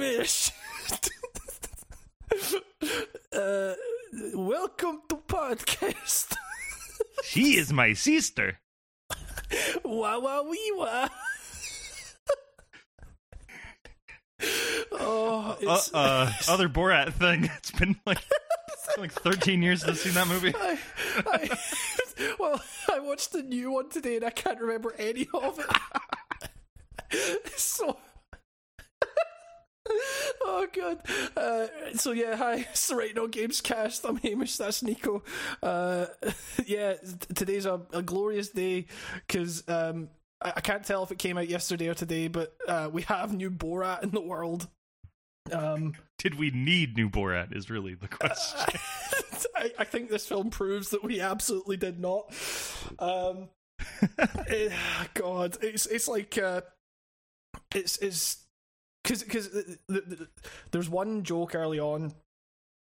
Uh, welcome to podcast. she is my sister. wah wah wee wah. oh, Uh, it's, uh, other Borat thing. It's been like it's been like 13 years since I've seen that movie. I, I, well, I watched the new one today and I can't remember any of it. so. Oh god. Uh, so yeah, hi, it's the Right No Games cast. I'm Hamish. That's Nico. Uh, yeah, today's a, a glorious day because um, I, I can't tell if it came out yesterday or today, but uh, we have new Borat in the world. Um, Did we need new Borat? Is really the question. I, I think this film proves that we absolutely did not. Um, eh, God, it's it's like uh, it's it's because because the, the, the, there's one joke early on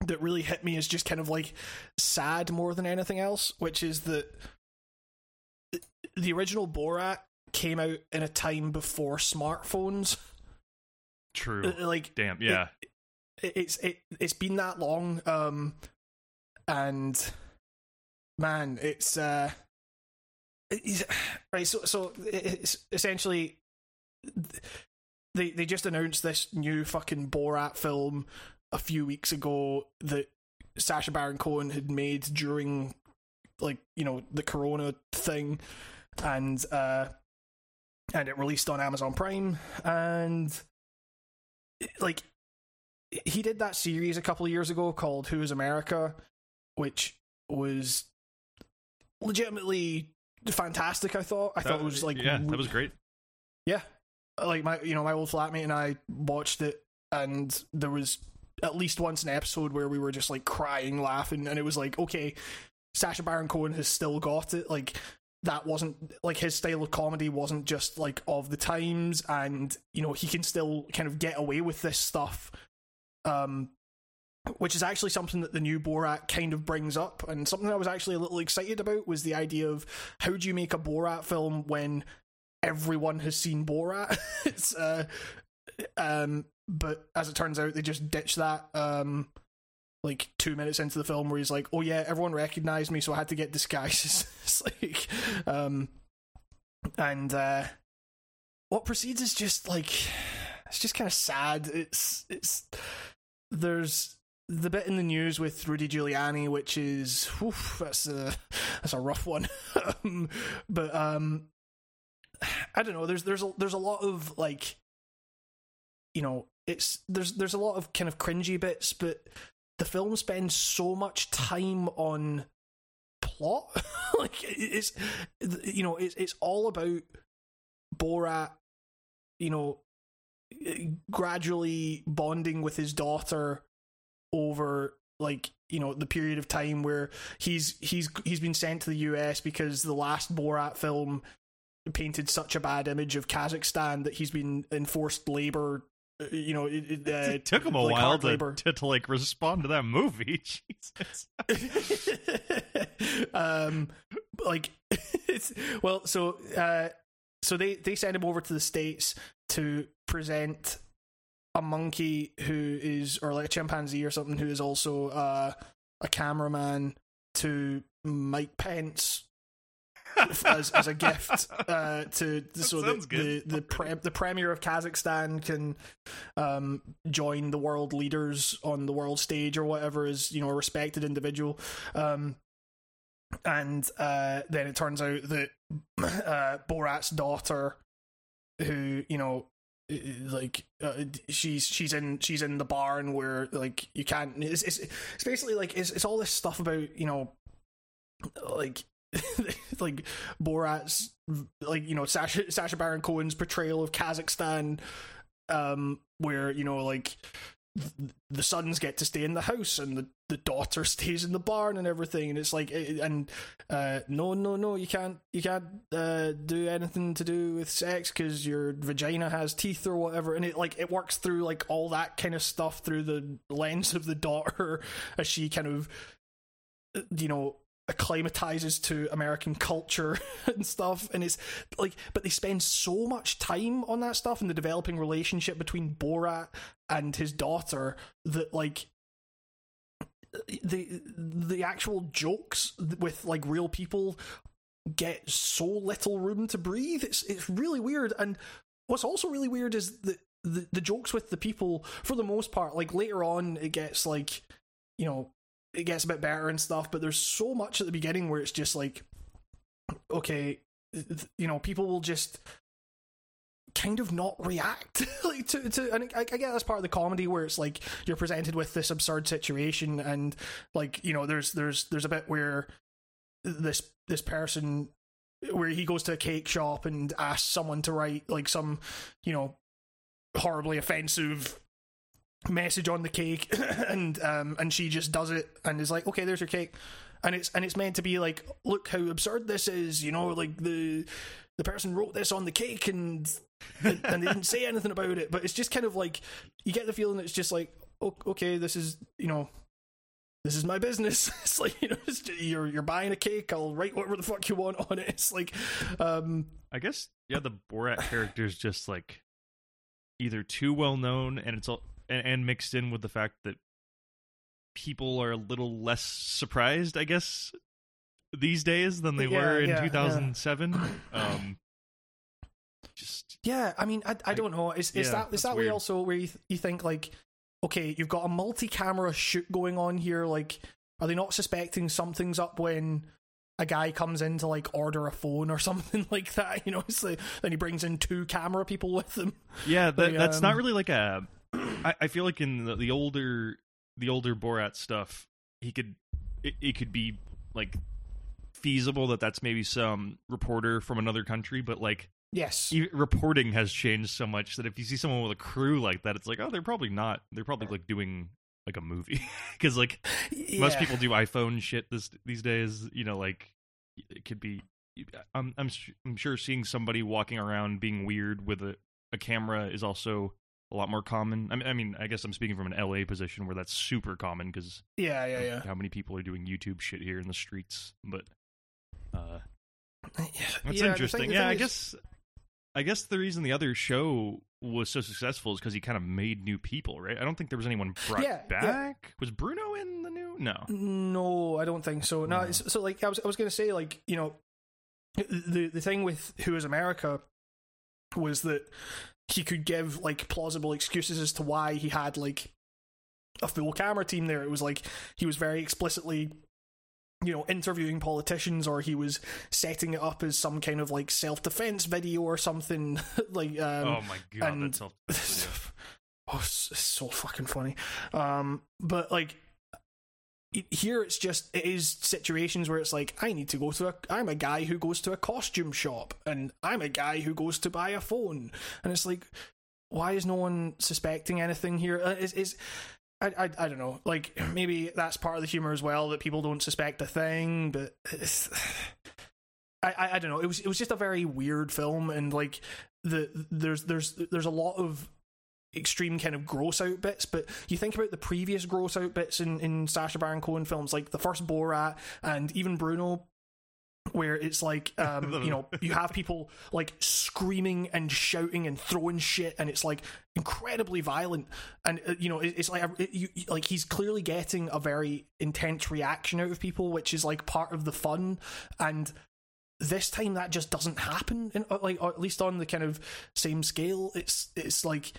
that really hit me as just kind of like sad more than anything else, which is that the original Borat came out in a time before smartphones. True. Uh, Like Damn. Yeah. it, it's it it's been that long um and man it's uh it's, right so so it's essentially they they just announced this new fucking Borat film a few weeks ago that Sacha Baron Cohen had made during like you know the corona thing and uh and it released on Amazon Prime and like he did that series a couple of years ago called Who is America, which was legitimately fantastic. I thought. I thought it was like yeah, that was great. yeah, like my you know my old flatmate and I watched it, and there was at least once an episode where we were just like crying, laughing, and it was like okay, Sacha Baron Cohen has still got it. Like that wasn't like his style of comedy wasn't just like of the times, and you know he can still kind of get away with this stuff. Um, which is actually something that the new Borat kind of brings up, and something I was actually a little excited about was the idea of how do you make a Borat film when everyone has seen Borat? it's uh, um, but as it turns out, they just ditched that. Um, like two minutes into the film, where he's like, "Oh yeah, everyone recognized me, so I had to get disguises." it's like, um, and uh, what proceeds is just like, it's just kind of sad. It's it's there's the bit in the news with Rudy Giuliani, which is that's a that's a rough one. um, but um, I don't know. There's there's a there's a lot of like, you know, it's there's there's a lot of kind of cringy bits, but the film spends so much time on plot. like it's you know it's it's all about Borat, you know, eh, gradually bonding with his daughter over like you know the period of time where he's he's he's been sent to the US because the last Borat film painted such a bad image of Kazakhstan that he's been enforced labor uh, you know it, uh, it took him a like while to, to to like respond to that movie. Jesus. um like it's well so uh so they they send him over to the states to present a monkey who is or like a chimpanzee or something who is also uh a cameraman to Mike Pence as as a gift uh, to so that sounds the the pre- the premier of Kazakhstan can um, join the world leaders on the world stage or whatever as you know a respected individual. Um, and uh, then it turns out that uh, Borat's daughter, who you know like uh, she's she's in she's in the barn where like you can't it's it's, it's basically like it's, it's all this stuff about you know like like Borat's like you know Sacha Sacha Baron Cohen's portrayal of Kazakhstan um where you know like the sons get to stay in the house and the, the daughter stays in the barn and everything. And it's like eh, and uh no no no you can't you can't uh do anything to do with sex because your vagina has teeth or whatever. And it like it works through like all that kind of stuff through the lens of the daughter as she kind of uh, you know acclimatizes to American culture and stuff. And it's like, but they spend so much time on that stuff and the developing relationship between Borat and his daughter that like the the actual jokes with like real people get so little room to breathe. It's it's really weird. And what's also really weird is that the the jokes with the people, for the most part, like later on, it gets like you know it gets a bit better and stuff. But there's so much at the beginning where it's just like, okay, you know, people will just kind of not react like to, to and I, I get that's part of the comedy where it's like you're presented with this absurd situation and like you know there's there's there's a bit where this this person where he goes to a cake shop and asks someone to write like some you know horribly offensive message on the cake and um and she just does it and is like okay there's your cake and it's and it's meant to be like look how absurd this is you know like the the person wrote this on the cake and and, they didn't say anything about it but it's just kind of like you get the feeling it's just like okay this is you know this is my business. It's like you know, just, you're you're buying a cake. I'll write whatever the fuck you want on it. It's like, um, I guess yeah, the Borat character is just like either too well known, and it's all and, and mixed in with the fact that people are a little less surprised, I guess, these days than they Yeah, were in yeah, 2007. Um, just yeah. I mean, I, I don't know. Is is Yeah, that is that way also where you th- you think like, okay, you've got a multi-camera shoot going on here. Like, are they not suspecting something's up when? A guy comes in to like order a phone or something like that, you know. It's like, then he brings in two camera people with him. yeah, that, Like, that's um, not really like a. I, I feel like in the, the older the older Borat stuff, he could it, it could be like feasible that that's maybe some reporter from another country, but like Yes, reporting has changed so much that if you see someone with a crew like that, it's like, oh, they're probably not. They're probably like doing like a movie because like most people do iPhone shit this these days. You know, like it could be. I'm I'm I'm sure seeing somebody walking around being weird with a a camera is also a lot more common. I mean, I mean, I guess I'm speaking from an LA position where that's super common because Yeah, yeah, yeah. how many people are doing YouTube shit here in the streets. But uh, Yeah, that's the interesting. thing- the yeah, I is- guess I guess the reason the other show was so successful is because he kind of made new people, right? I don't think there was anyone brought Yeah, yeah. back. Was Bruno in the new? No. No, I don't think so. No, No. so like I was, I was going to say, like you know, the the thing with Who Is America was that he could give like plausible excuses as to why he had like a full camera team there. It was like he was very explicitly you know interviewing politicians or he was setting it up as some kind of like self-defense video or something like um oh my god, and- that's oh, so fucking funny. Um, but like here, it's just it is situations where it's like I need to go to a. I'm a guy who goes to a costume shop, and I'm a guy who goes to buy a phone, and it's like, why is no one suspecting anything here? Uh, Is is I, I I don't know. Like maybe that's part of the humor as well that people don't suspect a thing, but I, I I don't know. It was it was just a very weird film, and like the there's there's there's a lot of extreme kind of gross out bits, but you think about the previous gross out bits in in Sacha Baron Cohen films, like the first Borat and even Bruno. Where it's like, um, you know, you have people like screaming and shouting and throwing shit, and it's like incredibly violent. And uh, you know, it, it's like it, you, like he's clearly getting a very intense reaction out of people, which is like part of the fun. And this time that just doesn't happen in, uh, like at least on the kind of same scale it's it's like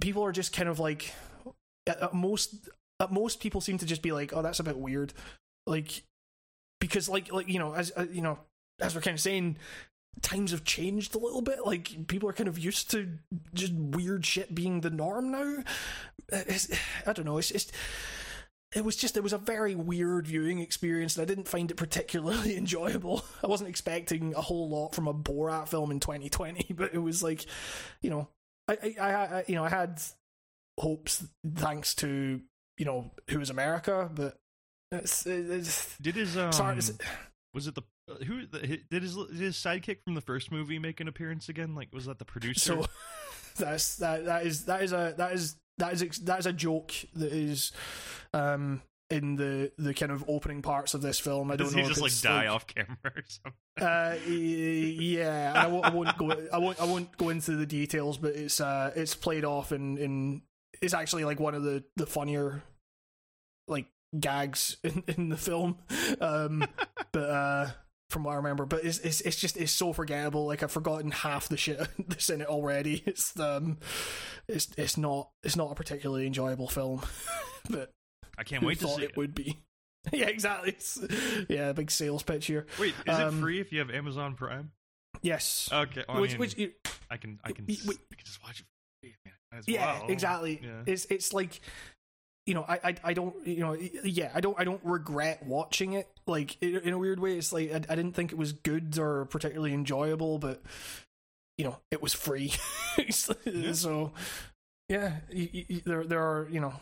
people are just kind of like at, most at most people seem to just be like oh that's a bit weird. Like because like like you know as uh, you know as we're kind of saying times have changed a little bit. Like people are kind of used to just weird shit being the norm now. Uh, it's, i don't know it's just it was just it was a very weird viewing experience and i didn't find it particularly enjoyable. I wasn't expecting a whole lot from a borat film in 2020 but it was like you know i i, I you know i had hopes thanks to you know who is america but it's, it's Did his um sorry it's- was it the uh, who the, did his did his sidekick from the first movie make an appearance again? Like was that the producer? so that's that that is that is a that is that is that is a joke that is um in the the kind of opening parts of this film. I don't Does know. he if just like die off camera or something? Uh, yeah, I won't, I won't go. I won't. I won't go into the details, but it's uh, it's played off in in. It's actually like one of the the funnier, like gags in, in the film. Um, but uh, from what I remember, but it's it's it's just it's so forgettable. Like I've forgotten half the shit that's in it already. It's um, it's it's not it's not a particularly enjoyable film, but I can't wait to see it it. would be. Yeah, exactly. It's, yeah, big sales pitch here. Wait, is Um, it free if you have Amazon Prime? Yes. Okay, well, I which mean, which you- I can I can y- s- wait. I can just watch it. man. As yeah well. exactly Yeah. it's it's like you know I, I i don't you know yeah i don't i don't regret watching it like in, in a weird way it's like I, I didn't think it was good or particularly enjoyable but you know it was free so yeah y y y- there there are you know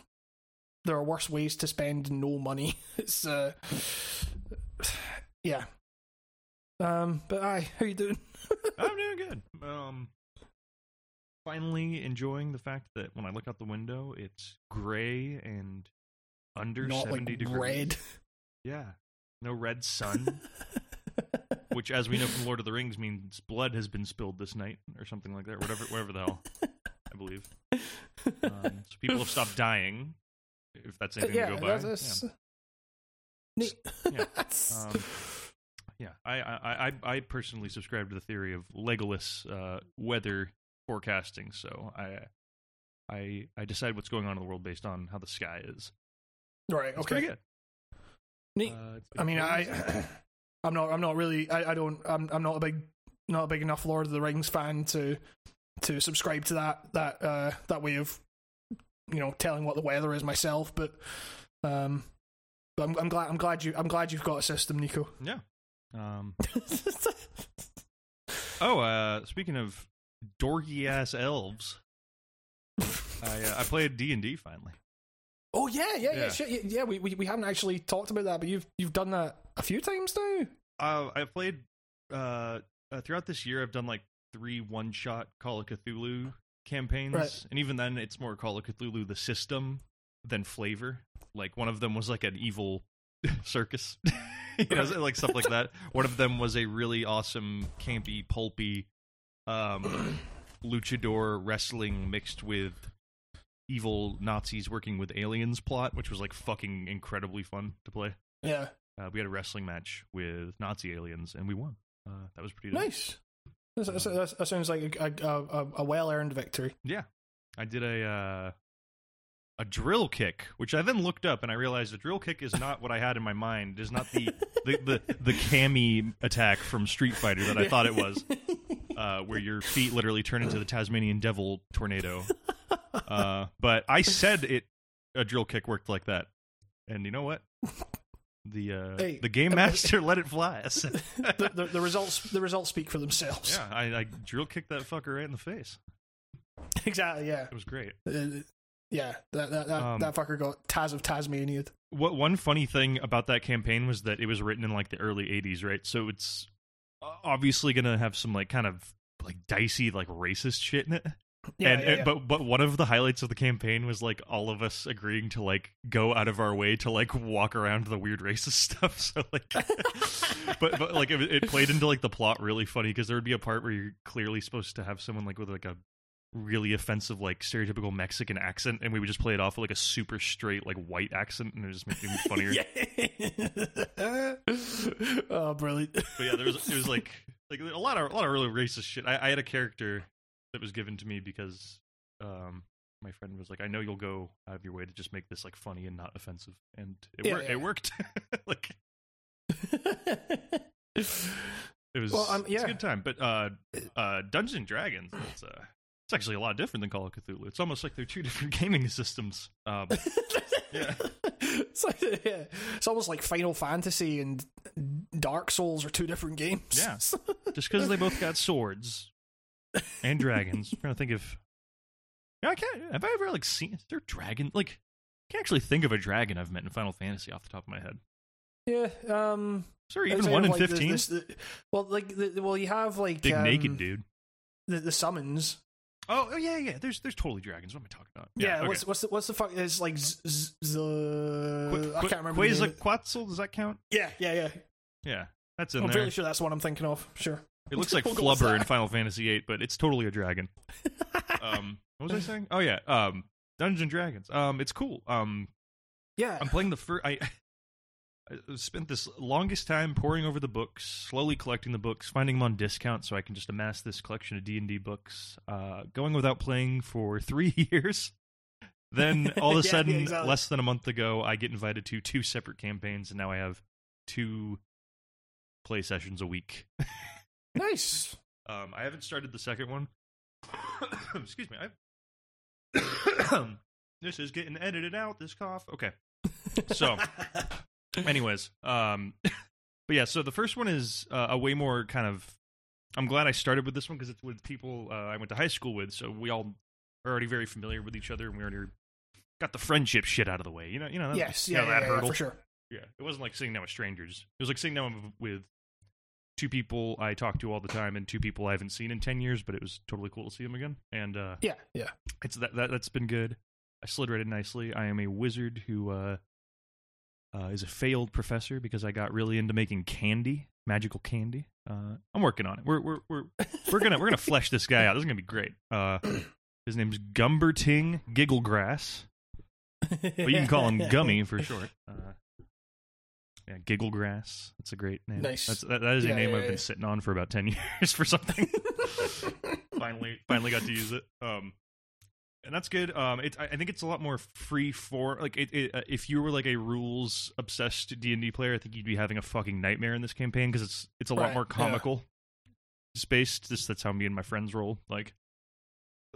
there are worse ways to spend no money it's uh yeah um but aye how you doing I'm doing good. Um, finally enjoying the fact that when I look out the window, it's gray and under not seventy like degrees. red Yeah, no red sun, which, as we know from Lord of the Rings, means blood has been spilled this night or something like that. Whatever, whatever the hell, I believe. Um, so people have stopped dying. If that's anything yeah, to go by. that's, Yeah. that's neat. Yeah. Um, Yeah, I, I, I, I personally subscribe to the theory of Legolas uh, weather forecasting. So I, I, I decide what's going on in the world based on how the sky is. right. It's Okay. Neat. Uh, I mean, I, I'm not. I'm not really. I, I don't. I'm. I'm not a big. Not a big enough Lord of the Rings fan to to subscribe to that that uh that way of you know telling what the weather is myself. But um, but I'm, I'm glad. I'm glad you. I'm glad you've got a system, Nico. yeah. Um, oh, uh, speaking of dorky ass elves, I, uh, I played D and D finally. oh yeah, yeah, yeah, Yeah. yeah. we, we we haven't actually talked about that, but you've you've done that a few times now. Uh, I've played uh, uh, throughout this year. I've done like three one-shot Call of Cthulhu campaigns, Right. and even then, it's more Call of Cthulhu the system than flavor. Like one of them was like an evil circus, you know, like stuff like that. One of them was a really awesome, campy, pulpy, um, luchador wrestling mixed with evil Nazis working with aliens plot, which was like fucking incredibly fun to play. Yeah, Uh, we had a wrestling match with Nazi aliens, and we won. Uh, that was pretty dope. nice. That, that, that sounds like a a, a, well earned victory. Yeah, I did a uh, a drill kick, which I then looked up, and I realized a drill kick is not what I had in my mind. It is not the the the, the Cammy attack from Street Fighter that I thought it was, uh, where your feet literally turn into the Tasmanian Devil tornado. Uh, but I said it a drill kick worked like that, and you know what? The uh, Hey, the game master let it fly. The, the, the results the results speak for themselves. Yeah, I, I drill kicked that fucker right in the face. exactly. Yeah. It was great. Uh, yeah, that that that, Um, that fucker got Taz of Tasmania. What one funny thing about that campaign was that it was written in like the early '80s, right? So it's obviously gonna have some like kind of like dicey like racist shit in it. Yeah, and, yeah, uh, and- but but one of the highlights of the campaign was like all of us agreeing to like go out of our way to like walk around the weird racist stuff. So like, but but like it, it played into like the plot really funny because there would be a part where you're clearly supposed to have someone like with like a really offensive like stereotypical Mexican accent, and we would just play it off with like a super straight like white accent, and it just made it funnier. yeah. oh, brilliant. But yeah, there was it was like like a lot of a lot of really racist shit. I, I had a character that was given to me because um my friend was like, "I know you'll go out of your way to just make this like funny and not offensive," and it Yeah, wor- yeah. it worked. like it was, Well, um, it's yeah. a good time. But uh, uh, Dungeons and Dragons, it's uh, it's actually a lot different than Call of Cthulhu. It's almost like they're two different gaming systems. Um, Yeah. It's, like, yeah. it's almost like Final Fantasy and Dark Souls are two different games. Yeah. just because they both got swords and dragons. I'm trying to think of. Yeah, I can't. Have I ever like seen? Is there dragon? Like, I can't actually think of a dragon I've met in Final Fantasy off the top of my head. yeah. Um, Is there even one in fifteen? the- well, like, the, well, you have like Big um, naked dude. the, the summons. Oh, oh yeah, yeah. There's there's totally dragons. What am I talking about? Yeah, okay. what's what's the what's the fuck is like z- z- z- Qu- I can't remember. Quetzalcoatl, does that count? Yeah, yeah, yeah. Yeah, that's in I'm there. fairly sure that's one I'm thinking of. Sure. It looks like We'll go with Flubber in. Final Fantasy VIII, but it's totally a dragon. Um, what was I saying? Oh yeah, um, Dungeons and Dragons. Um, it's cool. Um, yeah. I'm playing the first. I, I spent this longest time poring over the books, slowly collecting the books, finding them on discount so I can just amass this collection of D and D books. Uh, going without playing for three years. Then all of a Yeah, sudden, yeah, exactly. less than a month ago, I get invited to two separate campaigns, and now I have two play sessions a week. Nice. Um, I haven't started the second one. Excuse me. I... this is getting edited out. This cough. Okay. So, anyways, um, but yeah. So the first one is uh, a way more kind of. I'm glad I started with this one because it's with people uh, I went to high school with, so we all are already very familiar with each other, and we already got the friendship shit out of the way. You know, you know. that- yes. you Yeah, know, yeah, that yeah, hurdle. for sure. Yeah, it wasn't like sitting down with strangers. It was like sitting down with two people I talk to all the time and two people I haven't seen in ten years. But it was totally cool to see them again, and uh, Yeah, yeah. it's that, that that's been good. I slid right in nicely. I am a wizard who uh, uh, is a failed professor because I got really into making candy, magical candy. Uh, I'm working on it. We're we're we're we're gonna we're gonna flesh this guy out. This is gonna be great. Uh, his name's Gumberting Gigglegrass, but you can call him Gummy for short. Yeah, Gigglegrass. That's a great name. Nice. That's, that, that is a name yeah, I've yeah. been sitting on for about ten years for something. finally, finally got to use it. Um, and that's good. Um, it, I think it's a lot more free for like it, it, uh, if you were like a rules obsessed D and D player, I think you'd be having a fucking nightmare in this campaign because it's it's a lot Right, more yeah. comical spaced. Just that's how me and my friends roll. Like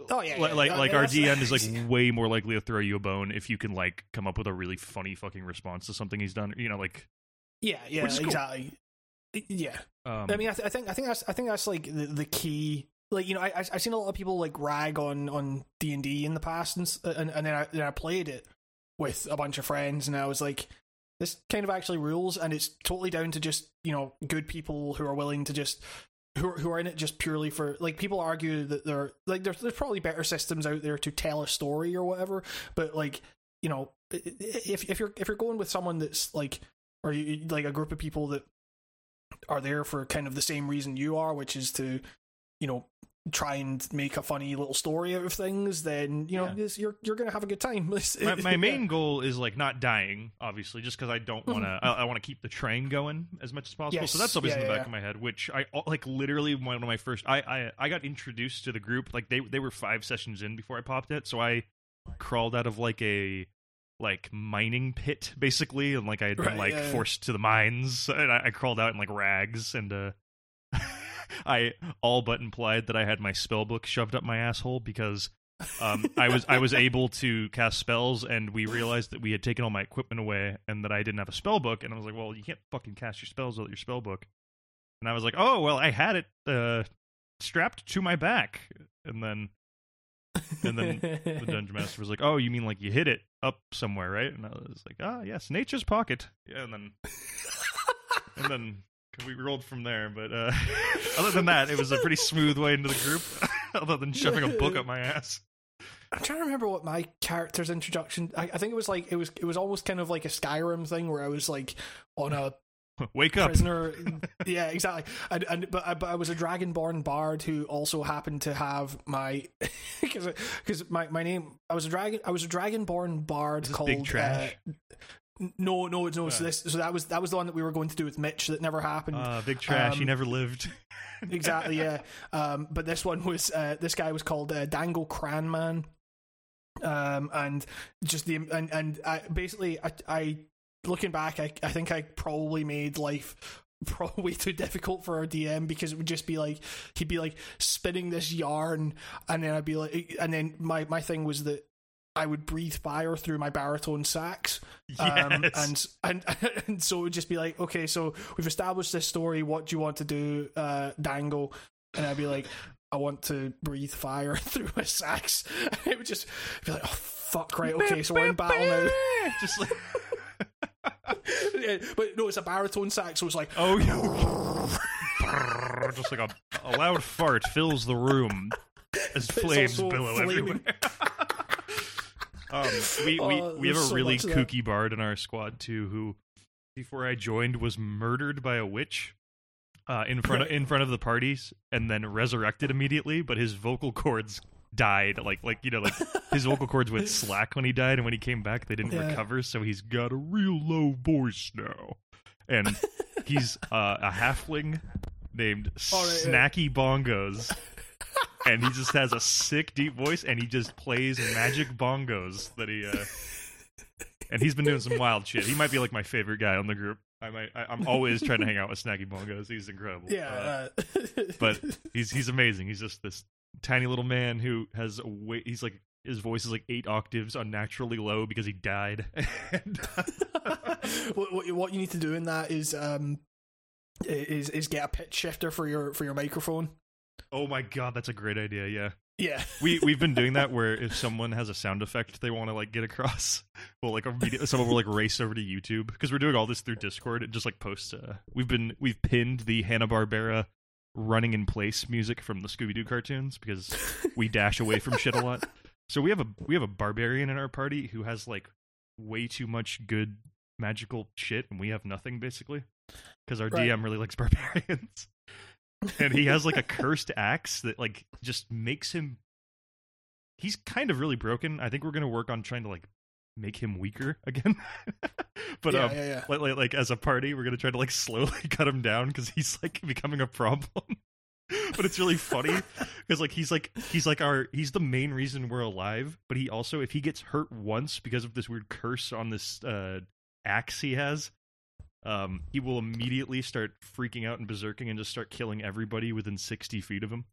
Oh yeah, li- yeah. like like yeah, our DM is like way more likely to throw you a bone if you can like come up with a really funny fucking response to something he's done. You know, like yeah, yeah, cool. exactly. Yeah, um, I mean, I, th- I think I think that's I think that's like the, the key. Like you know, I I've seen a lot of people like rag on on D and D in the past, and, and and then I then I played it with a bunch of friends, and I was like, this kind of actually rules, and it's totally down to just you know good people who are willing to just who are, who are in it just purely for like people argue that there like there's there's probably better systems out there to tell a story or whatever, but like you know if if you're if you're going with someone that's like or you, like a group of people that are there for kind of the same reason you are, which is to, you know, try and make a funny little story out of things, then you know Yeah. this- you're you're gonna have a good time. my, my main goal is like not dying, obviously, just because I don't mm-hmm. want to. I, I want to keep the train going as much as possible. Yes. So that's always Yeah, in the yeah, back of my head. Which I like literally one of my first. I, I I got introduced to the group like they they were five sessions in before I popped it, so I crawled out of like a like mining pit basically, and like I had been Right, like yeah, yeah. forced to the mines, and I, I crawled out in like rags and. uh I all but implied that I had my spell book shoved up my asshole because um, I was I was able to cast spells, and we realized that we had taken all my equipment away, and that I didn't have a spell book. And I was like, "Well, you can't fucking cast your spells without your spell book." And I was like, "Oh, well, I had it uh, strapped to my back." And then and then the dungeon master was like, "Oh, you mean like you hid it up somewhere, right?" And I was like, "Ah, yes, nature's pocket." Yeah, and then and then we rolled from there. But uh, other than that, it was a pretty smooth way into the group. other than shoving a book up my ass. I'm trying to remember what my character's introduction. I, I think it was like it was it was almost kind of like a Skyrim thing where I was like on a Wake up! prisoner. yeah, exactly. And, and but I, but I was a dragonborn bard who also happened to have my because because my, my name I was a dragon I was a dragonborn bard called Big Trash? uh, no, no, no. So Uh. this, so that was that was the one that we were going to do with Mitch that never happened. Uh, big trash. he Um, never lived. exactly, yeah. Um, but this one was uh, this guy was called uh, Dangle Cranman, um, and just the and and I, basically I, I looking back, I I think I probably made life probably too difficult for our DM because it would just be like he'd be like spinning this yarn, and then I'd be like, and then my my thing was that. I would breathe fire through my baritone sax, um, Yes. and, and and so it would just be like, okay, so we've established this story. What do you want to do, uh, Dangle? And I'd be like, I want to breathe fire through my sax. And it would just be like, oh fuck, right, okay, so we're in battle now. Just like, but no, it's a baritone sax, so it's like, oh, yeah. just like a, a loud fart fills the room. as flames billow flaming. everywhere. um, we we, Oh, we have a so really kooky bard in our squad too, who before I joined was murdered by a witch. Uh, in front of, in front of the parties, and then resurrected immediately. But his vocal cords died, like like you know, like his vocal cords went slack when he died, and when he came back, they didn't Yeah. recover. So he's got a real low voice now, and he's uh, a halfling named right, yeah. Snacky Bongos, and he just has a sick deep voice, and he just plays magic bongos that he. Uh, and he's been doing some wild shit. He might be like my favorite guy on the group. I might. I, I'm always trying to hang out with Snacky Bongos. He's incredible. Uh, Yeah, uh, but he's he's amazing. He's just this tiny little man who has a way. He's like his voice is like eight octaves unnaturally low because he died. what, what what you need to do in that is um is is get a pitch shifter for your for your microphone. oh my god, that's a great idea. Yeah, Yeah, we we've been doing that where if someone has a sound effect they want to like get across, well, like immediately someone will like race over to YouTube because we're doing all this through Discord. It just like post. Uh, we've been we've pinned the Hanna Barbera running in place music from the Scooby Doo cartoons because we dash away from shit a lot. So we have a we have a barbarian in our party who has like way too much good magical shit, and we have nothing basically because our Right. DM really likes barbarians. and he has like a cursed axe that like just makes him he's kind of really broken. I think we're gonna work on trying to like make him weaker again. But yeah, um yeah, yeah. like, like like as a party we're gonna try to like slowly cut him down because he's like becoming a problem but it's really funny because like he's like he's like our he's the main reason we're alive but he also if he gets hurt once because of this weird curse on this uh axe he has um he will immediately start freaking out and berserking and just start killing everybody within 60 feet of him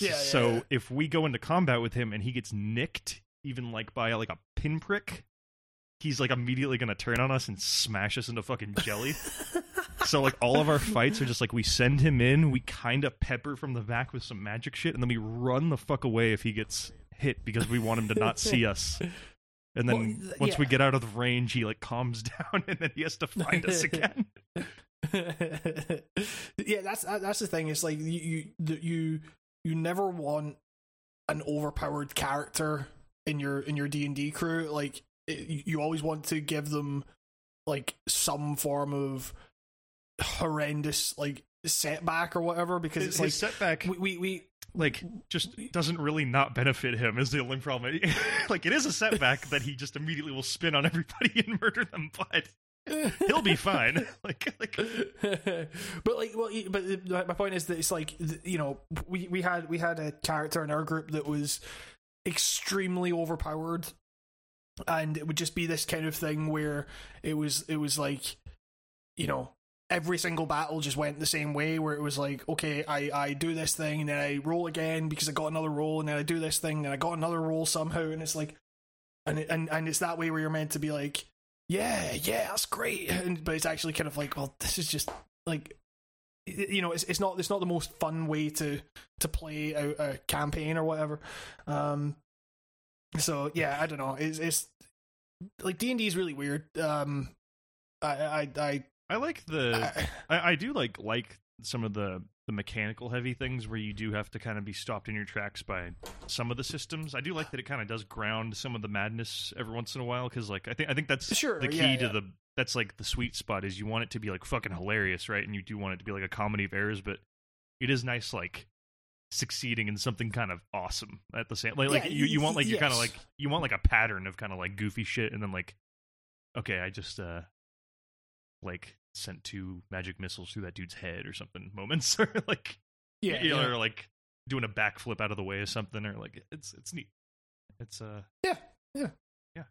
Yeah, yeah, so yeah. if we go into combat with him and he gets nicked even like by like a pinprick he's like immediately gonna turn on us and smash us into fucking jelly so like all of our fights are just like we send him in, we kind of pepper from the back with some magic shit, and then we run the fuck away if he gets hit because we want him to not see us. And then Well, once we get out of the range, he like calms down, and then he has to find us again. yeah, that's uh, that's the thing. It's like you you you you never want an overpowered character in your in your D and D crew. Like it, you- always want to give them like some form of horrendous like setback or whatever because His, it's like setback, we, we we like, just doesn't really not benefit him. Is the only problem. like, it is a setback that he just immediately will spin on everybody and murder them, but he'll be fine. like, like but like well but uh, my point is that it's like you know we we had we had a character in our group that was extremely overpowered and it would just be this kind of thing where it was it was like you know every single battle just went the same way where it was like okay i i do this thing and then i roll again because i got another roll and then i do this thing and i got another roll somehow and it's like and it, and and it's that way where you're meant to be like yeah yeah that's great. And, but it's actually kind of like well this is just like you know it's it's not it's not the most fun way to to play a, a campaign or whatever. Um so yeah i don't know it's it's like d&d is really weird um i i i, I like the. I I, I do like like some of the the mechanical heavy things where you do have to kind of be stopped in your tracks by some of the systems. I do like that it kind of does ground some of the madness every once in a while because like I think I think that's Sure, the key yeah, to yeah. the that's like the sweet spot is you want it to be like fucking hilarious, right? And you do want it to be like a comedy of errors, but it is nice like succeeding in something kind of awesome at the same like, like you, you want like you're kind of like you want like a pattern of kind of like goofy shit and then like okay i just uh like sent two magic missiles through that dude's head or something moments or like yeah, you know, yeah. or like doing a backflip out of the way or something or like it's it's neat it's uh Yeah, yeah. yeah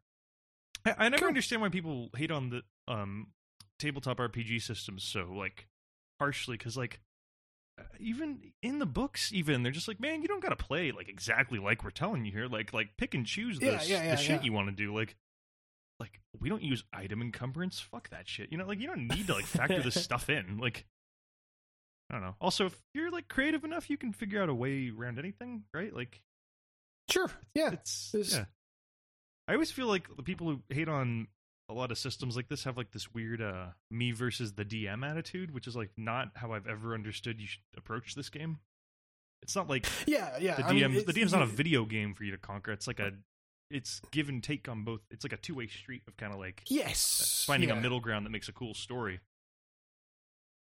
i, I never Cool. understand why people hate on the um tabletop rpg systems so like harshly because like Uh, even in the books even they're just like man you don't gotta play like exactly like we're telling you here. Like like pick and choose Yeah, this, yeah, yeah, the shit yeah. you want to do. Like like we don't use item encumbrance. Fuck that shit. You know like you don't need to like factor this stuff in. Like i don't know. Also if you're like creative enough you can figure out a way around anything right? Like sure. Yeah. it's It's- yeah. I always feel like the people who hate on a lot of systems like this have like this weird uh me versus the dm attitude which is like not how i've ever understood you should approach this game It's not like Yeah, yeah. the I mean, DM. the DM's not a video game for you to conquer. It's like a, it's give and take on both. It's like a two way street of kind of like Yes, finding yeah. a middle ground that makes a cool story.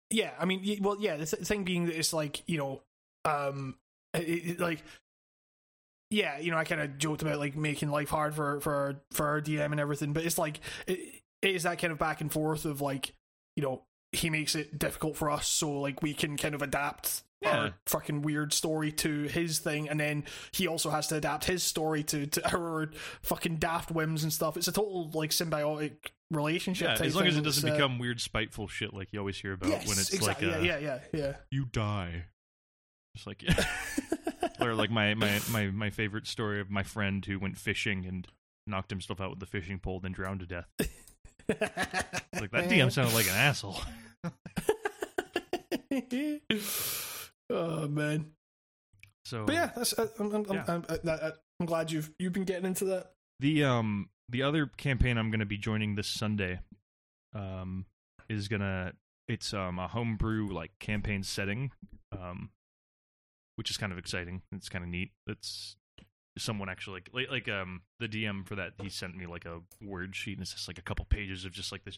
Yeah, I mean, well, yeah. The th- thing being that it's like you know, um, it, it- like, yeah, you know, I kind of joked about like making life hard for for for our DM and everything, but it's like it, it is that kind of back and forth of like, you know, he makes it difficult for us, so like we can kind of adapt Yeah. our fucking weird story to his thing, and then he also has to adapt his story to to our fucking daft whims and stuff. It's a total like symbiotic relationship. Yeah, as long as it doesn't uh, become weird, spiteful shit like you always hear about yes, when it's exactly. like, uh, yeah, yeah, yeah, you die. Just like, yeah. or like my, my my my favorite story of my friend who went fishing and knocked himself out with the fishing pole, then drowned to death. Like that DM sounded like an asshole. oh man, So but yeah, that's, uh, I'm, I'm, Yeah. I'm, that- I'm glad you've you've been getting into that. the um the other campaign I'm going to be joining this Sunday, um, is gonna it's um a homebrew like campaign setting, um, which is kind of exciting. It's kind of neat. It's someone actually like, like um the DM for that he sent me like a word sheet and it's just like a couple pages of just like this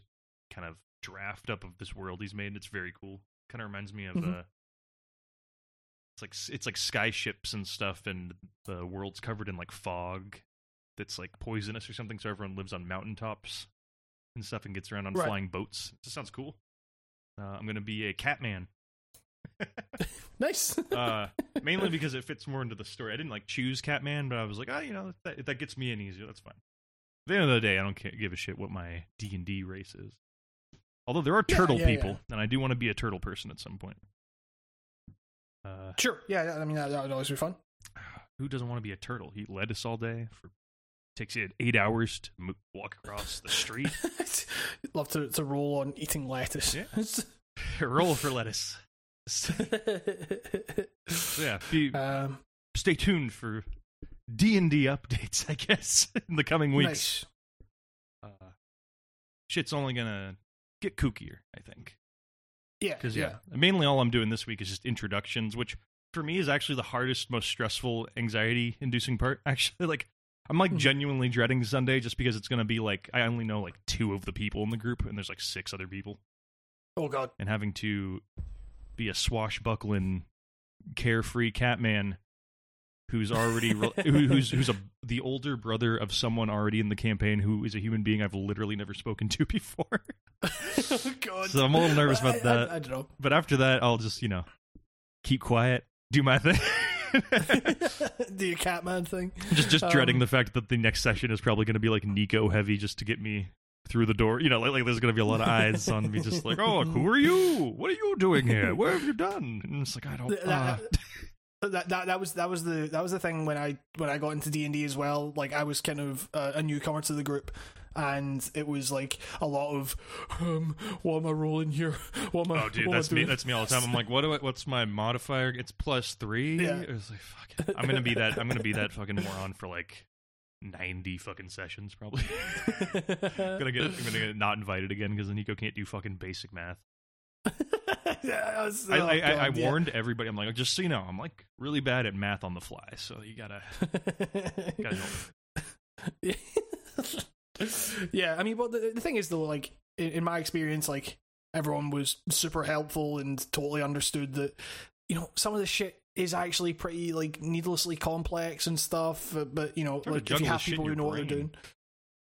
kind of draft up of this world he's made. It's very cool. Kind of reminds me of Mhm. uh it's like it's like sky ships and stuff and the world's covered in like fog that's like poisonous or something so everyone lives on mountaintops and stuff and gets around on Right. flying boats. It just sounds cool. Uh, I'm going to be a cat man. Nice. uh, mainly because it fits more into the story. I didn't like choose Catman, but I was like, oh, you know, that, that gets me in easier. That's fine. At the end of the day, I don't ca- give a shit what my D and D race is. Although there are Yeah, turtle yeah, people, and I do want to be a turtle person at some point. Uh, sure. Yeah, yeah, I mean that, that would always be fun. who doesn't want to be a turtle? Eat lettuce all day for takes you eight hours to walk across the street. Love to to roll on eating lettuce. Roll for lettuce. Yeah, be, um, stay tuned for D and D updates. I guess in the coming weeks. nice. uh, shit's only gonna get kookier, I think. Yeah, Because yeah. yeah. mainly all I'm doing this week is just introductions, which for me is actually the hardest, most stressful, anxiety-inducing part. Actually, like I'm like Mhm. genuinely dreading Sunday just because it's gonna be like I only know like two of the people in the group, and there's like six other people, Oh god. and having to be a swashbuckling, carefree Catman who's already re- who's who's a the older brother of someone already in the campaign who is a human being I've literally never spoken to before. oh god. So I'm a little nervous about I- I- that. I, don't know. but after that, I'll just you know keep quiet, do my thing. the Catman thing. just just Um, dreading the fact that the next session is probably going to be like Nico heavy just to get me through the door. You know, like, like there's going to be a lot of eyes on me, just like, oh, who are you? What are you doing here? What have you done? And it's like I don't. Uh, that, that, that was that was the that was the thing when I when I got into D and D as well. Like I was kind of uh, a newcomer to the group, and it was like a lot of um, what am I rolling here? What am I? Oh, dude, what am I that's me. That's me all the time. I'm like, what do I, what's my modifier? It's plus three. Yeah. It's like, fuck it. I'm gonna be that. I'm gonna be that fucking moron for like ninety fucking sessions, probably. gonna get. I'm gonna get not invited again because Nico can't do fucking basic math. Yeah, I, was- I, I, I, yeah. warned everybody. I'm like, just so you know, I'm like really bad at math on the fly. So you gotta, gotta yeah, I mean, but the, the thing is, though, like in, in my experience, like everyone was super helpful and totally understood that you know some of the shit is actually pretty like needlessly complex and stuff. uh, But you know, to like if you have people who know what they're doing,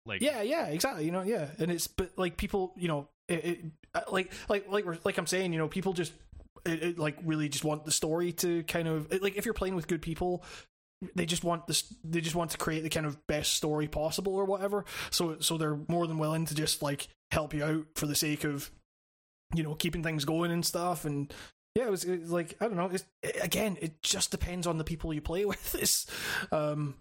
Like, yeah, yeah, exactly. You know, yeah, and it's but like people, you know, it, it uh, like like like we're like I'm saying, you know, people just it, it, like really just want the story to kind of like if you're playing with good people they just want this they just want to create the kind of best story possible or whatever so so they're more than willing to just like help you out for the sake of you know keeping things going and stuff and yeah it was, it was like i don't know it's, again it just depends on the people you play with it's um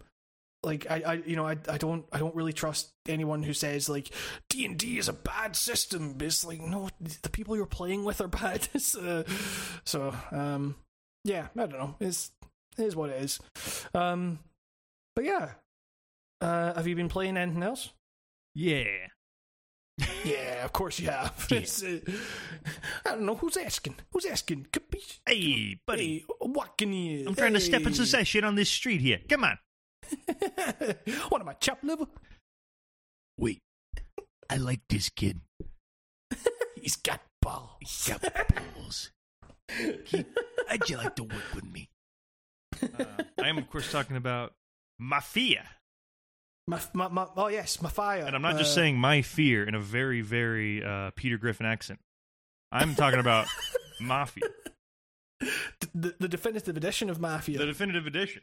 like I, I you know I, I don't I don't really trust anyone who says like D and D is a bad system. It's like no, the people you're playing with are bad. Uh, so um, yeah, I don't know. It's it is what it is. Um, but yeah, uh, have you been playing anything else? yeah. yeah, of course you have. Yeah. Uh, I don't know who's asking. Who's asking? Capiche? Hey, buddy. Hey, what can you? I'm trying to step in Hey. succession on this street here. Come on. what am I, chop liver? Wait. I like this kid. He's got balls. He's got balls. He, how'd you like to work with me? Uh, I am, of course, talking about Mafia. My, my, my, oh yes, my fire. And I'm not just Uh, saying my fear in a very, very uh, Peter Griffin accent. I'm talking about Mafia, the, the definitive edition of Mafia. the definitive edition.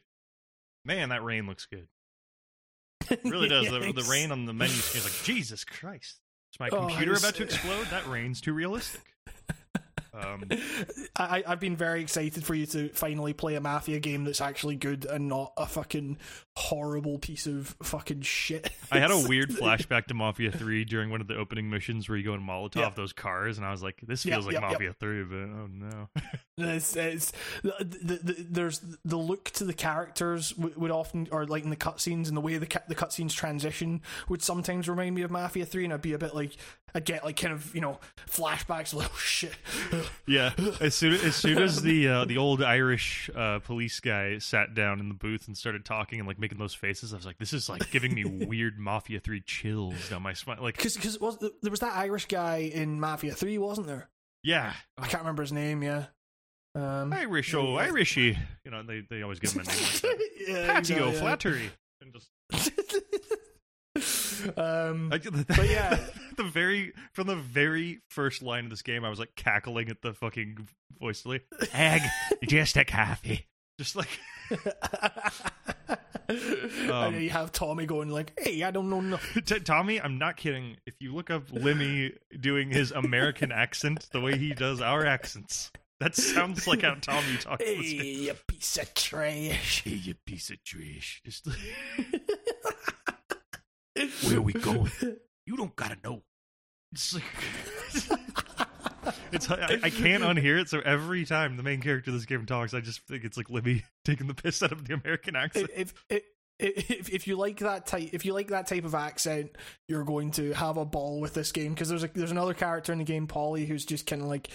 Man, that rain looks good. It really does. The, the rain on the menu screen is like, Jesus Christ. Is my Oh, computer it's- about to explode? That rain's too realistic. Um, I, I've been very excited for you to finally play a Mafia game that's actually good and not a fucking horrible piece of fucking shit. I had a weird flashback to Mafia 3 during one of the opening missions where you go and Molotov Yeah. those cars, and I was like, this feels like. Mafia 3, but oh no. It's, it's, the, the, the, there's the look to the characters would, would often, or like in the cutscenes and the way the ca- the cutscenes transition would sometimes remind me of Mafia Three, and I'd be a bit like I'd get like kind of you know flashbacks, like oh shit, Yeah, as soon as soon as the uh, the old Irish uh, police guy sat down in the booth and started talking and like making those faces, I was like, this is like giving me weird Mafia 3 chills down my spine. Like, because because was there was that Irish guy in Mafia Three, wasn't there? yeah, I can't remember his name. Yeah, um, Irish, oh yeah. Irishy. You know, they they always give him a name like that. yeah, Patio, exactly, yeah. flattery, and just um, I, But yeah. the very from the very first line of this game, I was like cackling at the fucking voice delay. Egg, just a coffee. Just like and Um, then you have Tommy going like, "Hey, I don't know nothing." T- Tommy, I'm not kidding. If you look up Limmy doing his American accent, the way he does our accents, that sounds like how Tommy talks. Hey, you piece of trash. Hey, you piece of trash. Just Where we going? You don't gotta know. it's, like- it's I, I can't unhear it. So every time the main character of this game talks, I just think it's like Limmy taking the piss out of the American accent. if, if if if if you like that type if you like that type of accent, you're going to have a ball with this game because there's a there's another character in the game, Paulie, who's just kind of like.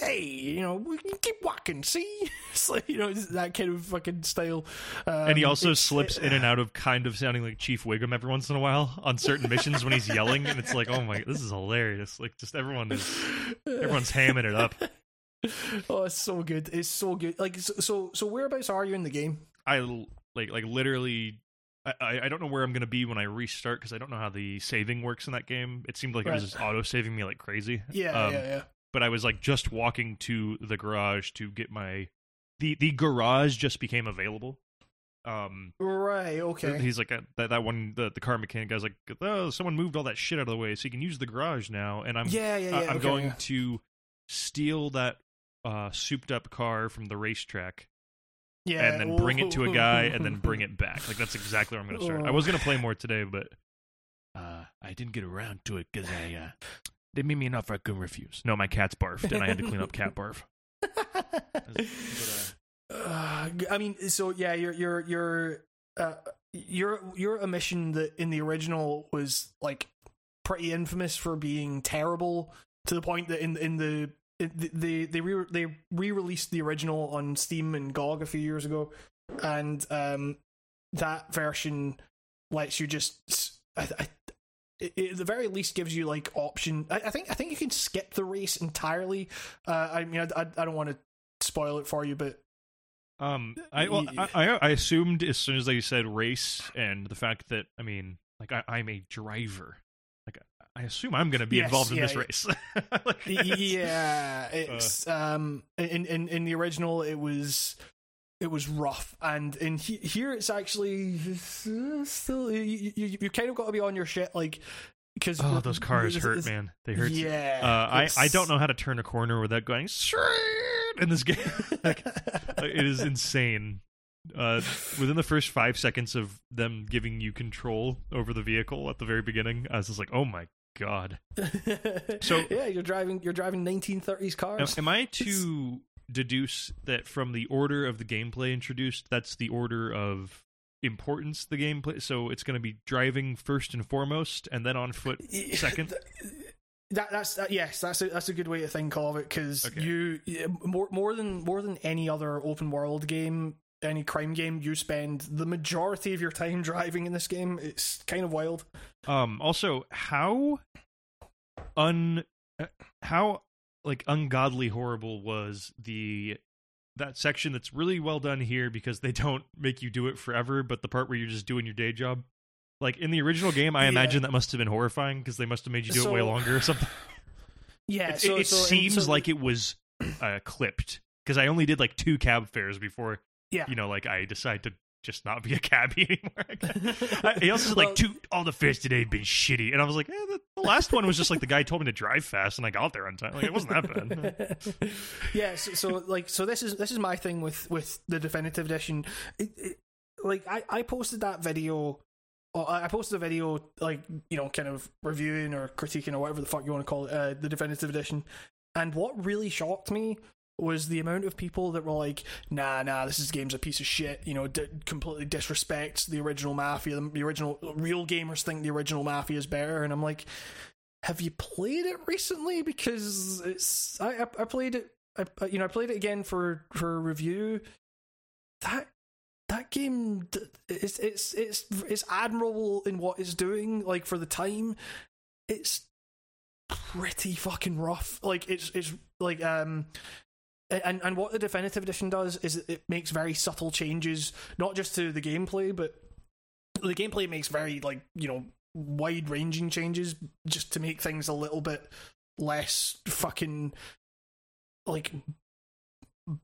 Hey, you know, we can keep walking. See, like you know that kind of fucking style. Um, and he also it's- slips in and out of kind of sounding like Chief Wiggum every once in a while on certain missions when he's yelling, and it's like, oh my, this is hilarious. Like, just everyone is everyone's hamming it up. oh, it's so good. It's so good. Like, so, so, whereabouts are you in the game? I like, like literally. I, I don't know where I'm gonna be when I restart because I don't know how the saving works in that game. It seemed like it was just auto saving me like crazy. Yeah, Um, yeah, yeah. But I was like just walking to the garage to get my the the garage just became available. Um, Right. Okay. he's like that that one the the car mechanic guy's like oh someone moved all that shit out of the way so you can use the garage now and I'm yeah, yeah, yeah. I- I'm okay, going yeah. to steal that uh souped up car from the racetrack yeah, and then bring it to a guy and then bring it back. Like that's exactly where I'm going to start. I was going to play more today, but Uh, I didn't get around to it because I, uh, they made me an couldn't refuse. no, my cat's barfed and I had to clean up cat barf. Uh, I mean, so yeah, you're you're you're uh, you're a mission that in the original was like pretty infamous for being terrible to the point that in in the they they re they re-released the original on Steam and GOG a few years ago, and um that version lets you just I, I, it, it at the very least gives you like option. I, I think I think you can skip the race entirely. Uh, I mean, I, I, I don't want to spoil it for you, but um, I, well, I I I assumed as soon as they said race and the fact that I mean, like I, I'm a driver. Like I assume I'm going to be Yes, involved in this yeah. race. Like, it's- yeah, it's um in in in the original it was it was rough, and in he, here it's actually still you, you you kind of got to be on your shit like because Oh, those cars hurt, man. They hurt. Yeah, Uh, I I don't know how to turn a corner without going straight in this game. like, it is insane. Uh, within the first five seconds of them giving you control over the vehicle at the very beginning, I was just like, "Oh my god!" So- yeah, you're driving you're driving 1930s Am, cars. am I to deduce that from the order of the gameplay introduced, that's the order of importance the game play. So it's going to be driving first and foremost, and then on foot second. That, that's that, yes, that's a that's a good way to think of it because Okay. you more more than more than any other open world game, any crime game, you spend the majority of your time driving in this game. It's kind of wild. Um. Also, how un uh, how like ungodly horrible was the that section that's really well done here because they don't make you do it forever, but the part where you're just doing your day job. Like in the original game, I Yeah. imagine that must have been horrifying because they must have made you do it way longer or something. Yeah, It, so, it so- seems so- like it was uh, clipped because I only did like two cab fares before yeah. you know, like I decided to just not be a cabbie anymore. I- he also said like, two, all the fares today have been shitty, and I was like, eh, the, the last one was just like the guy told me to drive fast, and I got there on time. Like it wasn't that bad. yeah, so, so like so this is this is my thing with with the definitive edition. It, it, like I I posted that video. I posted a video like you know kind of reviewing or critiquing or whatever the fuck you want to call it uh, the definitive edition. And what really shocked me was the amount of people that were like, "Nah, nah, this is game's a piece of shit." You know, d- completely disrespects the original Mafia. The, original real gamers think the original Mafia is better, and I'm like, have you played it recently? Because it's I I, played it. I, you know I played it again for for review. That that game it's it's it's it's admirable in what it's doing. Like for the time, it's pretty fucking rough. Like it's it's like um. And and what the definitive edition does is it- makes very subtle changes, not just to the gameplay, but the gameplay makes very like you know wide ranging changes just to make things a little bit less fucking like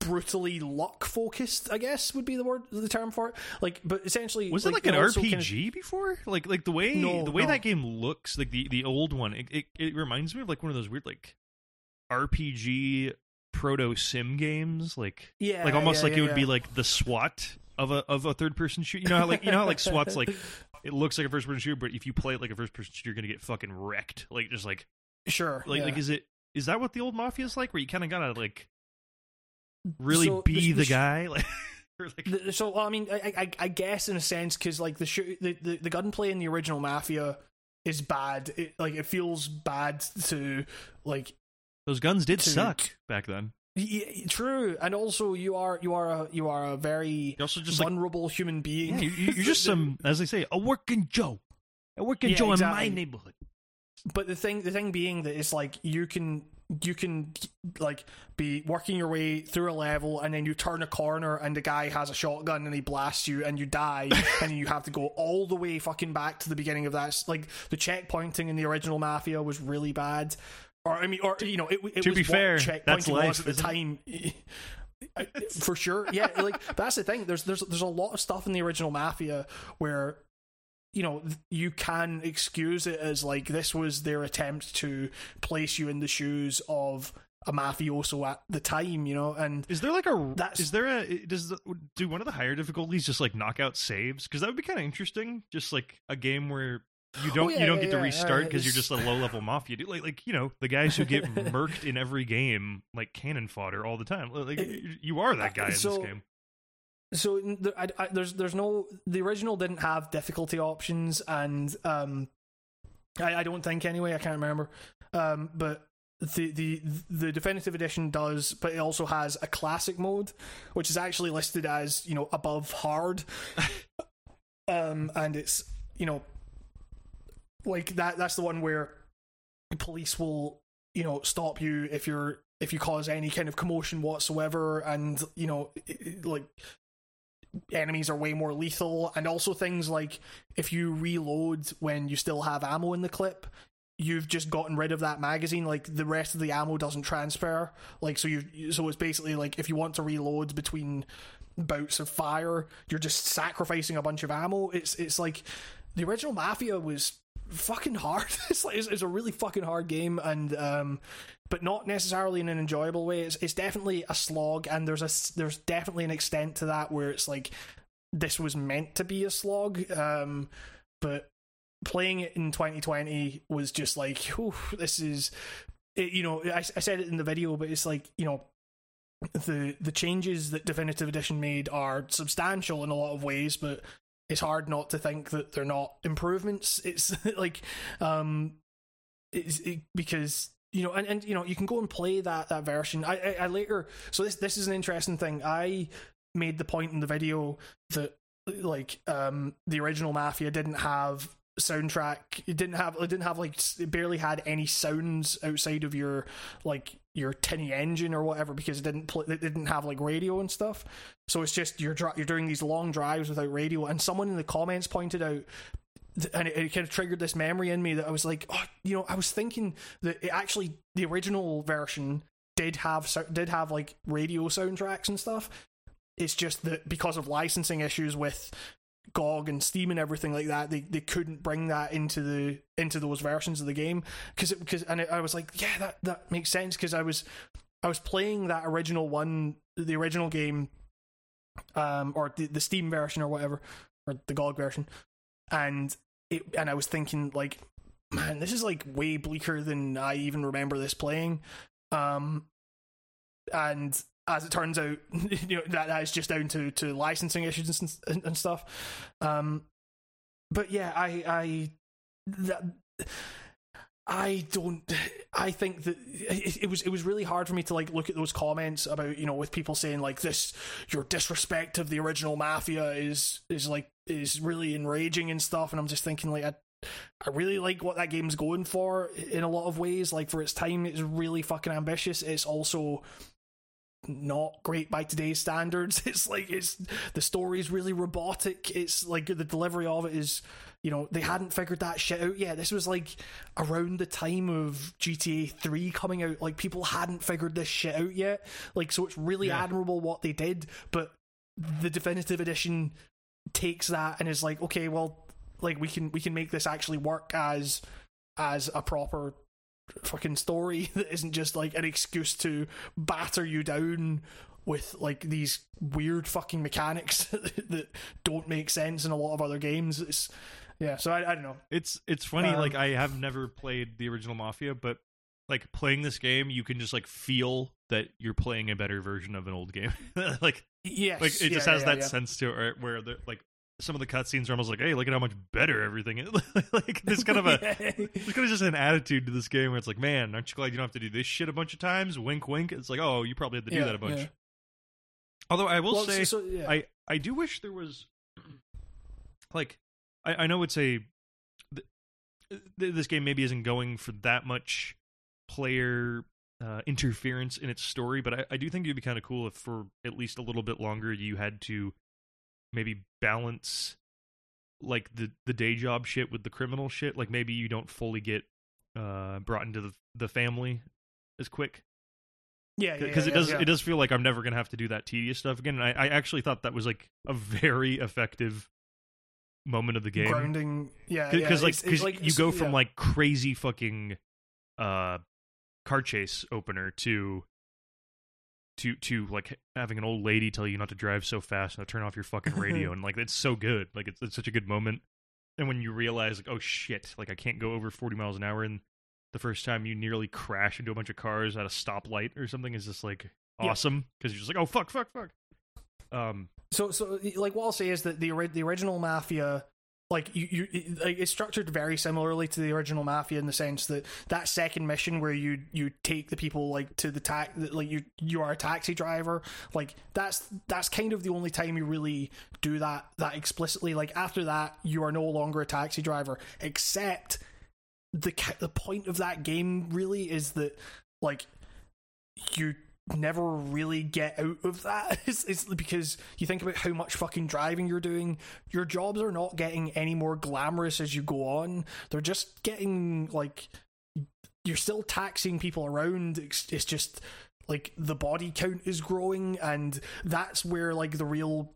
brutally luck focused i guess would be the word the term for it like but essentially Was it like an RPG kind of- before? Like like the way No, the way no. that game looks, like the the old one, it, it it reminds me of like one of those weird like RPG proto sim games, like yeah like almost yeah, like yeah, it would be like the SWAT of a of a third person shoot. You know how like you know how like SWAT's like it looks like a first person shooter, but if you play it like a first person shooter, you're gonna get fucking wrecked. Like just like sure like like is it is that what the old mafia is like where you kind of gotta like really So, be the- the, the guy like like so well, I mean, I, I, I guess in a sense, because like the, shoot, the the the gunplay in the original Mafia is bad. It, like it feels bad to like those guns did suck back then. true, and also you are you are a you are a very also just like vulnerable human being. yeah, you, you're just some as they say a working Joe, a working Yeah, Joe exactly. in my neighborhood. but the thing the thing being that it's like you can you can like be working your way through a level and then you turn a corner and the guy has a shotgun and he blasts you and you die and you have to go all the way fucking back to the beginning of that like the checkpointing in the original mafia was really bad or i mean or you know it, it To was be fair, that's life, at the time. For sure yeah like that's the thing there's there's there's a lot of stuff in the original mafia where you know you can excuse it as like this was their attempt to place you in the shoes of a mafioso at the time you know and Is there like a That's- is there a does the, do one of the higher difficulties just like knock out saves? Because that would be kind of interesting just like a game where you don't Oh, yeah, you don't yeah, get to yeah, restart because you're just a low level mafia dude. Like like you know the guys who get murked in every game like cannon fodder all the time. Like you- you are that guy in so- this game. so there- I, I, there's there's no the original didn't have difficulty options and um I, I don't think anyway I can't remember. Um but the the the definitive edition does but it also has a classic mode which is actually listed as you know above hard. Um and it's you know like that that's the one where the police will you know stop you if you're if you cause any kind of commotion whatsoever and you know like enemies are way more lethal. And also things like if you reload when you still have ammo in the clip you've just gotten rid of that magazine like the rest of the ammo doesn't transfer. Like so you so it's basically like if you want to reload between bouts of fire you're just sacrificing a bunch of ammo. It's it's like the original mafia was fucking hard. It's like it's, it's a really fucking hard game and um but not necessarily in an enjoyable way. It's, it's definitely a slog and there's a there's definitely an extent to that where it's like this was meant to be a slog um but playing it in 2020 was just like this is it, you know I, I said it in the video but it's like you know the the changes that definitive edition made are substantial in a lot of ways but it's hard not to think that they're not improvements. It's like um, it's it, because you know, and, and you know, you can go and play that that version. I, I I later so this this is an interesting thing. I made the point in the video that like um the original Mafia didn't have soundtrack it didn't have it didn't have like it barely had any sounds outside of your like your tinny engine or whatever because it didn't play it didn't have like radio and stuff. So it's just you're you're doing these long drives without radio and someone in the comments pointed out th- and it, it kind of triggered this memory in me that I was like oh you know I was thinking that it actually the original version did have did have like radio soundtracks and stuff. It's just that because of licensing issues with GOG and Steam and everything like that, they, they couldn't bring that into the into those versions of the game. Because because and I was like, yeah, that that makes sense because I was I was playing that original one, the original game, um, or the, the Steam version or whatever, or the GOG version, and it and I was thinking like, man, this is like way bleaker than I even remember this playing, um, and as it turns out, you know that, that is just down to, to licensing issues and, and, and stuff. Um, but yeah, I I that, I don't. I think that it, it was it was really hard for me to like look at those comments about you know with people saying like this your disrespect of the original Mafia is is like is really enraging and stuff, and I'm just thinking like I I really like what that game's going for in a lot of ways. Like for its time, it's really fucking ambitious. It's also not great by today's standards. It's like it's the story's really robotic. It's like the delivery of it is, you know, they hadn't figured that shit out yet. This was like around the time of GTA 3 coming out. Like people hadn't figured this shit out yet. Like so it's really Yeah. admirable what they did, but the definitive edition takes that and is like, okay, well, like we can we can make this actually work as as a proper fucking story that isn't just like an excuse to batter you down with like these weird fucking mechanics that don't make sense in a lot of other games. It's yeah, so I, I don't know. It's it's funny. Um, like I have never played the original Mafia, but like playing this game, you can just like feel that you're playing a better version of an old game. like Yes, like it just has yeah, that yeah. sense to it, right? Where the like some of the cutscenes are almost like, hey, look at how much better everything is. like there's kind of a there's kind of just an attitude to this game where it's like, man, aren't you glad you don't have to do this shit a bunch of times? Wink, wink. It's like, oh, you probably had to do Yeah, that a bunch. yeah. Although I will Well, say, so, yeah. I I do wish there was like I I know it's a th- th- this game maybe isn't going for that much player uh, interference in its story, but I, I do think it'd be kind of cool if for at least a little bit longer you had to maybe balance like the the day job shit with the criminal shit. Like maybe you don't fully get uh, brought into the the family as quick yeah, yeah, because yeah, it does yeah. it does feel like I'm never gonna have to do that tedious stuff again. And I, I actually thought that was like a very effective moment of the game grounding. Yeah, because yeah, like because like you go from yeah. like crazy fucking uh car chase opener to to to like having an old lady tell you not to drive so fast and to turn off your fucking radio and like it's so good. Like it's, it's such a good moment. And when you realize like oh shit like i can't go over 40 miles an hour and the first time you nearly crash into a bunch of cars at a stoplight or something is just like awesome because you're just like oh fuck fuck fuck. Um So, so like what I'll say is that the the original Mafia, like you, you it, it's structured very similarly to the original Mafia in the sense that that second mission where you you take the people like to the tax like you you are a taxi driver like that's that's kind of the only time you really do that that explicitly. Like after that you are no longer a taxi driver except the the point of that game really is that like you never really get out of that. It's, because you think about how much fucking driving you're doing. Your jobs are not getting any more glamorous as you go on. They're just getting like you're still taxing people around. It's, it's just like the body count is growing, and that's where like the real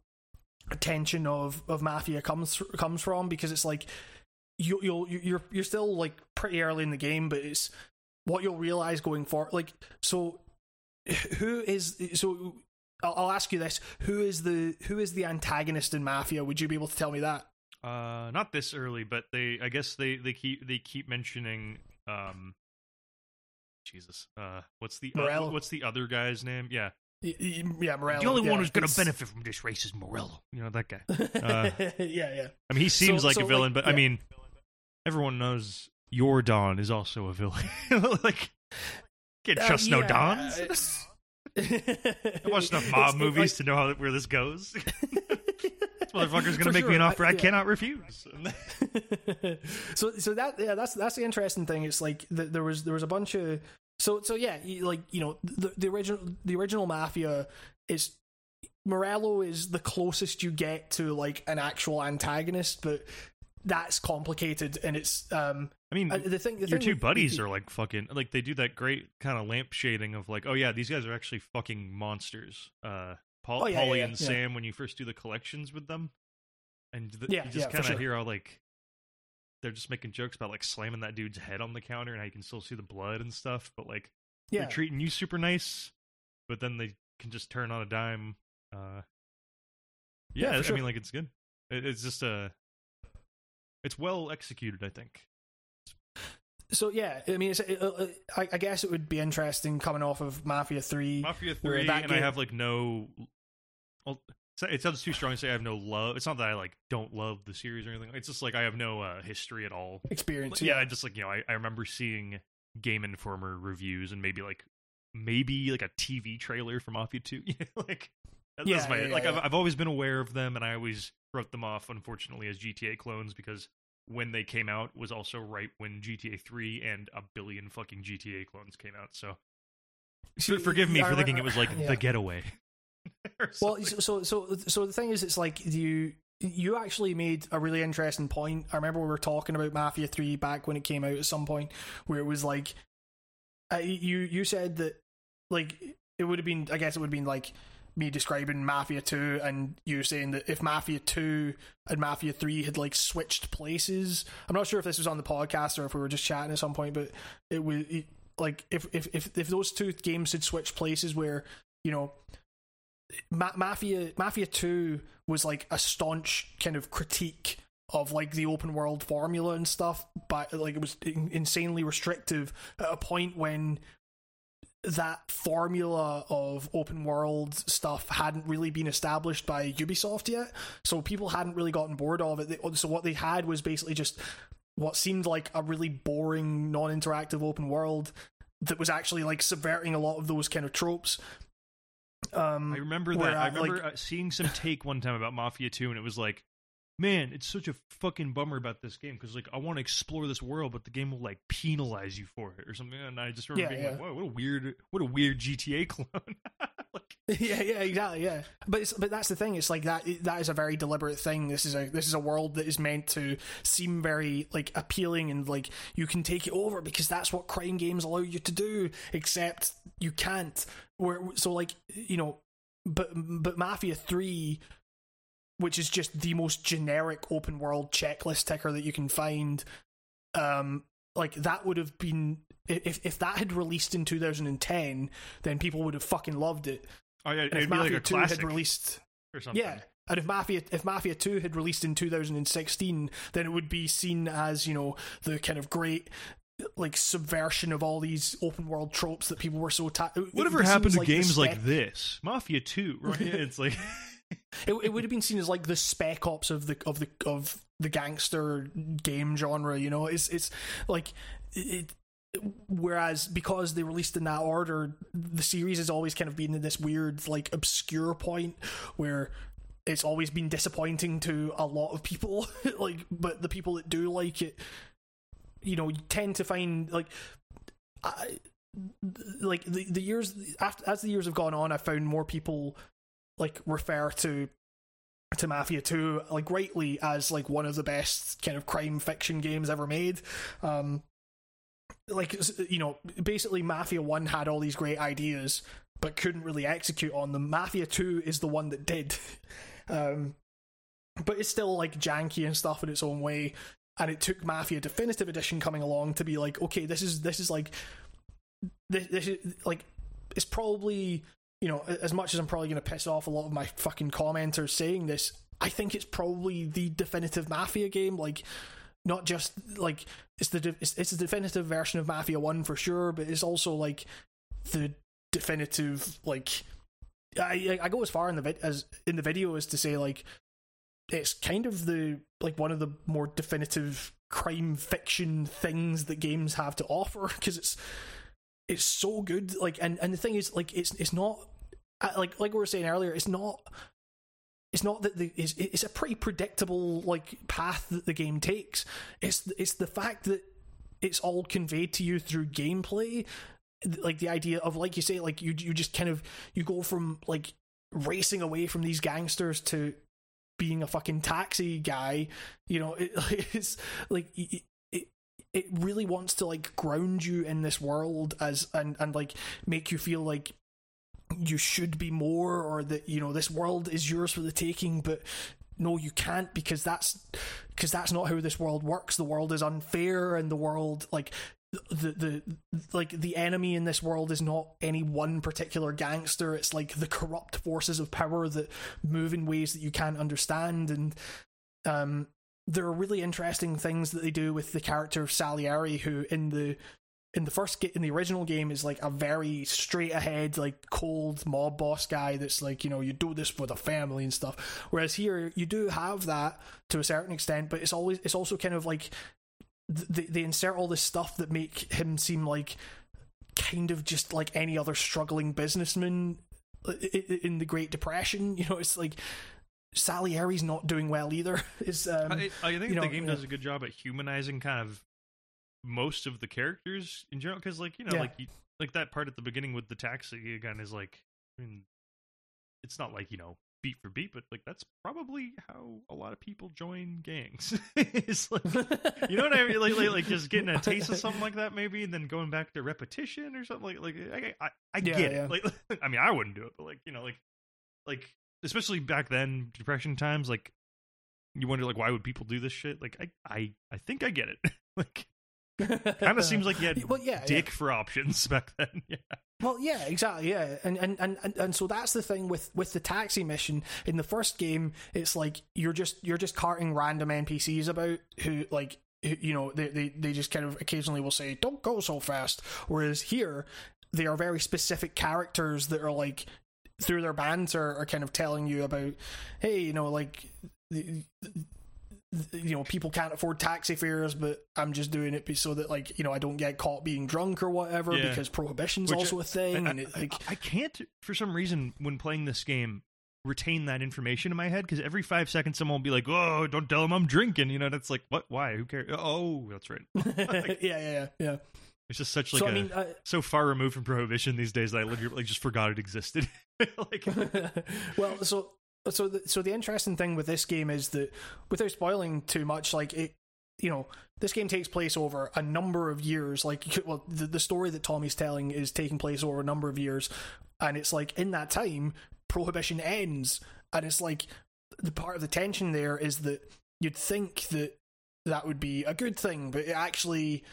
attention of of mafia comes comes from because it's like you you'll you're you're still like pretty early in the game, but it's what you'll realize going forward. Like so, who is so? I'll, I'll ask you this: who is the who is the antagonist in Mafia? Would you be able to tell me that? Uh, not this early, but they. I guess they they keep they keep mentioning. Um, Jesus. Uh, what's the uh, what's the other guy's name? Yeah, Y- y- Yeah, Morello. the only yeah, one who's going to benefit from this race is Morello. You know that guy. Uh, yeah, yeah. I mean, he seems So- like so, a villain, like, but I mean, everyone knows your Don is also a villain. like, can't trust Uh, no Dons. I watched enough mob it's movies like- to know how where this goes. this motherfucker's gonna make me an offer I, yeah. cannot refuse. so so that yeah that's that's the interesting thing it's like the, there was there was a bunch of so so yeah like you know the, the original the original mafia is morello is the closest you get to like an actual antagonist but that's complicated and it's um I mean, uh, the thing the your thing two with- buddies are like fucking like they do that great kind of lamp shading of like, oh yeah, these guys are actually fucking monsters. Uh, Paul, Oh, yeah, Paulie yeah, and yeah. Sam when you first do the collections with them, and the, Yeah, you just kind of sure. hear how like they're just making jokes about like slamming that dude's head on the counter and how you can still see the blood and stuff, but like they're treating you super nice, but then they can just turn on a dime. Uh, Yeah, I sure. mean, like it's good. It, it's just a, it's well executed. I think. so yeah i mean it's, uh, uh, I, I guess it would be interesting coming off of mafia 3 Mafia Three, and I have like no. Well, it sounds too strong to say I have no love. It's not that I like don't love the series or anything. It's just like I have no uh, history at all. experience yeah, I just like you know I, I remember seeing Game Informer reviews and maybe like maybe like a TV trailer for Mafia Two. You know, like Yeah, my yeah, like yeah, I've. I've always been aware of them, and I always wrote them off, unfortunately, as GTA clones because when they came out was also right when GTA Three and a billion fucking GTA clones came out. So See, forgive me I for thinking it was like yeah. the getaway. Well, so so so the thing is, it's like you you actually made a really interesting point. I remember we were talking about Mafia Three back when it came out at some point, where it was like, uh, you you said that like it would have been, I guess it would have been like me describing Mafia Two, and you saying that if Mafia Two and Mafia Three had like switched places, I'm not sure if this was on the podcast or if we were just chatting at some point, but it was like if if if if those two games had switched places, where you know Ma- Mafia Mafia 2 was like a staunch kind of critique of like the open world formula and stuff but like it was in- insanely restrictive at a point when that formula of open world stuff hadn't really been established by Ubisoft yet. So people hadn't really gotten bored of it. They- so what they had was basically just what seemed like a really boring non-interactive open world that was actually like subverting a lot of those kind of tropes. Um I remember that. I uh, remember like- uh, seeing some take one time about Mafia 2, and it was like, man, it's such a fucking bummer about this game because like I want to explore this world, but the game will like penalize you for it or something. And I just remember Yeah, being like, yeah. whoa, what a weird, what a weird GTA clone. like, yeah, yeah, exactly, yeah. But it's, but that's the thing. It's like that. That is a very deliberate thing. This is a this is a world that is meant to seem very like appealing and like you can take it over because that's what crime games allow you to do. Except you can't. Where so like you know, but but Mafia Three, which is just the most generic open world checklist ticker that you can find, um, like that would have been if if that had released in 2010, then people would have fucking loved it. oh yeah, if like Mafia a 2 had released or something. yeah and if mafia if mafia 2 had released in 2016 then it would be seen as you know the kind of great like subversion of all these open world tropes that people were so ta- Whatever happened to like, games like this? Mafia 2, right? it's like, it, it would have been seen as like the spec ops of the of the of the gangster game genre you know? It's it's like it whereas because they released in that order the series has always kind of been in this weird like obscure point where it's always been disappointing to a lot of people. Like but the people that do like it you know tend to find like I, like the the years after as the years have gone on i found more people like refer to to Mafia 2 like rightly as like one of the best kind of crime fiction games ever made. Um like you know basically Mafia 1 had all these great ideas but couldn't really execute on them. Mafia 2 is the one that did. Um but it's still like janky and stuff in its own way. And it took Mafia Definitive Edition coming along to be like okay this is this is like this, this is like it's probably you know, as much as I'm probably going to piss off a lot of my fucking commenters saying this, I think it's probably the definitive Mafia game. Like, not just like it's the it's, it's the definitive version of Mafia One for sure, but it's also like the definitive like I I go as far in the vid- as in the video as to say like it's kind of the like one of the more definitive crime fiction things that games have to offer because it's it's so good like and and the thing is like it's it's not uh, like like we were saying earlier it's not it's not that the it's, it's a pretty predictable like path that the game takes. It's it's the fact that it's all conveyed to you through gameplay like the idea of like you say like you you just kind of you go from like racing away from these gangsters to being a fucking taxi guy you know it, it's like it, really wants to like ground you in this world as and and like make you feel like you should be more or that you know this world is yours for the taking but no you can't because that's because that's not how this world works. The world is unfair and the world like the the like the enemy in this world is not any one particular gangster. It's like the corrupt forces of power that move in ways that you can't understand and um there are really interesting things that they do with the character of Salieri who in the in the first in the original game is like a very straight ahead like cold mob boss guy that's like you know you do this for the family and stuff whereas here you do have that to a certain extent but it's always it's also kind of like they, they insert all this stuff that make him seem like kind of just like any other struggling businessman in the Great Depression. You know, it's like Salieri's not doing well either. Is um, I, I think you know, the game does a good job at humanizing kind of most of the characters in general. Because, like you know, Yeah. like you, like that part at the beginning with the taxi again is like, I mean, it's not like you know beat for beat, but like that's probably how a lot of people join gangs. it's like you know what I mean? Like, like, like just getting a taste of something like that, maybe, and then going back to repetition or something like like I I, I Yeah, get yeah. it. Like, I mean, I wouldn't do it, but like you know, like like especially back then, depression times, like you wonder like why would people do this shit? Like I I I think I get it. like kind of seems like you had well, yeah, yeah. dick for options back then. Yeah. Well, yeah, exactly, yeah, and, and and and and so that's the thing with with the taxi mission in the first game. It's like you're just you're just carting random NPCs about who like who- you know they they they just kind of occasionally will say don't go so fast. Whereas here they are very specific characters that are like through their banter are are kind of telling you about hey you know like you know people can't afford taxi fares but i'm just doing it so that like you know i don't get caught being drunk or whatever Yeah. because prohibition's Which, also a thing I, and it, like I, I can't for some reason when playing this game retain that information in my head because every five seconds someone will be like, "Oh, don't tell them I'm drinking," you know. That's like, what? Why? Who cares? Oh, that's right. yeah, yeah, yeah, yeah. It's just such like so a I mean, so far removed from prohibition these days that I literally like just forgot it existed. like, well, so so the, so the interesting thing with this game is that without spoiling too much, like it, you know, this game takes place over a number of years. Like, well, the the story that Tommy's telling is taking place over a number of years, and it's like in that time, prohibition ends, and it's like the part of the tension there is that you'd think that that would be a good thing, but it actually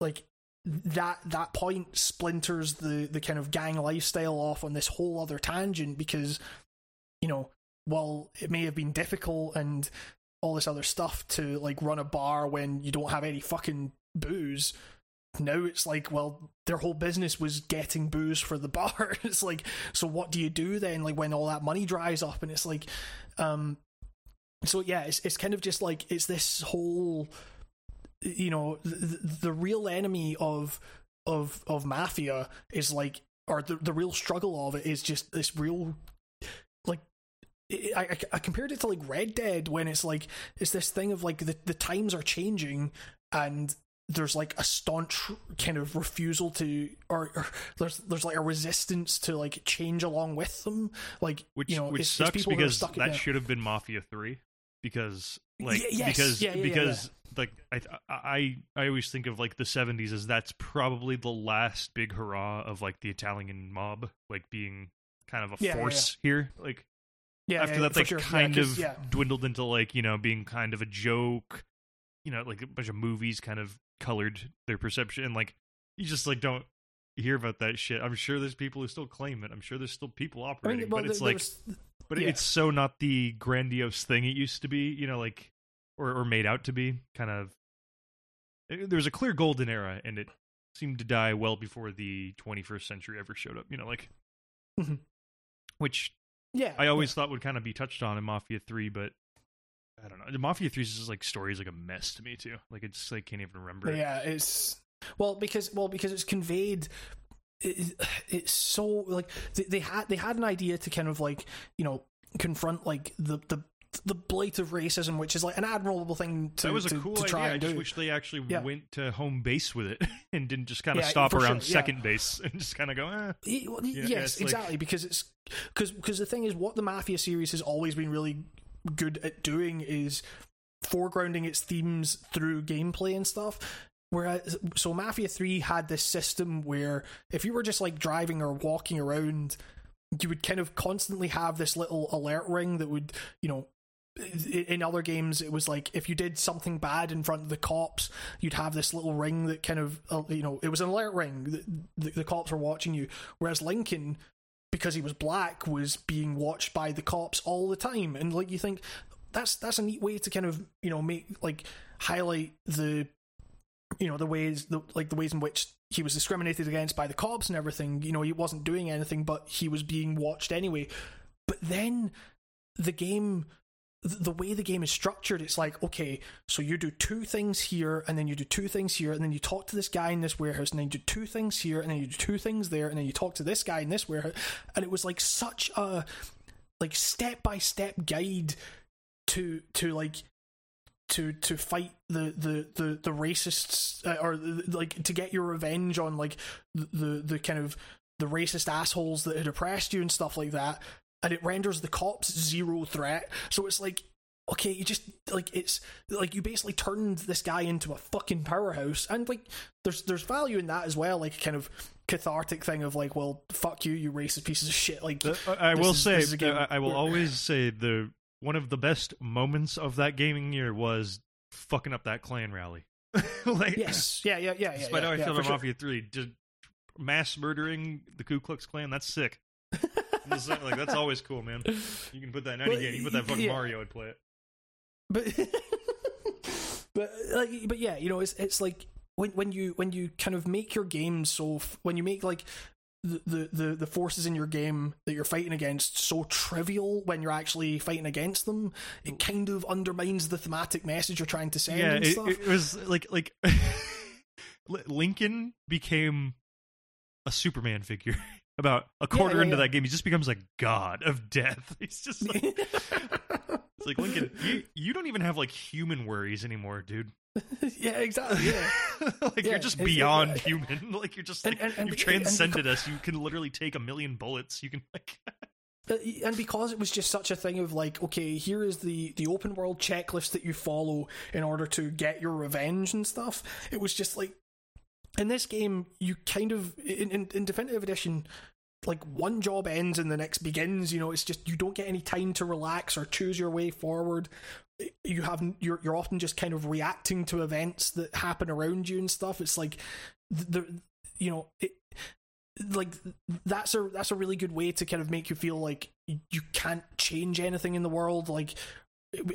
like that that point splinters the the kind of gang lifestyle off on this whole other tangent because you know while it may have been difficult and all this other stuff to like run a bar when you don't have any fucking booze now it's like well their whole business was getting booze for the bar. It's like so what do you do then like when all that money dries up? And it's like um so yeah it's it's kind of just like it's this whole you know the, the real enemy of of of mafia is like or the the real struggle of it is just this real like I, I, I compared it to like Red Dead when it's like it's this thing of like the, the times are changing and there's like a staunch kind of refusal to or, or there's there's like a resistance to like change along with them. Like which you know which it's, it's sucks are because that should have been Mafia Three because like Y- yes. because Yeah, yeah, yeah, because like I I I always think of like the seventies as that's probably the last big hurrah of like the Italian mob like being kind of a Yeah, yeah, force here like yeah, after yeah, that's like sure. Yeah, of yeah. dwindled into like you know being kind of a joke you know like a bunch of movies kind of colored their perception and like you just like don't hear about that shit i'm sure there's people who still claim it i'm sure there's still people I operating mean, well, but it's like there's- but yeah. it's so not the grandiose thing it used to be you know like or or made out to be kind of eh, there was a clear golden era and it seemed to die well before the 21st century ever showed up you know like Mhm. which yeah, I always thought would kind of be touched on in Mafia Three, but I don't know. The Mafia Three is just like story is like a mess to me too. Like it's like can't even remember. it. Yeah, it's well because well because it's conveyed. It, it's so like they, they had they had an idea to kind of like you know confront like the the the blight of racism, which is like an admirable thing to that was a to, cool to try idea. I just do. wish they actually Yeah. went to home base with it and didn't just kind of Yeah, stop around sure, yeah. second base and just kind of go, eh. Well, Yeah, yes, it's like- exactly. Because it's because because the thing is, what the Mafia series has always been really good at doing is foregrounding its themes through gameplay and stuff. Whereas, so Mafia Three had this system where if you were just like driving or walking around, you would kind of constantly have this little alert ring that would, you know. In other games, it was like if you did something bad in front of the cops, you'd have this little ring that kind of, uh, you know, it was an alert ring. The, the, the cops were watching you. Whereas Lincoln, because he was black, was being watched by the cops all the time. And like you think that's that's a neat way to kind of you know make like highlight the you know the ways the like the ways in which he was discriminated against by the cops and everything. You know he wasn't doing anything, but he was being watched anyway. But then the game the way the game is structured, it's like, okay, so you do two things here, and then you do two things here, and then you talk to this guy in this warehouse, and then you do two things here, and then you do two things there, and then you talk to this guy in this warehouse, and it was like such a like step by step guide to to like to to fight the the the, the racists uh, or like to get your revenge on like the, the the kind of the racist assholes that had oppressed you and stuff like that and it renders the cops zero threat so it's like okay you just like it's like you basically turned this guy into a fucking powerhouse and like there's there's value in that as well like kind of cathartic thing of like well fuck you you racist pieces of shit like The- I I will is- say, this is a game I, I will where- always say the one of the best moments of that gaming year was fucking up that Klan rally. like, yes yeah yeah yeah yeah despite yeah, how I yeah, feel about sure. Mafia Three, just mass murdering the Ku Klux Klan, that's sick. I'm just saying, like that's always cool, man. You can put that in any Well, game. You put that fucking yeah. Mario, I'd play it. but but like but yeah you know it's it's like when when you when you kind of make your game so f- when you make like the, the the forces in your game that you're fighting against so trivial when you're actually fighting against them it kind of undermines the thematic message you're trying to send yeah, and it, stuff it was like like Lincoln became a Superman figure. About a quarter yeah, into yeah. that game, he just becomes like god of death. He's just like, it's like Lincoln. You you don't even have like human worries anymore, dude. yeah exactly yeah like Yeah, you're just beyond yeah. human. Like you're just like and- and you've and transcended us. You can literally take a million bullets. You can like and because it was just such a thing of like okay here is the the open world checklist that you follow in order to get your revenge and stuff it was just like in this game you kind of in, in, in definitive edition like one job ends and the next begins you know it's just you don't get any time to relax or choose your way forward. You have you're you're often just kind of reacting to events that happen around you and stuff. It's like the you know it like that's a that's a really good way to kind of make you feel like you can't change anything in the world like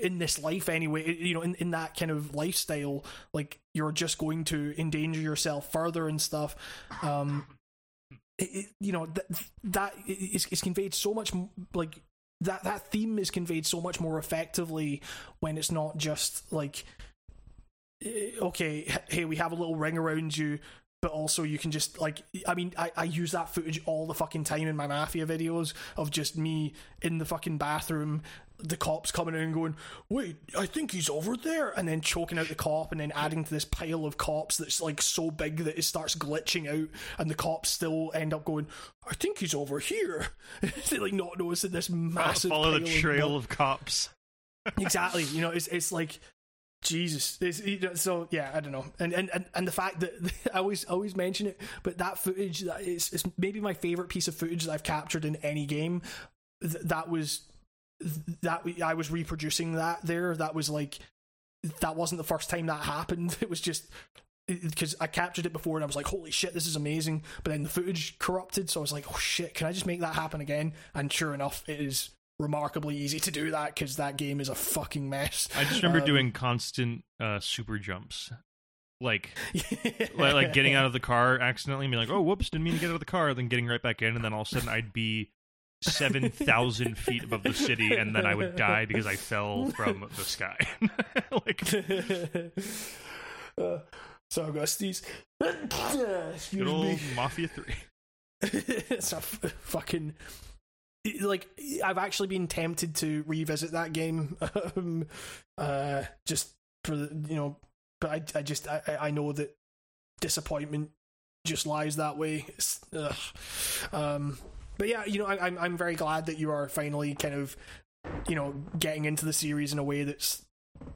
in this life anyway you know in, in that kind of lifestyle like you're just going to endanger yourself further and stuff. Um it, you know that that is, is conveyed so much like that that theme is conveyed so much more effectively when it's not just like eh, okay hey we have a little ring around you but also you can just like I mean I, I use that footage all the fucking time in my mafia videos of just me in the fucking bathroom the cops coming in and going wait I think he's over there and then choking out the cop and then adding to this pile of cops that's like so big that it starts glitching out and the cops still end up going I think he's over here. They like not noticing this massive follow the pile of trail bu- of cops. exactly you know it's it's like jesus it's, so yeah i don't know. And, and and and the fact that i always always mention it but that footage that is is maybe my favorite piece of footage that i've captured in any game. Th- that was that i was reproducing that there that was like that wasn't the first time that happened it was just because I captured it before and I was like, holy shit, this is amazing. But then the footage corrupted, so I was like, oh shit, can I just make that happen again? And sure enough, it is remarkably easy to do that because that game is a fucking mess. I just remember Um, doing constant uh, super jumps, like like, like getting out of the car accidentally, and being like, "Oh, whoops, didn't mean to get out of the car," then getting right back in, and then all of a sudden I'd be seven thousand feet above the city, and then I would die because I fell from the sky. like, uh, so I've got a sneeze. Excuse good old me. Mafia Three. it's a f- fucking like I've actually been tempted to revisit that game, um, uh, just for the you know, but I I just I I know that disappointment just lies that way. It's, ugh. Um, but yeah, you know, I, I'm I'm very glad that you are finally kind of you know getting into the series in a way that's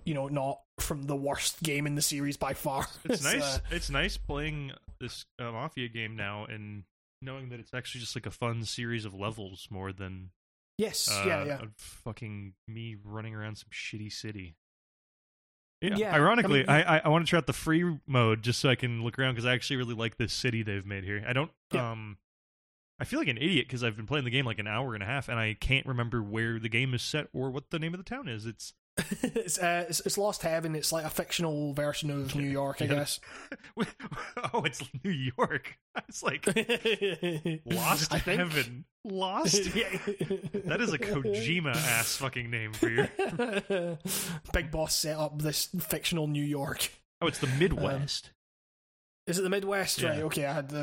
you know not from the worst game in the series by far. It's nice. it's nice playing this uh, Mafia game now and knowing that it's actually just like a fun series of levels more than yes, uh, yeah, yeah. fucking me running around some shitty city. Yeah. Yeah, Ironically, I I mean- I, I, want to try out the free mode just so I can look around because I actually really like this city they've made here. I don't. Yeah. Um, I feel like an idiot because I've been playing the game like an hour and a half and I can't remember where the game is set or what the name of the town is. It's it's, uh, it's it's Lost Heaven. It's like a fictional version of New York, I Yeah. guess. oh, it's New York. It's like Lost. Heaven. Lost. Yeah. That is a Kojima ass fucking name for you. Big Boss set up this fictional New York. Oh, it's the Midwest. Is it the Midwest? Yeah. Right. Okay. I had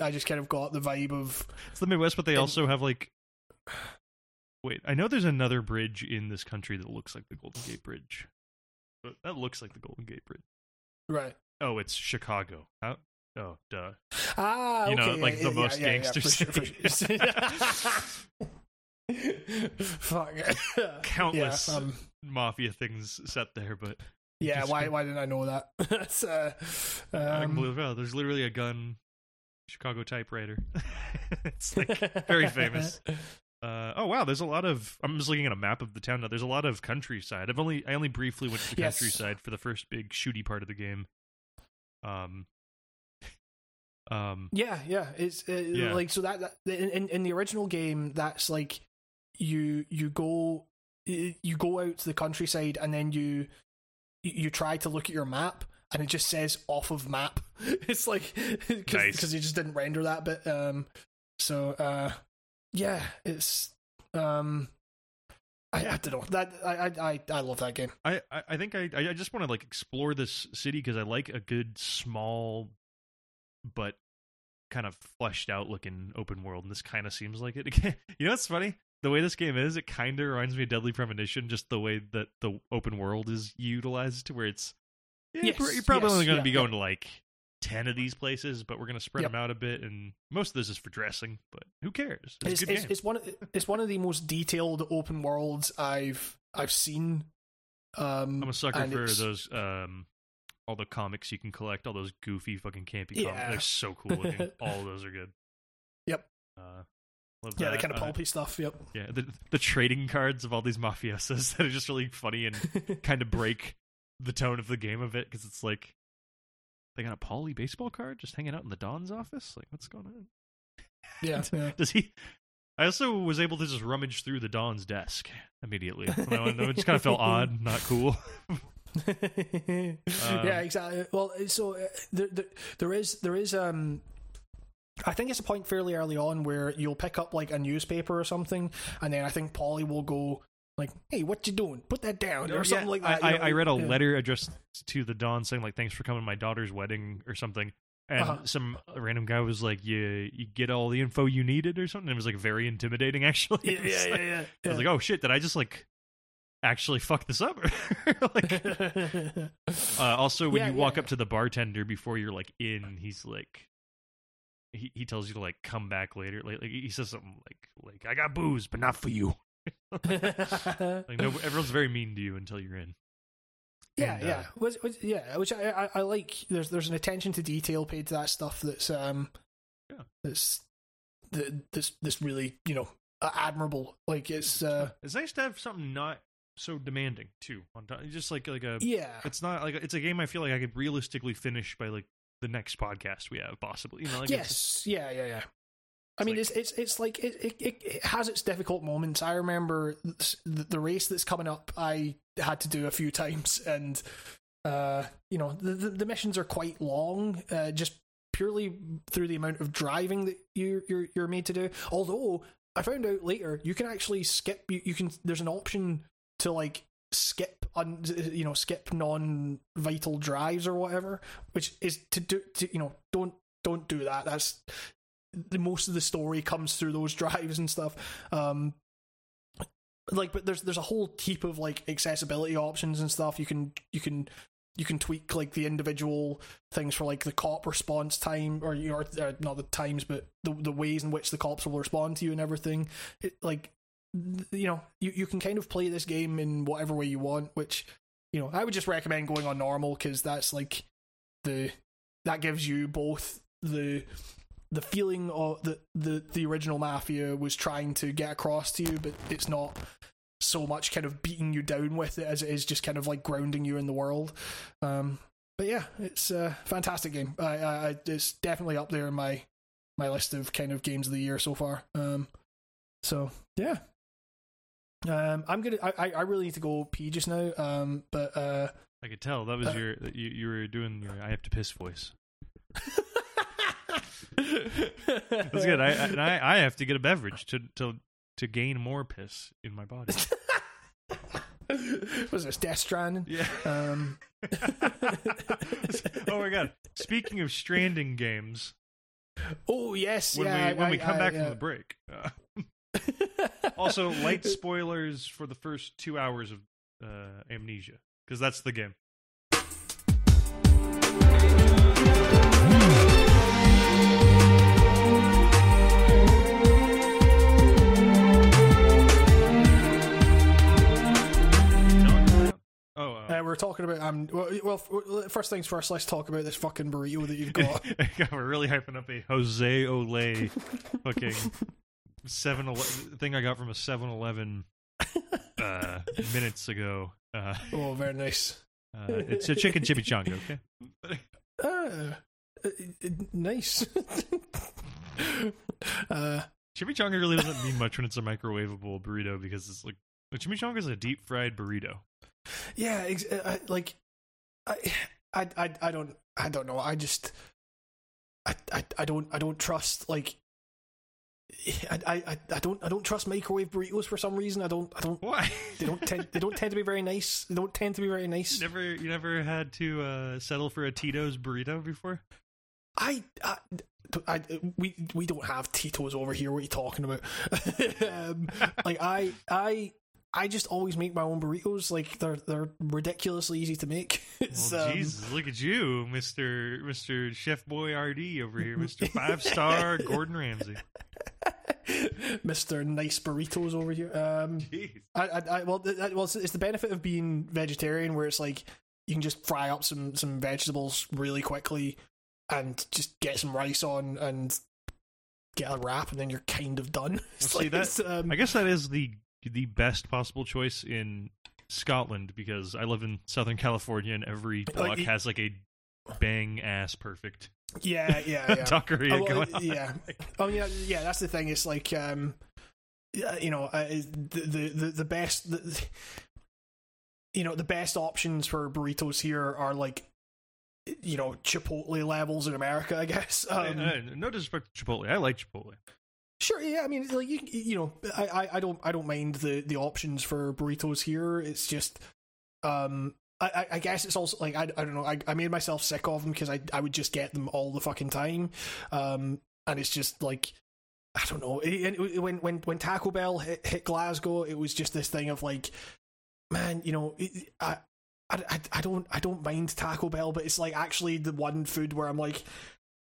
I just kind of got the vibe of it's the Midwest, but they and- also have like. Wait, I know there's another bridge in this country that looks like the Golden Gate Bridge. But that looks like the Golden Gate Bridge. right. Oh, it's Chicago. How? Oh, duh. Ah, You know, like yeah, the yeah, most yeah, gangster city. Fuck. Countless um, mafia things set there, but yeah Just why why didn't I know that? That's, uh, I can um, believe it. There's literally a gun, Chicago typewriter. it's like very famous. Uh, oh wow, there's a lot of. I'm just looking at a map of the town now. There's a lot of countryside. I've only I only briefly went to the Yes. countryside for the first big shooty part of the game. Um. Um. Yeah, yeah. It's uh, Yeah. like so that, that in- in the original game, that's like you you go you go out to the countryside and then you you try to look at your map and it just says off of map. It's like because Nice. you just didn't render that bit. Um, so uh, yeah, it's um. I, I don't know that I, I I love that game. I I I think I I just want to like explore this city because I like a good small, but kind of fleshed out looking open world, and this kind of seems like it. you know what's funny? The way this game is, it kind of reminds me of Deadly Premonition, just the way that the open world is utilized, to where it's yeah, Yes, you're, probably yes, only going to yeah, be yeah. going to like ten of these places, but we're going to spread Yep. them out a bit, and most of this is for dressing. But who cares? It's, It's it's, it's one of, it's one of the most detailed open worlds I've I've seen. Um, I'm a sucker for those um all the comics you can collect, all those goofy fucking campy comics. They're so cool looking. all of those are good. Yep. Uh, love Yeah, the kind of Uh, pulpy stuff. Yep. yeah, the the trading cards of all these mafiosos that are just really funny and kind of break the tone of the game a bit because it's like they got a Paulie baseball card just hanging out in the Don's office. Like, what's going on? yeah. yeah. Does he? I also was able to just rummage through the Don's desk immediately. It just kind of felt odd, not cool. yeah, exactly. Well, so uh, there, there, there is there is um. I think it's a point fairly early on where you'll pick up like a newspaper or something, and then I think Paulie will go like, "Hey, what you doing? Put that down," or Yeah, something like that. I, I, read a Yeah. letter addressed to the Don saying like, "Thanks for coming to my daughter's wedding" or something. And Uh-huh. some random guy was like, "You you get all the info you needed" or something. It was like very intimidating, actually. Yeah, yeah, like- yeah, yeah. I was like, "Oh shit! Did I just like actually fuck this up?" like, uh, also, when you walk up to the bartender before you're like in, he's like, he he tells you to like come back later. Like, like he says something like like I got booze, but not for you. Like no, everyone's very mean to you until you're in. Yeah, And, uh, yeah, which, which, yeah, which I, I, I like. There's there's an attention to detail paid to that stuff that's um, Yeah. that's th- this this really you know uh, admirable. Like it's uh, It's nice to have something not so demanding too. On top, just like like a, yeah, it's not like it's a game I feel like I could realistically finish by like the next podcast we have, possibly. You know, like yes, yeah, yeah, yeah. I mean, like- it's it's it's like it, it, it, it has its difficult moments. I remember the, the race that's coming up. I had to do a few times, and uh, you know, the, the the missions are quite long, uh, just purely through the amount of driving that you you're you're made to do. Although I found out later you can actually skip. You, you can. There's an option to like skip un, you know skip non-vital drives or whatever, which is to do. To, you know, don't don't do that. That's the most of the story comes through those drives and stuff. Um, like, but there's there's a whole heap of like accessibility options and stuff. You can you can you can tweak like the individual things for like the cop response time or you know, not the times but the the ways in which the cops will respond to you and everything it, like you know you, you can kind of play this game in whatever way you want which you know i would just recommend going on normal because that's like the that gives you both the the feeling of the, the the original mafia was trying to get across to you but it's not so much kind of beating you down with it as it is just kind of like grounding you in the world. Um, but yeah, it's a fantastic game. I, I, it's definitely up there in my my list of kind of games of the year so far. Um, so yeah, um, I'm gonna. I, I really need to go pee just now. Um, but uh, I could tell that was Uh, your you you were doing your I have to piss voice. That's good. I I, I have to get a beverage to to to gain more piss in my body. was this Death Stranding? Yeah. Um, oh my god! Speaking of stranding games, oh yes, when yeah. we when I- we come I- back yeah. from the break. Uh, also, light spoilers for the first two hours of uh, Amnesia because that's the game. Oh, uh, Uh, we're talking about um. Well, well, first things first. Let's talk about this fucking burrito that you've got. we're really hyping up a José Olé fucking seven ele- thing I got from a 7-Eleven uh, minutes ago. Uh, oh, very nice. uh, it's a chicken chimichanga. Okay. Ah, uh, uh, nice. uh, Chimichanga really doesn't mean much when it's a microwavable burrito because it's like a chimichanga is a deep fried burrito. yeah, ex- uh, I, like I, I, I, I don't, I don't know. I just, I, I, I don't, I don't trust like. I, I, I don't I don't trust microwave burritos for some reason. I don't I don't Why? they don't tend they don't tend to be very nice. They don't tend to be very nice. you never you never had to uh, settle for a Tito's burrito before? I, I, I, we we don't have Tito's over here. What are you talking about? um, like I, I, I just always make my own burritos. Like they're they're ridiculously easy to make. Well, um, Jesus, look at you, Mister Mister Chef Boyardee over here, Mister Five Star Gordon Ramsay. Mr. Nice Burritos over here. Um, Jeez. I, I, I well, that, well, it's, the benefit of being vegetarian, where it's like you can just fry up some some vegetables really quickly and just get some rice on and get a wrap, and then you're kind of done. See, like, that- um, I guess that is the the best possible choice in Scotland because I live in Southern California and every block has like a bang ass perfect yeah, yeah, yeah. taqueria Oh, going on. yeah. Oh yeah, yeah. That's the thing. It's like um, you know, uh, the, the the the best. The, you know, the best options for burritos here are like, you know, Chipotle levels in America. I guess. Um, no disrespect to Chipotle. I like Chipotle. Sure, yeah. I mean, like you, you know, I, I, I don't, I don't mind the the options for burritos here. It's just, um, I, I- guess it's also like I, I don't know. I, I made myself sick of them because I, I would just get them all the fucking time, um, and it's just like. I don't know. It- it- when when when Taco Bell hit, hit Glasgow, it was just this thing of like, man, you know, it, I, I- I don't I don't mind Taco Bell, but it's like actually the one food where I'm like,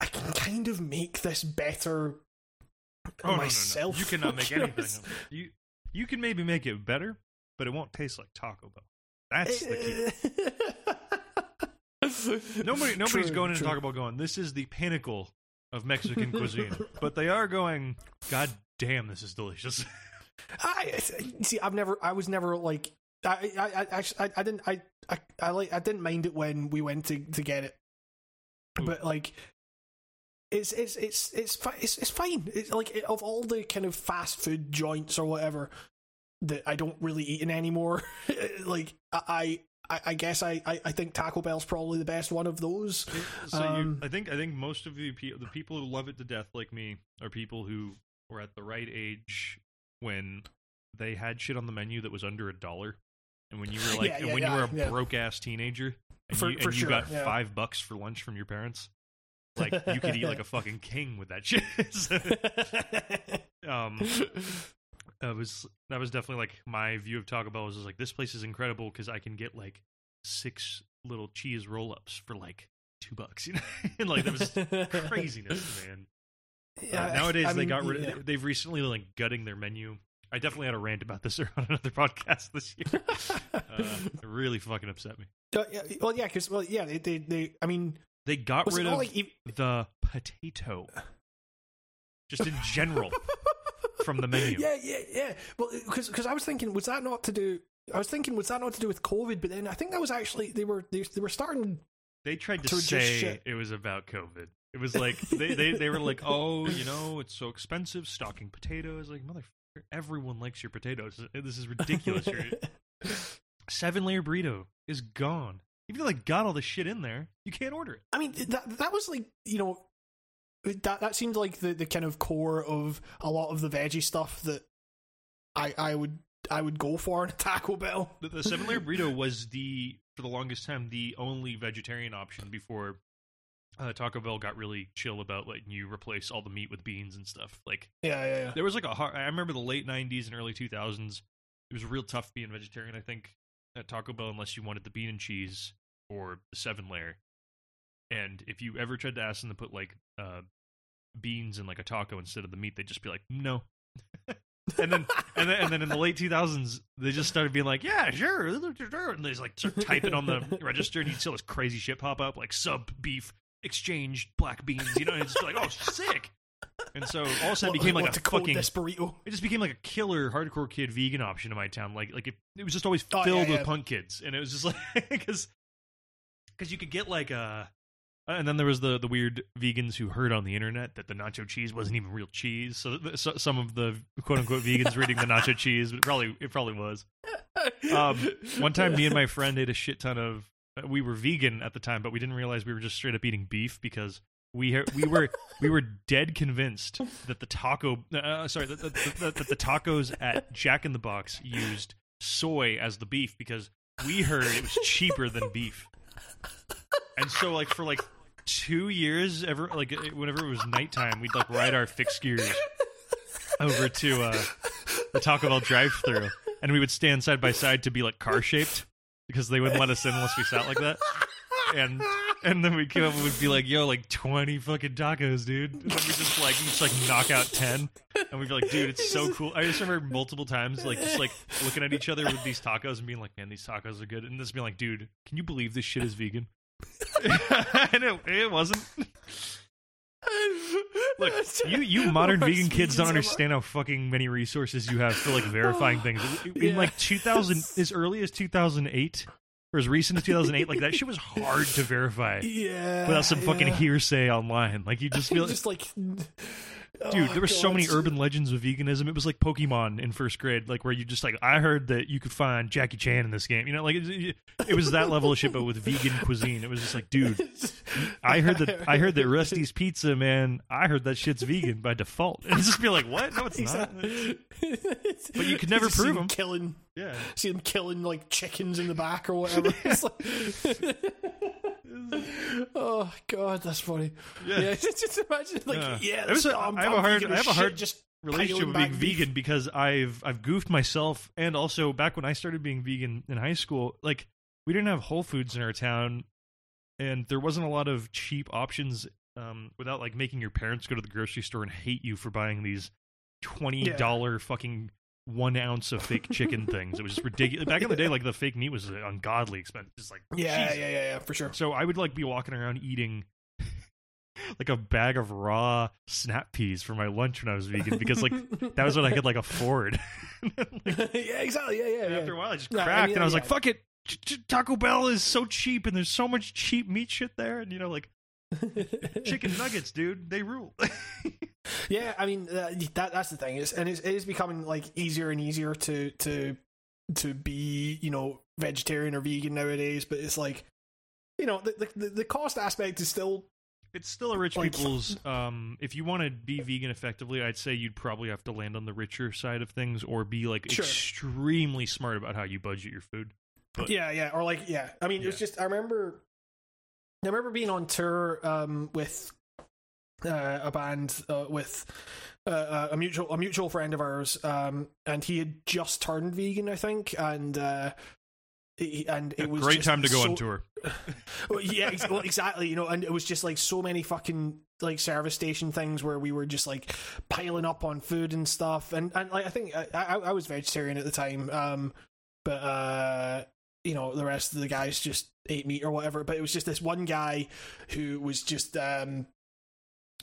I can kind of make this better Oh, no, no, no. myself. You cannot make anything. of it. You you can maybe make it better, but it won't taste like Taco Bell. That's the key. Nobody nobody's True, going into true. Taco Bell going. This is the pinnacle of Mexican cuisine, but they are going. God damn, this is delicious. I see. I've never. I was never like. I. I. I actually. I, I didn't. I, I. I like. I didn't mind it when we went to to get it, but like. It's it's it's it's it's it's fine. It's like it, of all the kind of fast food joints or whatever that I don't really eat in anymore. like I I, I guess I, I I think Taco Bell's probably the best one of those. So Um, you, I think I think most of the pe- the people who love it to death, like me, are people who were at the right age when they had shit on the menu that was under a dollar, and when you were like, Yeah, and yeah, when yeah, you were a broke ass teenager, and For- you, for and you sure, got five bucks for lunch from your parents, like you could eat like a fucking king with that shit. um, that was that was definitely like my view of Taco Bell was just like this place is incredible because I can get like six little cheese roll ups for like two bucks, you know, and like that was craziness, man. Uh, Yeah, nowadays I they mean, got rid. yeah. They've recently like gutting their menu. I definitely had a rant about this on another podcast this year. Uh, it really fucking upset me. Uh, well, yeah, because well, yeah, they, they, they, I mean, They got was rid of like ev- the potato, just in general, from the menu. Yeah, yeah, yeah. Well, uh, because I was thinking, was that not to do? I was thinking, was that not to do with COVID? But then I think that was actually they were they, they were starting. They tried to To say it was about COVID. It was like they, they, they were like, oh, you know, it's so expensive stocking potatoes. Like motherfucker, everyone likes your potatoes. This is ridiculous. Seven layer burrito is gone. Even though they got all the shit in there, you can't order it. I mean, that that was like you know, that that seemed like the the kind of core of a lot of the veggie stuff that I I would I would go for in a Taco Bell. The, the seven layer burrito was the for the longest time the only vegetarian option before uh, Taco Bell got really chill about letting you replace all the meat with beans and stuff. Like Yeah, yeah, yeah. there was like a hard, I remember the late '90s and early 2000s. It was real tough being vegetarian. I think at Taco Bell unless you wanted the bean and cheese or the seven layer. And if you ever tried to ask them to put like uh, beans in like a taco instead of the meat, they'd just be like, no. and then and then and then in the late 2000s, they just started being like, yeah, sure, and they just like start typing on the register, and you'd see all this crazy shit pop up like sub beef exchange black beans, you know, and it's just like, oh, sick. And so all of a sudden it became like a fucking burrito. it just became like a killer hardcore kid vegan option in my town. Like like it, it was just always Oh, filled yeah, with yeah. punk kids, and it was just like because because you could get like a. And then there was the the weird vegans who heard on the internet that the nacho cheese wasn't even real cheese. So, so some of the quote unquote vegans reading the nacho cheese, but probably it probably was. Um, one time, me and my friend ate a shit ton of. uh, We were vegan at the time, but we didn't realize we were just straight up eating beef because we we were we were dead convinced that the taco uh, sorry that, that, the tacos at Jack in the Box used soy as the beef because we heard it was cheaper than beef, and so like for like two years, ever like whenever it was nighttime, we'd like ride our fixed gears over to uh, the Taco Bell drive-through, and we would stand side by side to be like car shaped because they wouldn't let us in unless we sat like that. And and then we'd come up and we'd be like, "Yo, like twenty fucking tacos, dude." And then we just like just like knock out ten, and we'd be like, "Dude, it's so cool." I just remember multiple times like just like looking at each other with these tacos and being like, "Man, these tacos are good," and just being like, "Dude, can you believe this shit is vegan?" and it, it wasn't. Look, you you modern vegan kids don't understand how fucking many resources you have for like verifying things. In Yeah. like 2000, as early as 2008, or as recent as 2008, like that shit was hard to verify Yeah, without some fucking yeah. hearsay online. Like you just feel, just like, Oh, dude, oh, there were so many urban legends of veganism. It was like Pokemon in first grade, like where you just like I heard that you could find Jackie Chan in this game. You know, like it, it was that level of shit, but with vegan cuisine. It was just like, dude, I heard that I heard that Rusty's Pizza, man. I heard that shit's vegan by default. And just be like, what? No, it's not. but you could never prove them 'em. Killing, Yeah. see them killing like chickens in the back or whatever. Oh god, that's funny. Yeah. Yeah, just imagine like Yeah. yeah. Was a- I'm- I have a I'm hard- I have a hard just relationship with being beef. vegan because I've I've goofed myself and also back when I started being vegan in high school, like we didn't have Whole Foods in our town and there wasn't a lot of cheap options um, without like making your parents go to the grocery store and hate you for buying these twenty dollar fucking one ounce of fake chicken things. It was just ridiculous. Back in the day, like the fake meat was ungodly expensive. Just like Yeah, Jesus. yeah, yeah, yeah, for sure. So I would like be walking around eating like a bag of raw snap peas for my lunch when I was vegan because like that was what I could like afford. Like, yeah, exactly. Yeah, yeah, and yeah. after a while, I just Yeah, I cracked, mean, and I was yeah. like, "Fuck it." Taco Bell is so cheap, and there's so much cheap meat shit there, and you know, like chicken nuggets, dude, they rule. Yeah, I mean uh, that that's the thing is, and it's, it is becoming like easier and easier to to to be you know vegetarian or vegan nowadays. But it's like you know the the, the cost aspect is still It's still a rich Like- people's. Um, if you want to be vegan effectively, I'd say you'd probably have to land on the richer side of things, or be like Sure. extremely smart about how you budget your food. But- yeah, yeah, or like yeah. I mean, it was just I remember, I remember being on tour um, with uh, a band uh, with uh, a mutual a mutual friend of ours, um, and he had just turned vegan, I think, and. Uh, he- and it A was great time to go so- on tour. well, yeah, ex- well, exactly. You know, and it was just like so many fucking like service station things where we were just like piling up on food and stuff. And and like I think I, I, I was vegetarian at the time, um, but uh, you know the rest of the guys just ate meat or whatever. But it was just this one guy who was just um.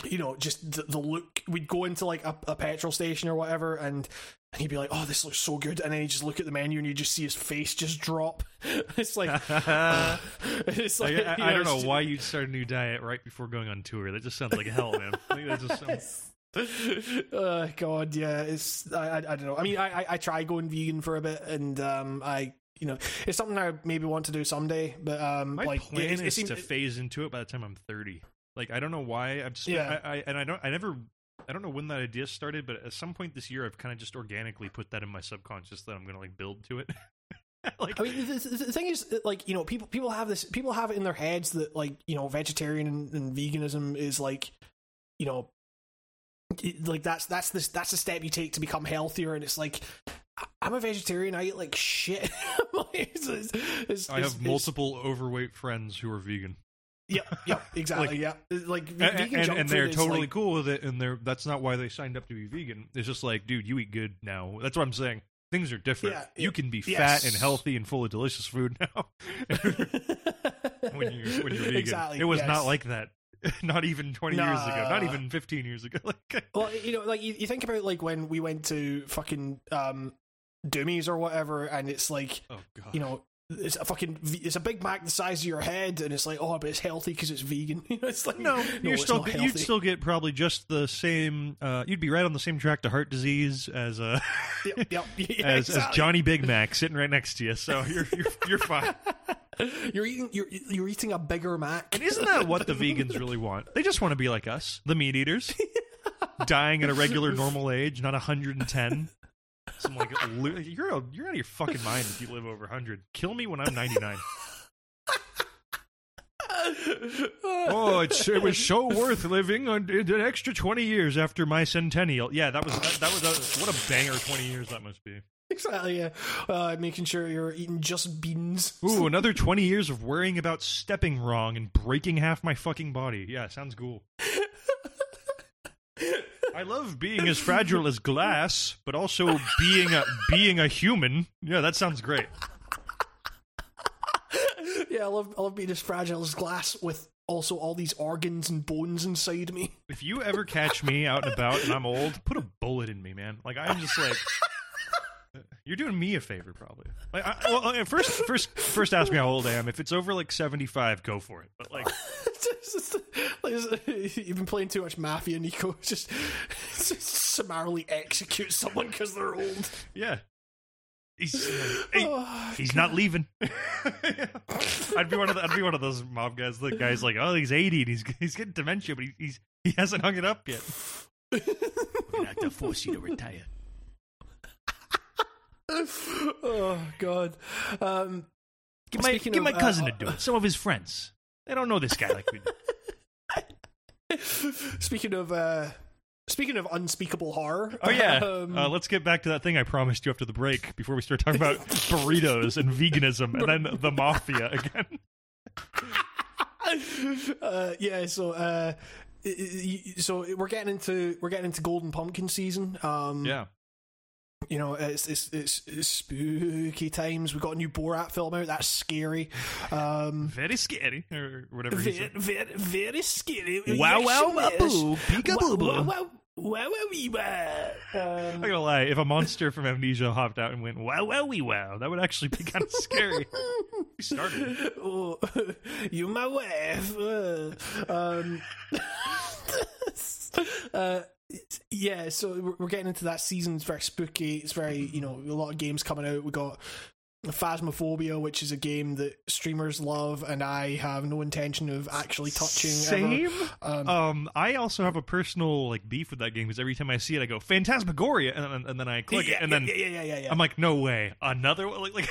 You know, just the, the look. We'd go into like a, a petrol station or whatever, and and he'd be like, "Oh, this looks so good," and then he'd just look at the menu and you just see his face just drop. it's like, I, it's like I, you I don't know just- why you'd start a new diet right before going on tour. That just sounds like hell, man. I think that just sounds, uh, God, yeah, it's I, I, I don't know. I mean, I, I I tried going vegan for a bit, and um, I you know it's something I maybe want to do someday, but um, my like plan it, it, it is to phase into it by the time I'm 30. Like I don't know why. I'm just Yeah. I, I and I don't I never I don't know when that idea started, but at some point this year I've kind of just organically put that in my subconscious that I'm gonna like build to it. like I mean, the, the, thing is, uh, like, you know, people people have this, people have it in their heads that, like, you know, vegetarian and, and veganism is like, you know, like that's that's this that's the step you take to become healthier, and it's like, I'm a vegetarian, I eat like shit. It's- it's- it's- I have multiple overweight friends who are vegan. Yeah, yeah, exactly. yeah, like and, vegan and, junk and they're totally like- cool with it and they're that's not why they signed up to be vegan it's just like dude you eat good now that's what i'm saying things are different Yeah, you yeah. can be Yes. fat and healthy and full of delicious food now when you're when you're vegan Exactly, it was yes. not like that not even 20 years ago not even 15 years ago like Well, you know, like you, you think about like when we went to fucking um Doomies or whatever, and it's like oh god you know. It's a fucking. It's a Big Mac the size of your head, and it's like, oh, but it's healthy because it's vegan. You know, it's like, no, you're it's still not you'd still get probably just the same uh, you'd be right on the same track to heart disease as uh Yep, yep, yeah, as, as. Johnny Big Mac sitting right next to you so you're you're, you're fine You're eating. You're you're eating a bigger Mac. And isn't that what the vegans really want? They just want to be like us, the meat eaters, dying at a regular normal age, not 110. Some like you're a, you're out of your fucking mind if you live over 100. Kill me when I'm 99. Oh, it's, it was so worth living an, an extra 20 years after my centennial. Yeah, that was that, that was a, what a banger 20 years that must be. exactly. Yeah, uh, making sure you're eating just beans. Ooh, another 20 years of worrying about stepping wrong and breaking half my fucking body. Yeah, sounds cool. I love being as fragile as glass, but also being a being a human. Yeah, that sounds great. yeah, I love I love being as fragile as glass with also all these organs and bones inside me. If you ever catch me out and about and I'm old, put a bullet in me, man. Like I'm just like you're doing me a favor, probably. Like, I, well, first, first, first, ask me how old I am. If it's over like 75, go for it. But like, Just- like, you've been playing too much Mafia, Nico. Just, just summarily execute someone because they're old. yeah, he's he- Oh, he's not leaving. I'd be one of the, I'd be one of those mob guys. The guy's like, oh, he's 80 and he's he's getting dementia, but he, he's he hasn't hung it up yet. We're gonna have to force you to retire. Oh God. Um, Get my get of, my uh, cousin uh, to do it. Some of his friends. They don't know this guy like we do. speaking of uh, speaking of unspeakable horror. Oh yeah. um, uh, let's get back to that thing I promised you after the break before we start talking about burritos and veganism and then the mafia again. uh, yeah, so uh, so we're getting into we're getting into Golden Pumpkin season. Um, Yeah. You know, it's it's, it's it's spooky times. We got a new Borat film out. That's scary. Um, Very scary or whatever very, very, very scary. Wow, Yes, wow, wow, boo, peekaboo, boo. Wow, wow, wow, wow, wee, wow. I'm Um, gonna lie, if a monster from Amnesia hopped out and went wow wow wee wow, that would actually be kind of scary. We started. oh, you my wife. Uh, um, uh, yeah, so we're- getting into that season. It's very spooky. It's very, you know, a lot of games coming out. We got Phasmophobia, which is a game that streamers love, and I have no intention of actually touching. Same. Um, Um, I also have a personal like beef with that game because every time I see it, I go Phantasmagoria, and, and, and then I click yeah, it, and then yeah, yeah, yeah, yeah, yeah. I'm like, no way, another one. Like,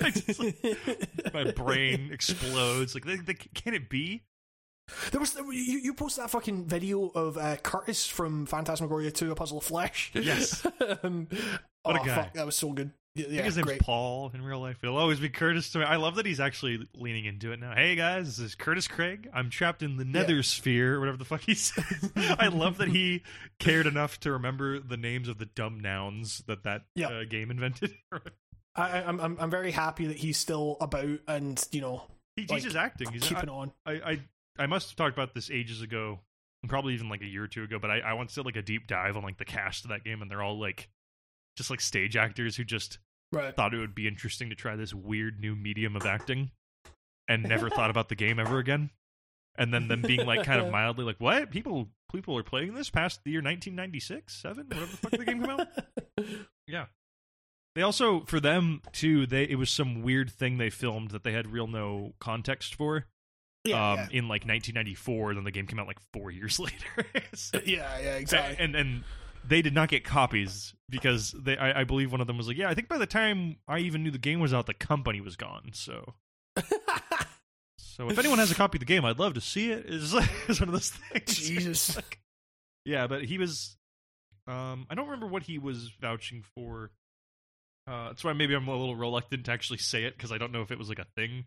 like, just, like, my brain explodes. Like, they, can it be? There was you, you posted that fucking video of uh, Curtis from Phantasmagoria 2, A Puzzle of Flesh. Yes. um, What a oh, guy. Fuck, that was so good. Yeah, I think yeah his name's great. Paul in real life. It'll always be Curtis to me. I love that he's actually leaning into it now. Hey guys, this is Curtis Craig. I'm trapped in the Nether Sphere, or whatever the fuck he says. I love that he cared enough to remember the names of the dumb nouns that that Yeah. uh, game invented. I, I- I'm, I'm I'm very happy that he's still about and you know he Like, teaches acting. He's keeping I, on. I, I I must have talked about this ages ago, probably even like a year or two ago. But I, I once did like a deep dive on like the cast of that game, and they're all like just like stage actors who just Right. thought it would be interesting to try this weird new medium of acting, and never thought about the game ever again. And then them being like kind of mildly like, "What people people are playing this past the year 1996, seven, whatever the fuck the game came out." Yeah. They also for them too. They it was some weird thing they filmed that they had real no context for. Yeah, um, yeah. in like 1994. Then the game came out like four years later. So- yeah, yeah, exactly. and and they did not get copies because they. I, I believe one of them was like, yeah, I think by the time I even knew the game was out, the company was gone. So. So if anyone has a copy of the game, I'd love to see it. Is is one of those things. Jesus. Yeah, but he was. Um, I don't remember what he was vouching for. Uh, that's why maybe I'm a little reluctant to actually say it because I don't know if it was like a thing.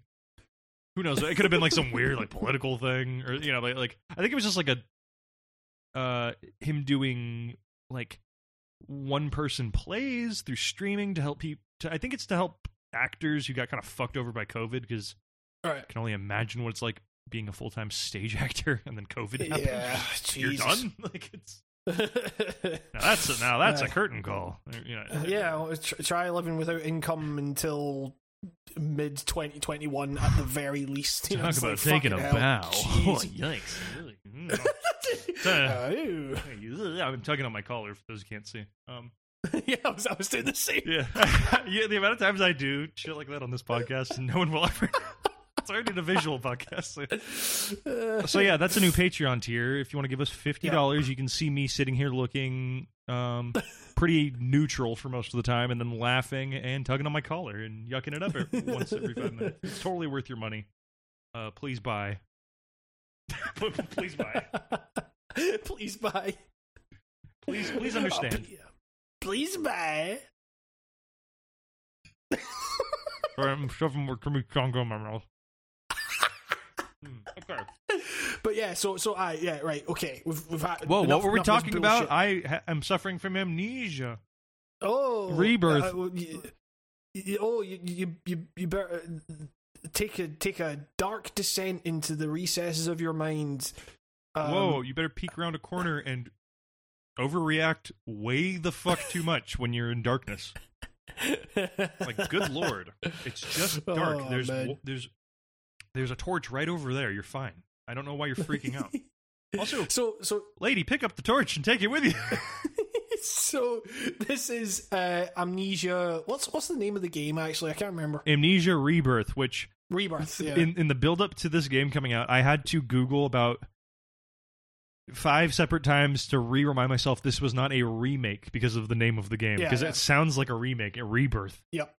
Who knows? It could have been like some weird like political thing, or you know, like, like I think it was just like a, uh, him doing like one person plays through streaming to help people. To, I think it's to help actors who got kind of fucked over by COVID because right. I can only imagine what it's like being a full time stage actor and then COVID happens. Yeah, You're done. Like it's now that's a, now that's a Uh, curtain call. You know, yeah, well, try living without income until mid 2021 at the very least. You know, Talk it's about like, taking a hell. bow. oh yikes! Really? Mm. Uh, I'm tugging on my collar for those who can't see. Um, yeah, I was, I was doing the same. yeah, yeah. The amount of times I do shit like that on this podcast, and no one will ever. so I did a visual podcast. So. Yeah, that's a new Patreon tier. If you want to give us fifty dollars, you can see me sitting here looking um, pretty neutral for most of the time, and then laughing and tugging on my collar and yucking it up every, once every five minutes. It's totally worth your money. Uh, please buy. please buy. please buy. Please, please understand. Ple- please buy. I'm shoving more Congo in my mouth. Hmm, okay. But yeah, so so I yeah right okay we've we've had Whoa, enough- what were we enough of this talking about? bullshit. I ha- am suffering from amnesia. Oh, Rebirth. uh, well, you, you, oh, you you you you better uh, take a take a dark descent into the recesses of your mind. Um, Whoa, you better peek around a corner and overreact way the fuck too much when you're in darkness. Like, good lord, it's just dark. Oh, there's man. there's there's a torch right over there. You're fine. I don't know why you're freaking out. Also, so so lady, pick up the torch and take it with you. so this is uh, amnesia. What's what's the name of the game? Actually, I can't remember. Amnesia Rebirth, which Rebirth. Yeah. in in the build up to this game coming out, I had to Google about five separate times to re-remind myself this was not a remake because of the name of the game Yeah, because yeah. it sounds like a remake, a rebirth. Yep.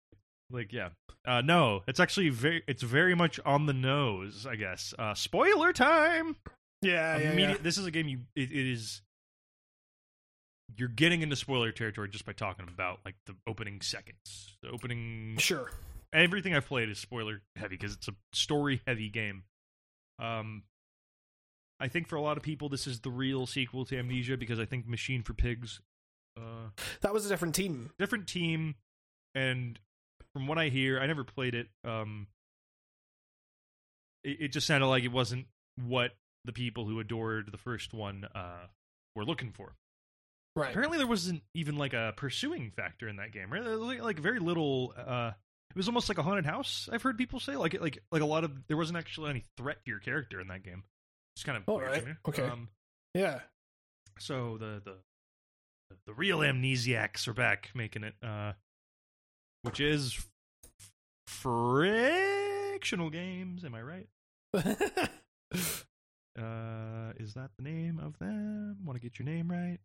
Like yeah, uh, no, it's actually very it's very much on the nose, I guess. Uh, spoiler time. yeah, yeah, yeah. This is a game you it, it is. You're getting into spoiler territory just by talking about like the opening seconds, the opening Sure. everything I've played is spoiler heavy because it's a story heavy game. Um, I think for a lot of people, this is the real sequel to Amnesia because I think Machine for Pigs, uh, That was a different team. different team, and from what I hear, I never played it. Um, it, it just sounded like it wasn't what the people who adored the first one uh, were looking for. Right. Apparently, there wasn't even like a pursuing factor in that game. Right? Like, like very little. Uh, it was almost like a haunted house. I've heard people say like like like a lot of there wasn't actually any threat to your character in that game. It's kind of All weird right. Okay. Um, Yeah. so the the the real amnesiacs are back making it, uh, which is Frictional Games. Am I right? Uh, is that the name of them? Want to get your name right?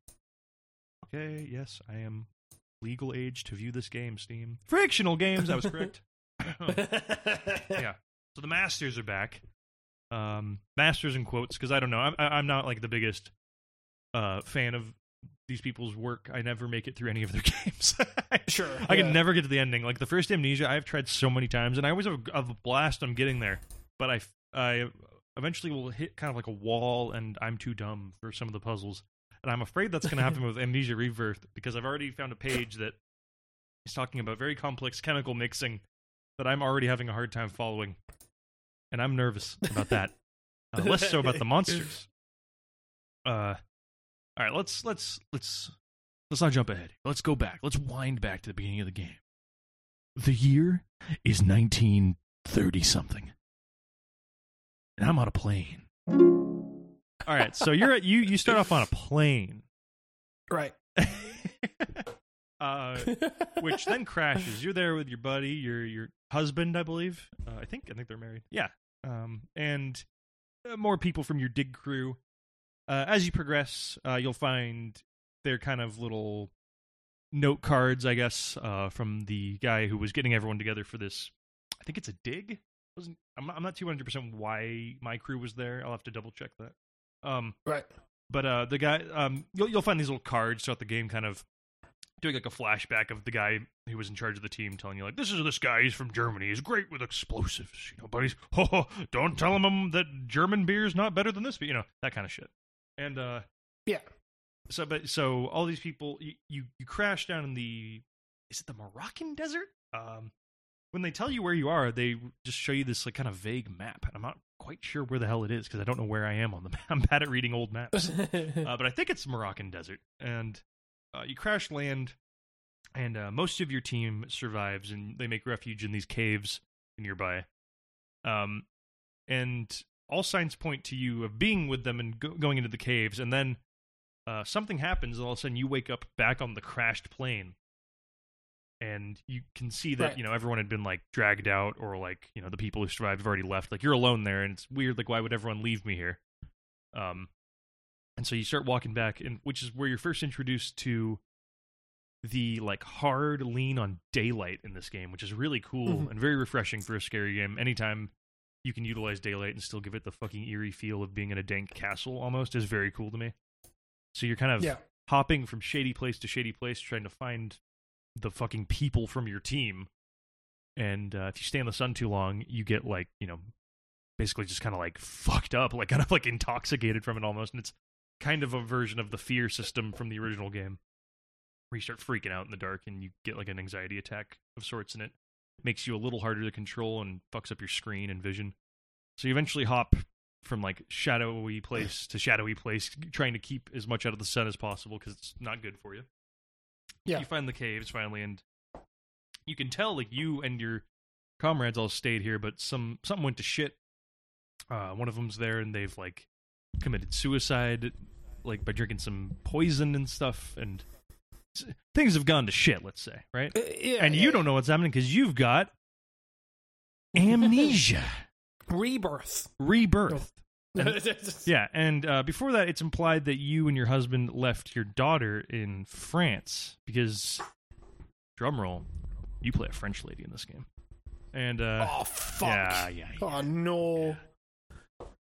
Okay, yes, I am legal age to view this game. Steam Frictional Games. That was correct. yeah. So the Masters are back. Um, Masters in quotes because I don't know. I'm I'm not like the biggest uh fan of these people's work. I never make it through any of their games. Sure, I yeah. can never get to the ending. Like the first Amnesia, I've tried so many times, and I always have a, have a blast on getting there. But I I eventually will hit kind of like a wall, and I'm too dumb for some of the puzzles. And I'm afraid that's going to happen with Amnesia Rebirth because I've already found a page that is talking about very complex chemical mixing that I'm already having a hard time following, and I'm nervous about that. Uh, less so about the monsters. Uh, all right, let's let's let's let's not jump ahead. Let's go back. Let's wind back to the beginning of the game. The year is 1930 something, and I'm on a plane. All right, so you're at, you you start off on a plane, right. uh, which then crashes. You're there with your buddy, your your husband, I believe. Uh, I think I think they're married. Yeah, um, and uh, more people from your dig crew. Uh, as you progress, uh, you'll find their kind of little note cards, I guess, uh, from the guy who was getting everyone together for this. I think it's a dig. Wasn't I'm not, I'm not 200 percent why my crew was there. I'll have to double check that. Um, Right. but uh, the guy, um, you'll you'll find these little cards throughout the game, kind of doing like a flashback of the guy who was in charge of the team, telling you like, "This is this guy. He's from Germany. He's great with explosives, you know. But he's oh, don't tell him that German beer is not better than this, but you know that kind of shit." And uh, Yeah. so but so all these people, you you, you crash down in the is it the Moroccan desert? Um, when they tell you where you are, they just show you this like kind of vague map, and I'm not quite sure where the hell it is because I don't know where I am on the map. I'm bad at reading old maps uh, but I think it's Moroccan desert. And uh, you crash land, and uh, most of your team survives, and they make refuge in these caves nearby. Um, and all signs point to you of being with them and go- going into the caves, and then uh, something happens, and all of a sudden you wake up back on the crashed plane. And you can see that Right. you know everyone had been like dragged out, or like you know the people who survived have already left. Like you're alone there, and it's weird. Like why would everyone leave me here? Um, and so you start walking back, and which is where you're first introduced to the like hard lean on daylight in this game, which is really cool Mhm. and very refreshing for a scary game. Anytime you can utilize daylight and still give it the fucking eerie feel of being in a dank castle almost is very cool to me. So you're kind of yeah. hopping from shady place to shady place trying to find the fucking people from your team. And uh, if you stay in the sun too long, you get like, you know, basically just kind of like fucked up, like kind of like intoxicated from it almost. And it's kind of a version of the fear system from the original game where you start freaking out in the dark and you get like an anxiety attack of sorts in it makes you a little harder to control and fucks up your screen and vision. So you eventually hop from like shadowy place to shadowy place, trying to keep as much out of the sun as possible because it's not good for you. Yeah. You find the caves finally, and you can tell like you and your comrades all stayed here, but some something went to shit. Uh, one of them's there, and they've like committed suicide, like by drinking some poison and stuff, and things have gone to shit. Let's say, right? Uh, yeah, and yeah. you don't know what's happening because you've got amnesia, rebirth. rebirth. yeah. Yeah, and uh, before that, it's implied that you and your husband left your daughter in France because, drumroll, you play a French lady in this game, and uh, Oh fuck. yeah, yeah, yeah. Oh no.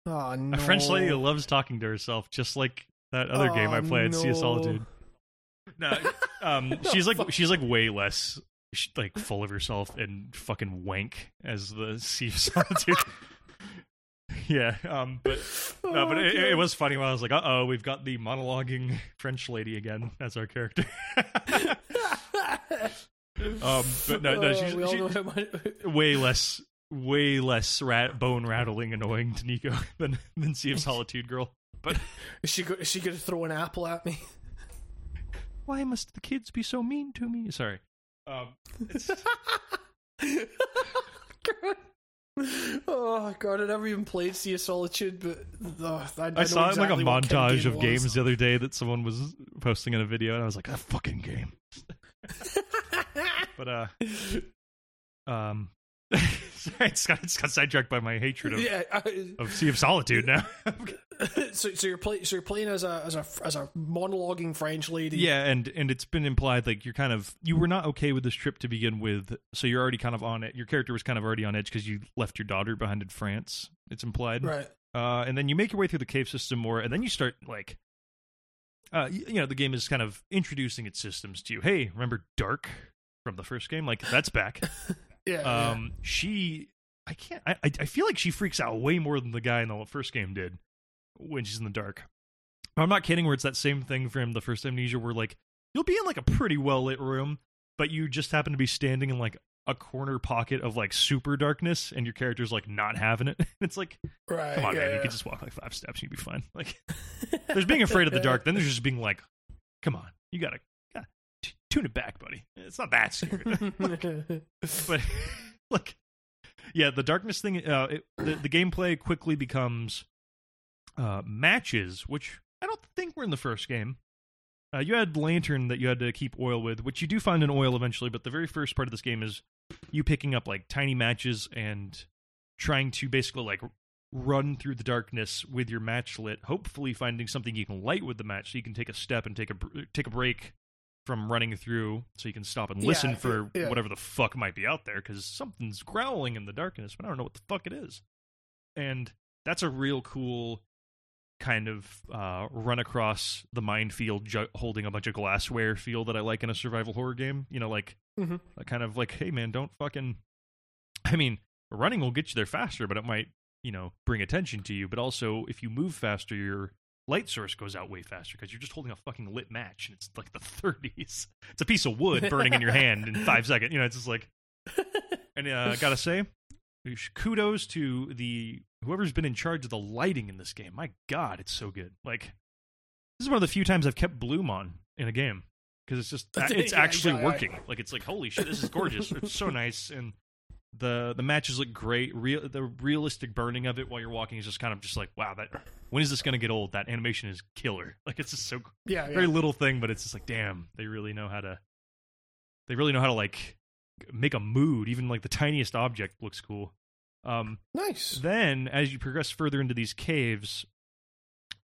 Oh no. a French lady loves talking to herself, just like that other game I Oh, played, Sea of no. Solitude. No, um, she's like she's like way less like full of herself and fucking wank as the Sea of Solitude. yeah, um, but no, but Oh, it, it was funny when I was like, "Uh oh, we've got the monologuing French lady again as our character." um, but no, no, Oh, she's, we all she- know how much- way less, way less rat, bone rattling, annoying to Nico than than Sea of Solitude girl. But Is she go- is she gonna throw an apple at me? Why must the kids be so mean to me? Sorry. Um, God. Oh god, I never even played Sea of Solitude, but uh, I, I, know I saw it in like a exactly what kind montage game of games the other day that someone was posting in a video, and I was like, "That fucking game." But uh, um, Sorry, it's got, it's got sidetracked by my hatred of, yeah. I- of Sea of Solitude now. so, so you're playing. So you're playing as a as a as a monologuing French lady. yeah, and and it's been implied like you're kind of you were not okay with this trip to begin with, so you're already kind of on it. Your character was kind of already on edge because you left your daughter behind in France. It's implied, Right. uh, and then you make your way through the cave system more, and then you start like, uh, you, you know, the game is kind of introducing its systems to you. Hey, remember Dark from the first game? Like that's back. Yeah. yeah. um, she, I can't, I, I feel like she freaks out way more than the guy in the first game did when she's in the dark. I'm not kidding. Where it's that same thing for him. the first Amnesia, where like you'll be in like a pretty well lit room, but you just happen to be standing in like a corner pocket of like super darkness, and your character's like not having it. it's like, right. come on, yeah, man, you yeah. can just walk like five steps and you'd be fine. Like, there's being afraid of the dark, then there's just being like, come on, you gotta, tune it back, buddy. It's not that scary. but like yeah the darkness thing uh it, the, the gameplay quickly becomes uh matches which i don't think were in the first game uh, you had lantern that you had to keep oil with which you do find in oil eventually but the very first part of this game is you picking up like tiny matches and trying to basically like run through the darkness with your match lit hopefully finding something you can light with the match so you can take a step and take a take a break from running through so you can stop and Yeah, listen for yeah. whatever the fuck might be out there because something's growling in the darkness but i don't know what the fuck it is and that's a real cool kind of uh, run across the minefield ju- holding a bunch of glassware feel that i like in a survival horror game you know like Mhm. a kind of like hey man don't fucking i mean running will get you there faster but it might you know bring attention to you but also if you move faster your light source goes out way faster because you're just holding a fucking lit match and it's like the 30s it's a piece of wood burning in your hand in five seconds. You know it's just like and uh, gotta say kudos to the whoever's been in charge of the lighting in this game. My god it's so good. Like this is one of the few times i've kept bloom on in a game because it's just it's actually working. Like it's like holy shit this is gorgeous. It's so nice and the the matches look great real the realistic burning of it while you're walking is just kind of just like wow that when is this going to get old that animation is killer like it's just so yeah, yeah. very little thing, but it's just like, damn, they really know how to. They really know how to like make a mood. Even like the tiniest object looks cool. Um, nice. then, as you progress further into these caves,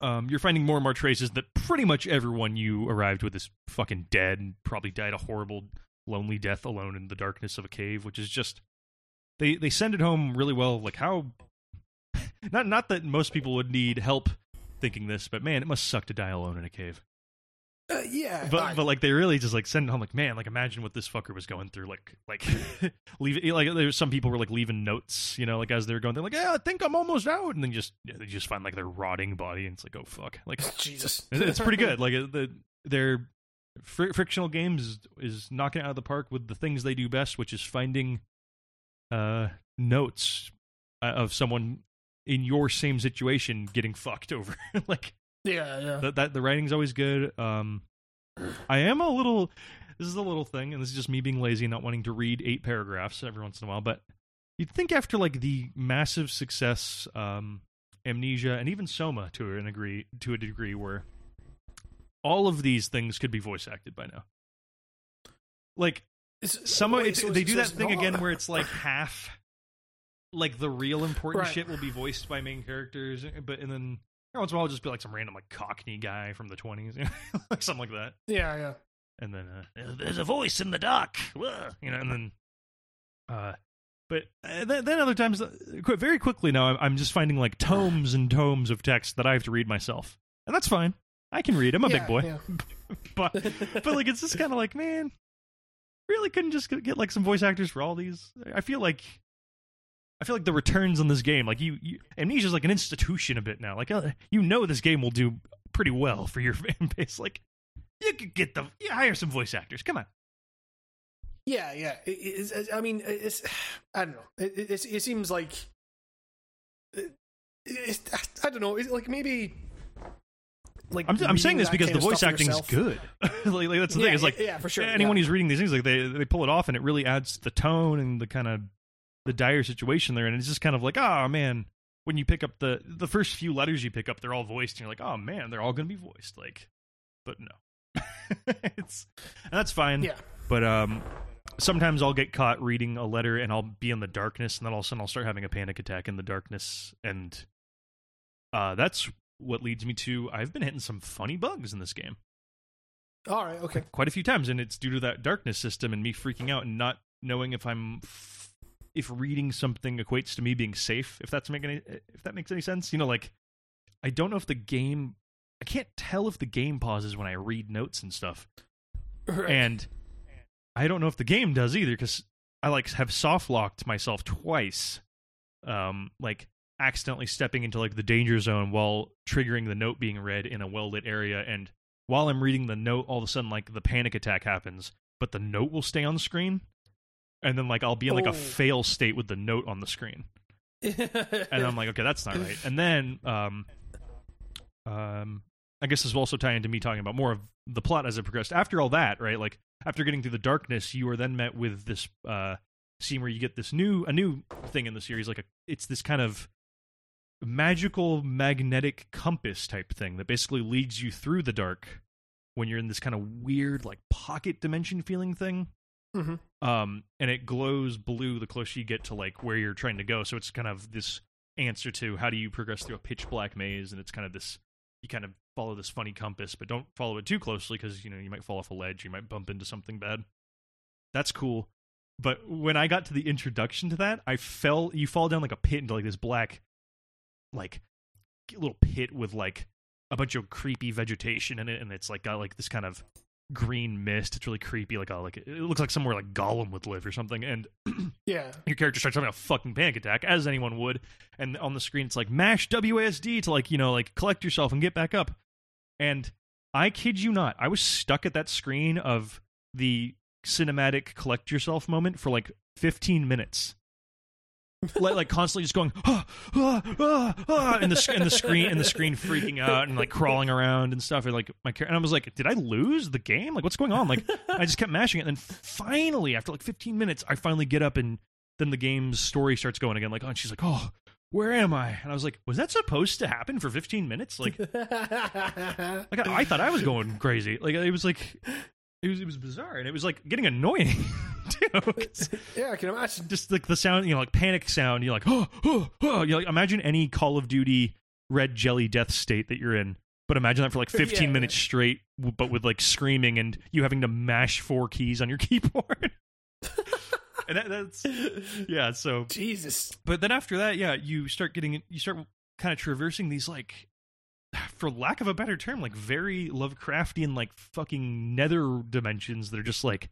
um, you're finding more and more traces that pretty much everyone you arrived with is fucking dead and probably died a horrible, lonely death alone in the darkness of a cave, which is just they they send it home really well. Like how, not not that most people would need help thinking this, but man, it must suck to die alone in a cave Uh, yeah. but aye. but like they really just like send it home like man like imagine what this fucker was going through like like leave like there's some people were like leaving notes you know like as they were going they're like yeah I think I'm almost out and then just yeah, they just find like their rotting body and it's like oh fuck like Jesus. it- it's pretty good like the their fr- frictional games is, is knocking it out of the park with the things they do best which is finding uh notes uh, of someone in your same situation getting fucked over like yeah, yeah. that, that the writing's always good. Um, I am a little. This is a little thing, and this is just me being lazy and not wanting to read eight paragraphs every once in a while. But you'd think after like the massive success, um, Amnesia, and even Soma to an degree, to a degree, where all of these things could be voice acted by now. Like some of it's, so- they do that thing not- again where it's like half like the real important Right. shit will be voiced by main characters but and then once in a while it'll just be like some random like cockney guy from the 20s you know, like something like that. Yeah, yeah. and then uh, there's a voice in the dock Whoa, you know and then uh but uh, then, then other times uh, very quickly now I'm, I'm just finding like tomes and tomes of text that i have to read myself. And that's fine. I can read. I'm a Yeah, big boy. yeah. but but like it's just kind of like man really couldn't just get like some voice actors for all these i feel like i feel like the returns on this game like you, you amnesia's like an institution a bit now like uh, you know this game will do pretty well for your fan base like you could get the you hire some voice actors come on Yeah, yeah. It, I mean, it's. I don't know. It, it, it seems like. I don't know. It's like maybe. Like i'm, I'm saying this because the voice stuff acting's yourself. good. Like, like that's the Yeah, thing. It's like yeah, for sure. anyone who's reading these things like they they pull it off and it really adds the tone and the kind of the dire situation there and it's just kind of like oh man. When you pick up the the first few letters you pick up they're all voiced and you're like oh man they're all gonna be voiced. Like but no. It's and that's fine. Yeah. but um sometimes I'll get caught reading a letter and I'll be in the darkness, and then all of a sudden I'll start having a panic attack in the darkness, and uh, that's what leads me to I've been hitting some funny bugs in this game All right, okay. quite a few times, and it's due to that darkness system and me freaking out and not knowing if I'm if reading something equates to me being safe. If that's making any, if that makes any sense, you know, like I don't know if the game. I can't tell if the game pauses when I read notes and stuff Right. and I don't know if the game does either because I like have soft locked myself twice, um, like accidentally stepping into like the danger zone while triggering the note being read in a well lit area, and while I'm reading the note, all of a sudden like the panic attack happens, but the note will stay on screen, and then like I'll be in like Oh. a fail state with the note on the screen, and I'm like, okay, that's not right. And then, um, um, I guess this will also tie into me talking about more of the plot as it progressed. After all that, right? Like after getting through the darkness, you are then met with this uh, scene where you get this new a new thing in the series. Like a, it's this kind of magical magnetic compass type thing that basically leads you through the dark when you're in this kind of weird like pocket dimension feeling thing. Mhm. um and it glows blue the closer you get to like where you're trying to go. So it's kind of this answer to how do you progress through a pitch black maze and it's kind of this you kind of follow this funny compass but don't follow it too closely because you know you might fall off a ledge you might bump into something bad. That's cool. But when i got to the introduction to that i fell you fall down like a pit into like this black like little pit with like a bunch of creepy vegetation in it and it's like got like this kind of green mist. It's really creepy like a like it looks like somewhere like gollum would live or something and yeah. your character starts having a fucking panic attack as anyone would and on the screen it's like mash wasd to like you know like collect yourself and get back up. And i kid you not i was stuck at that screen of the cinematic collect yourself moment for like 15 minutes like, like constantly just going ah, ah, ah, ah, and the and the screen and the screen freaking out and like crawling around and stuff and like my char- and I was like did I lose the game? Like what's going on? Like I just kept mashing it and then finally after like 15 minutes I finally get up and then the game's story starts going again like oh and she's like oh where am I? And I was like was that supposed to happen for 15 minutes? Like like I, I thought I was going crazy. Like it was like it was it was bizarre and it was like getting annoying too yeah, I can imagine. just like the sound, you know, like panic sound. You're like, oh, oh, oh. You like imagine any Call of Duty red jelly death state that you're in, but imagine that for like 15 Yeah. minutes straight, but with like screaming and you having to mash four keys on your keyboard. and that, that's yeah. So, Jesus. but then after that, yeah, you start getting you start kind of traversing these like. For lack of a better term, like very Lovecraftian, like fucking nether dimensions that are just like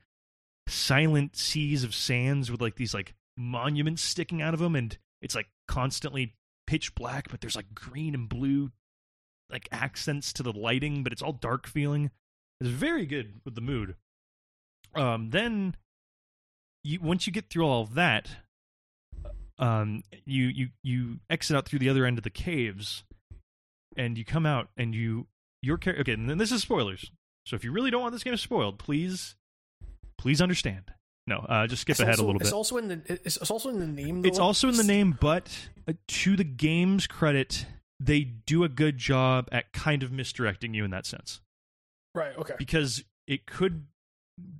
silent seas of sands with like these like monuments sticking out of them and it's like constantly pitch black but there's like green and blue like accents to the lighting but it's all dark feeling. It's very good with the mood. Um then you once you get through all of that um you you you exit out through the other end of the caves and you come out and you your character okay and then this is spoilers so if you really don't want this game spoiled please please understand no uh just skip It's ahead also, a little bit It's also in the. It's, it's also in the name. Though. it's also in the name, but uh, to the game's credit, they do a good job at kind of misdirecting you in that sense Right. Okay. because it could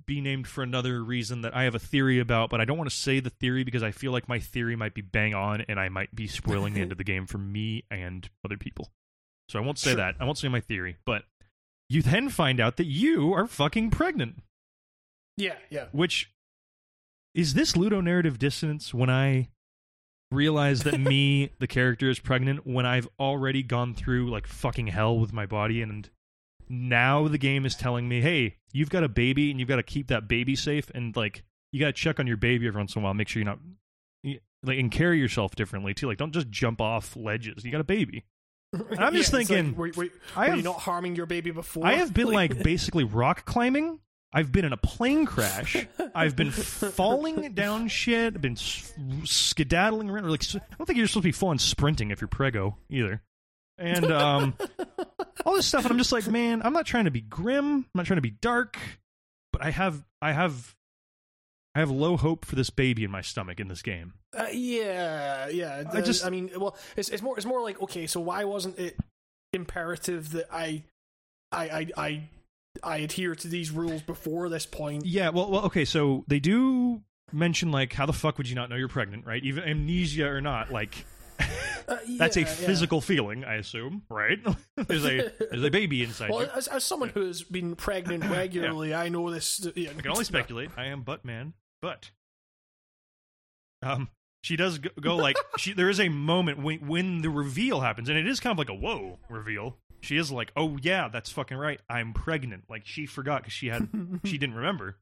be named for another reason that I have a theory about, but I don't want to say the theory because I feel like my theory might be bang on and I might be spoiling the end of the game for me and other people. So I won't say Sure. that. I won't say my theory, but you then find out that you are fucking pregnant. Yeah. Yeah. Which is this ludonarrative dissonance when I realize that me, the character, is pregnant when I've already gone through like fucking hell with my body and now the game is telling me, hey, you've got a baby and you've got to keep that baby safe and like you got to check on your baby every once in a while, make sure you're not like and carry yourself differently too. Like don't just jump off ledges. You got a baby. I'm just Yeah, thinking, Like, were, were, I were have- you not harming your baby before? I have been like basically rock climbing. I've been in a plane crash. I've been falling down shit. I've been s- skedaddling around. Like I don't think you're supposed to be full on sprinting if you're prego either. And um, all this stuff, and I'm just like, man, I'm not trying to be grim. I'm not trying to be dark, but I have, I have, I have low hope for this baby in my stomach in this game. Uh, yeah, yeah. I just- I mean, well, it's it's more it's more like okay, so why wasn't it imperative that I, I, I, I, I adhere to these rules before this point. Yeah, well, well, okay, so they do mention like how the fuck would you not know you're pregnant, right? Even amnesia or not, like Uh, that's yeah, a yeah. physical feeling, I assume, right? there's a there's a baby inside Well, as, as someone who has been pregnant regularly, I know this. Yeah, I can only speculate. I am butt man, but um, she does go, go like she. There is a moment when when the reveal happens, and it is kind of like a whoa reveal. She is like, oh yeah, that's fucking right. I'm pregnant. Like she forgot because she had she didn't remember.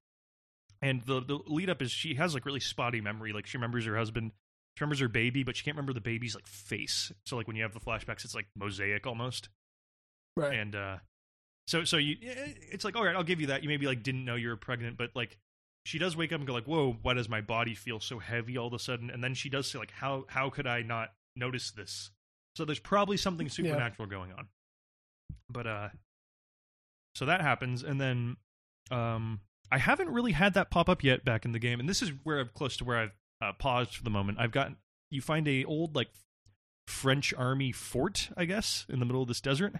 And the the lead up is she has like really spotty memory. Like she remembers her husband, she remembers her baby, but she can't remember the baby's like face. So like when you have the flashbacks, it's like mosaic almost Right. and uh so so you eh, it's like all right i'll give you that you maybe like didn't know you were pregnant but like she does wake up and go like whoa why does my body feel so heavy all of a sudden? And then she does say like how how could i not notice this? So there's probably something supernatural going on. But uh so that happens and then um i haven't really had that pop up yet back in the game and this is where i'm close to where i've uh, paused for the moment. I've gotten you find a old like french army fort i guess in the middle of this desert.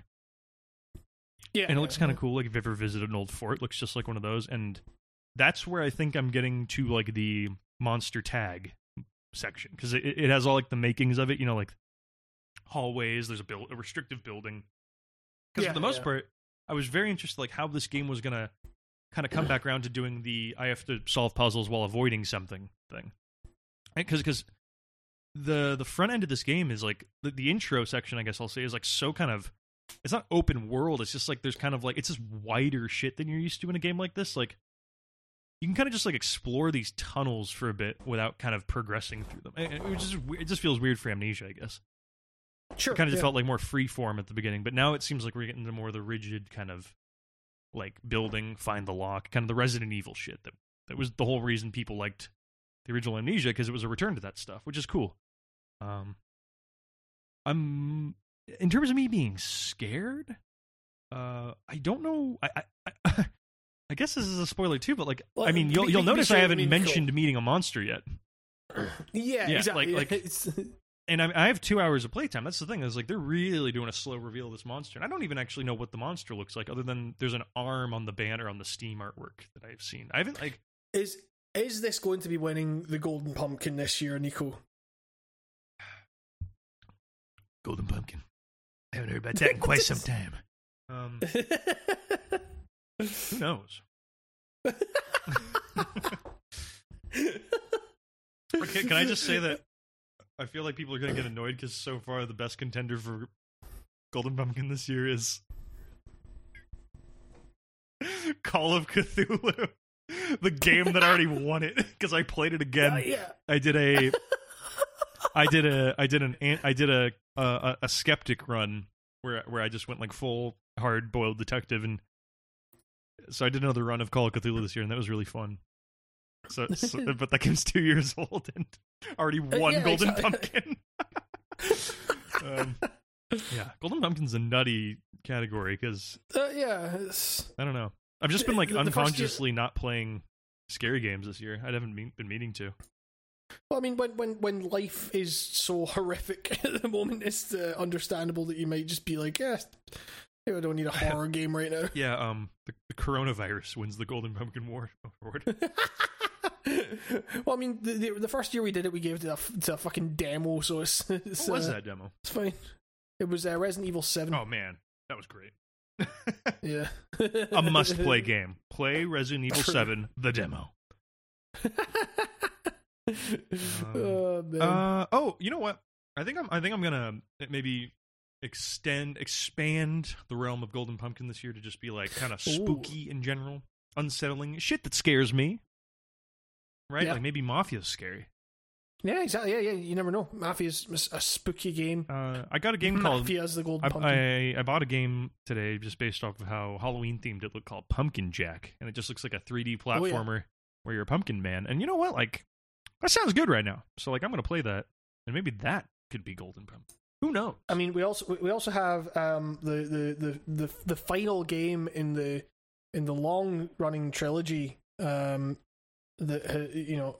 Yeah, and it looks kind of cool. Like if you've ever visited an old fort, it looks just like one of those. And that's where I think I'm getting to like the monster tag section because it, it has all like the makings of it. You know, like hallways. There's a build a restrictive building. Because Yeah, for the most yeah. part, I was very interested like how this game was gonna kind of come back around to doing the I have to solve puzzles while avoiding something thing. Because because the the front end of this game is like the, the intro section, I guess I'll say, is like so kind of it's not open world. It's just like there's kind of like it's just wider shit than you're used to in a game like this. Like you can kind of just like explore these tunnels for a bit without kind of progressing through them. It, it, just, it just feels weird for Amnesia, I guess. sure. It kind of just yeah. felt like more free form at the beginning, but now it seems like we're getting into more of the rigid kind of like building, find the lock, kind of the Resident Evil shit. That that was the whole reason people liked the original Amnesia because it was a return to that stuff, which is cool. Um, I'm in terms of me being scared. Uh, I don't know. I I, I, I guess this is a spoiler too, but like, Well, I mean, you'll be- you'll be notice fair, I I haven't mean, mentioned meeting a monster yet. yeah, yeah, exactly. like- like- and I, I have two hours of playtime. That's the thing. Is like they're really doing a slow reveal of this monster, and I don't even actually know what the monster looks like, other than there's an arm on the banner on the Steam artwork that I've seen. I haven't like is is this going to be winning the Golden Pumpkin this year, Nico? Golden Pumpkin. I haven't heard about that in quite some time. um who knows. Okay, can I just say that I feel like people are going to get annoyed because so far the best contender for Golden Pumpkin this year is Call of Cthulhu, the game that already won it because I played it again. Uh, yeah. I did a, I did a, I did an, an- I did a, a, a skeptic run where where I just went like full hard boiled detective and so I did another run of Call of Cthulhu this year and that was really fun. So, so but that game's two years old and already won Uh, yeah, Golden. Pumpkin. um, yeah, Golden Pumpkin's a nutty category because Uh, yeah, it's, I don't know. I've just been like The- the first year- unconsciously not playing scary games this year. I haven't mean, been meaning to. well, I mean, when when when life is so horrific at the moment, it's uh, understandable that you might just be like, yeah, I don't need a horror game right now. Yeah, um, the, the coronavirus wins the Golden Pumpkin War award. well, I mean, the, the the first year we did it, we gave it to a, to a fucking demo, so it's, it's What was uh, that demo? It's fine. It was uh, Resident Evil Seven. Oh man, that was great. Yeah, a must-play game. Play Resident Evil Seven, the demo. oh man. Uh oh, you know what? I think I'm. I think I'm gonna maybe extend, expand the realm of Golden Pumpkin this year to just be like kind of Ooh. spooky in general, unsettling shit that scares me. Right? Yeah. Like maybe Mafia's scary. yeah, exactly. Yeah, yeah. You never know. Mafia's a spooky game. Uh, I got a game called Mafia's the golden I, pumpkin. I I bought a game today just based off of how Halloween themed it looked called Pumpkin Jack, and it just looks like a 3D Oh, yeah. platformer where you're a pumpkin man. And you know what? Like that sounds good right now. So like I'm gonna play that, and maybe that could be Golden Pumpkin. Who knows? I mean, we also we also have um, the, the, the, the the final game in the in the long running trilogy um, that uh, you know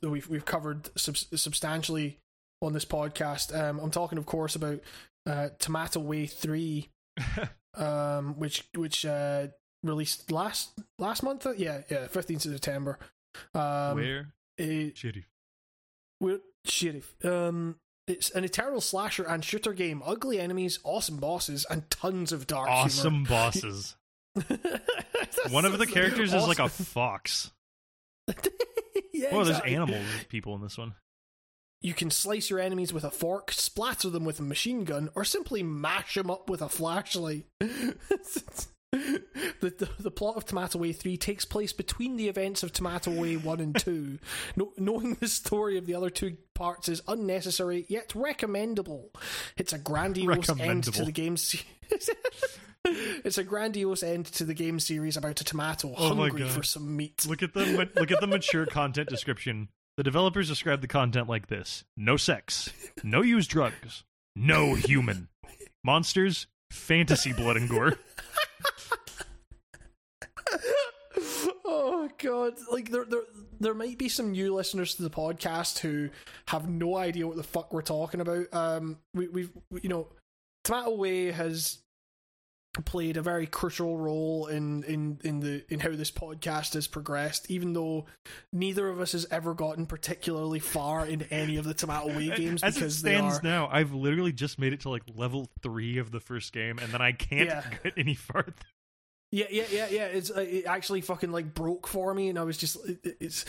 that we've we've covered sub- substantially on this podcast. Um, I'm talking, of course, about uh, Tomato Way Three, um, which which uh, released last last month. Yeah, yeah, fifteenth of September. Um, Where? it- Shitty. We're sheriff. Um, it's an eternal slasher and shooter game. Ugly enemies, awesome bosses, and tons of dark Awesome bosses. One of the characters is like a fox. yeah, Well, there's exactly. animals people in this one. You can slice your enemies with a fork, splatter them with a machine gun, or simply mash them up with a flashlight. the, the, the plot of Tomato Way 3 takes place between the events of Tomato Way 1 and 2. No, knowing the story of the other two parts is unnecessary, yet recommendable. It's a grandiose end to the game se- It's a grandiose end to the game series about a tomato Oh hungry for some meat. Look at the look at the mature content description. The developers describe the content like this: no sex, no use drugs, no human, monsters, fantasy blood and gore. Oh god like there, there there might be some new listeners to the podcast who have no idea what the fuck we're talking about um we, we've you know tomato way has played a very crucial role in in in the in how this podcast has progressed even though neither of us has ever gotten particularly far in any of the tomato way games As it because they stands are now, I've literally just made it to like level three of the first game, and then I can't Yeah. get any farther. Yeah, yeah, yeah, yeah. It's uh, it actually fucking like broke for me, and I was just it, it- it's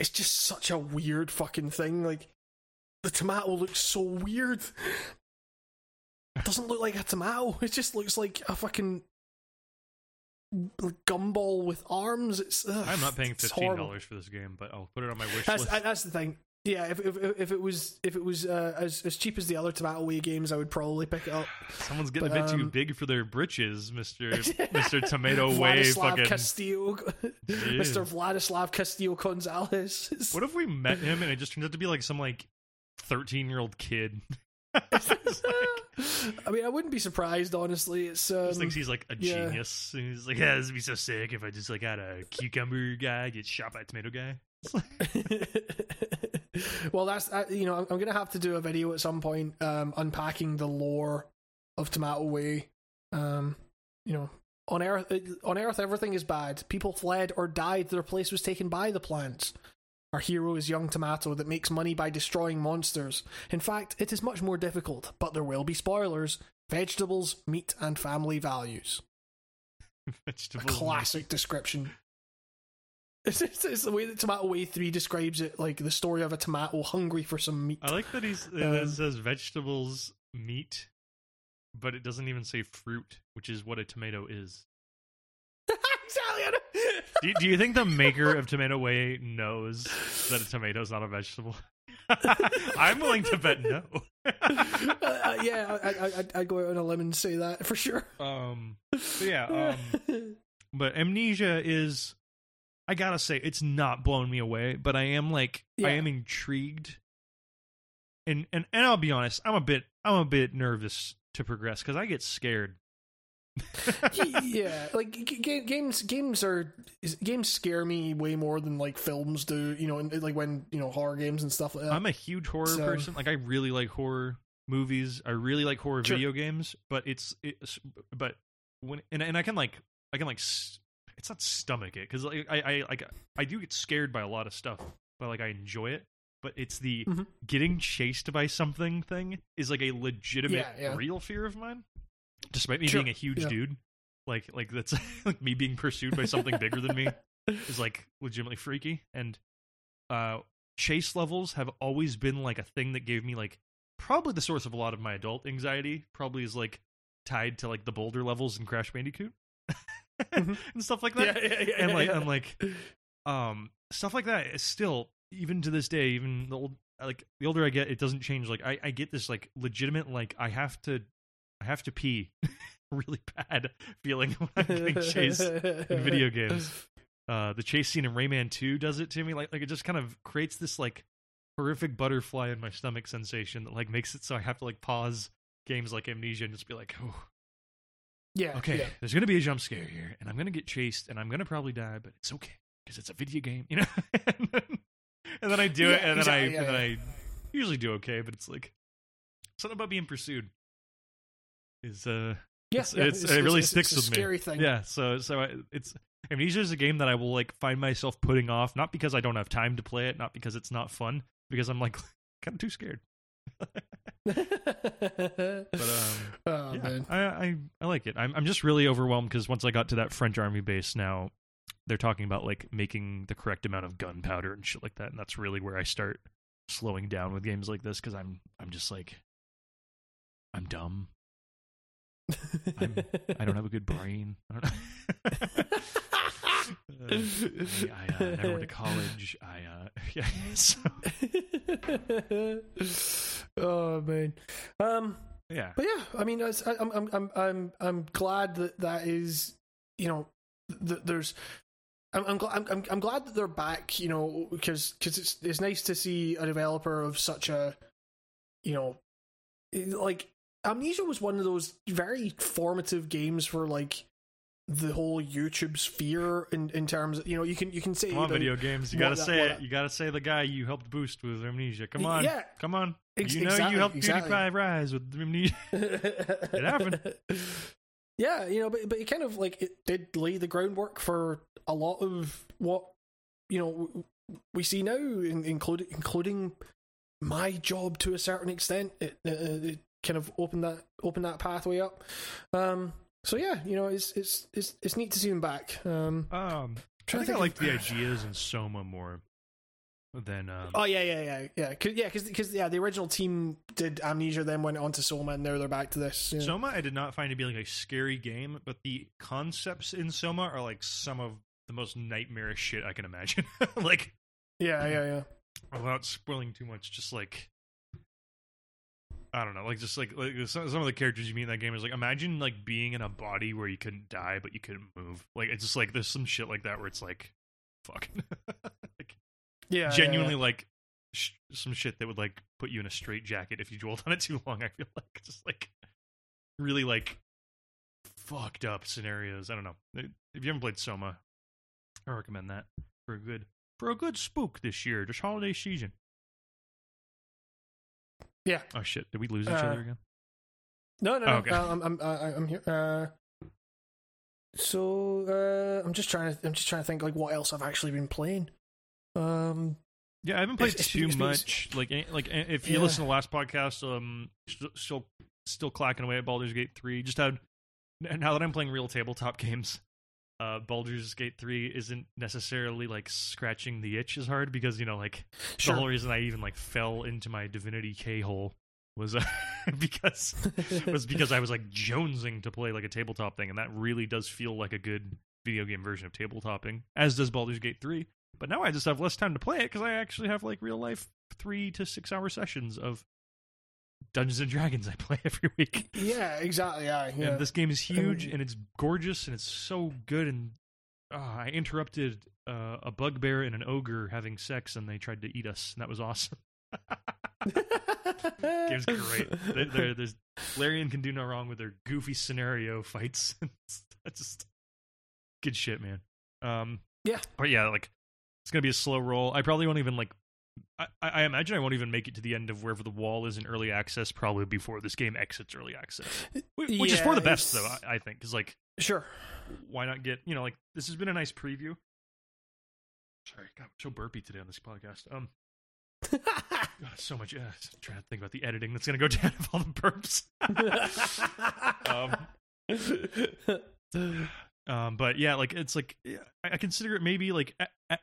it's just such a weird fucking thing. Like the tomato looks so weird. It doesn't look like a tomato. It just looks like a fucking gumball with arms. It's ugh, I'm not paying fifteen dollars for this game, but I'll put it on my wish That's list. that's the thing. Yeah, if if if it was if it was uh, as as cheap as the other tomato way games, I would probably pick it up. Someone's getting but, a bit too um, big for their britches, Mister Mister Tomato Way. Vladislav Fucking. Castillo, Mr. Vladislav Castillo Gonzalez. What if we met him and it just turns out to be like some like thirteen year old kid? Like- I mean, I wouldn't be surprised, honestly. It's um, just thinks he's like a yeah. genius. And he's like, yeah, this would be so sick if I just like had a cucumber guy get shot by a tomato guy. Well, that's uh, you know, I'm, I'm gonna have to do a video at some point um, unpacking the lore of Tomato Way. Um, you know, on Earth, on Earth, everything is bad. People fled or died. Their place was taken by the plants. Our hero is young Tomato that makes money by destroying monsters. In fact, it is much more difficult, but there will be spoilers. Vegetables, meat, and family values. A vegetables. classic description. It's, it's, it's the way that Tomato Way 3 describes it, like the story of a tomato hungry for some meat. I like that he's Um, it says vegetables, meat, but it doesn't even say fruit, which is what a tomato is. exactly. Do, do you think the maker of Tomato Way knows that a tomato is not a vegetable? I'm willing to bet no. Uh, uh, yeah, I, I, I'd go out on a limb and say that for sure. um, yeah, um, but amnesia is i gotta say it's not blowing me away but i am like i am intrigued and and and i'll be honest i'm a bit i'm a bit nervous to progress because i get scared yeah, like g- games, games are games scare me way more than like films do. You know, and like when you know horror games and stuff like that. i'm a huge horror So- person like i really like horror movies i really like horror Sure. video games but it's it's but when and, and i can like i can like it's not stomach it because like i i like i do get scared by a lot of stuff but like i enjoy it but it's the Mhm. getting chased by something thing is like a legitimate Yeah, yeah. real fear of mine despite me Sure, being a huge yeah. dude like like that's like me being pursued by something bigger than me is like legitimately freaky and uh chase levels have always been like a thing that gave me like probably the source of a lot of my adult anxiety probably is like tied to like the boulder levels in crash bandicoot Mhm. and stuff like that. Yeah, yeah, yeah, and like i'm like um stuff like that is still even to this day even the old like the older i get it doesn't change. Like i, I get this like legitimate like i have to i have to pee really bad feeling when i'm getting chased in video games. uh the chase scene in rayman 2 does it to me. Like like it just kind of creates this like horrific butterfly in my stomach sensation that like makes it so i have to like pause games like amnesia and just be like oh Yeah. okay yeah. there's gonna be a jump scare here and i'm gonna get chased and i'm gonna probably die but it's okay because it's a video game you know and, then, and then i do it Yeah, and then i yeah, and then i usually do okay but it's like something about being pursued is uh Yeah, it's, it's- it's- it really sticks it's a with scary me. thing. Yeah, so so I, it's Amnesia is a game that I will like find myself putting off, not because I don't have time to play it, not because it's not fun, because I'm like kind of too scared. but um, oh yeah, I, I I like it. I'm I'm just really overwhelmed because once I got to that French army base, now they're talking about like making the correct amount of gunpowder and shit like that, and that's really where I start slowing down with games like this because I'm I'm just like I'm dumb. I'm, I don't have a good brain. I. Uh, I, I uh, never went to college. I uh, yeah. So, oh man, um, yeah. but yeah, I mean, I, I'm I'm I'm I'm I'm glad that that is you know th- there's. I'm I'm, gl- I'm I'm I'm glad that they're back, you know, because cause it's it's nice to see a developer of such a, you know, like Amnesia was one of those very formative games for like the whole YouTube sphere in in terms of you know you can you can say Come on, that- video games. You gotta that- say it. that- You gotta say the guy you helped boost with amnesia. Come on. Yeah. Come on. Ex- you know exactly, you helped exactly. PewDiePie rise with amnesia. it happened. Yeah, you know, but but it kind of like it did lay the groundwork for a lot of what you know we see now, in, including including my job to a certain extent. It, uh, it kind of opened that opened that pathway up. Um, so yeah, you know, it's it's it's it's neat to see them back. Um, Um, I Trying to think I like the ideas in Soma more than um, oh yeah, yeah, yeah, yeah, Cause, yeah, because yeah, the original team did Amnesia, then went on to Soma, and now they're back to this. Yeah. Soma. I did not find to be like a scary game, but the concepts in Soma are like some of the most nightmarish shit I can imagine. like yeah, yeah, yeah. without spoiling too much, just like I don't know, like just like like some, some of the characters you meet in that game is like imagine like being in a body where you couldn't die but you couldn't move. Like it's just like there's some shit like that where it's like fuck, like Yeah, yeah, genuinely yeah. like sh- some shit that would like put you in a straight jacket if you dwelled on it too long. I feel like just like really like fucked up scenarios. I don't know. If you haven't played Soma, I recommend that for a good for a good spook this year, just holiday season. Yeah. Oh shit! Did we lose each Uh, other again? No, no, Oh, no. okay. uh, I'm, I'm, I'm here. Uh, so uh, I'm just trying to, I'm just trying to think like what else I've actually been playing. Um, Yeah, I haven't played it's- too it's- it's- much. Like, eh, like eh, if you Yeah. listen to the last podcast, um, still still clacking away at Baldur's Gate three. Just had now that I'm playing real tabletop games, uh, Baldur's Gate three isn't necessarily like scratching the itch as hard because you know like sure. the whole reason I even like fell into my Divinity K hole was uh, because was because I was like jonesing to play like a tabletop thing, and that really does feel like a good video game version of tabletopping, as does Baldur's Gate 3. But now I just have less time to play it because I actually have like real life three to six hour sessions of Dungeons and Dragons I play every week. yeah, exactly. Yeah, yeah. And this game is huge and it's gorgeous and it's so good. And uh, I interrupted uh, a bugbear and an ogre having sex, and they tried to eat us, and that was awesome. Game's great. There, there, there's Larian can do no wrong with their goofy scenario fights. It's just good shit, man. Um, Yeah. but yeah, like it's gonna be a slow roll. I probably won't even like. I, I imagine I won't even make it to the end of wherever the wall is in early access. Probably before this game exits early access, Wh- which is for the best, though. I, I think, because like, sure. why not get you know like this has been a nice preview. Sorry, God, I'm so burpy today on this podcast. Um, God, so much. Uh, trying to think about the editing that's gonna go down of all the burps. um, um, but yeah, like it's like yeah, I I consider it maybe like at, at,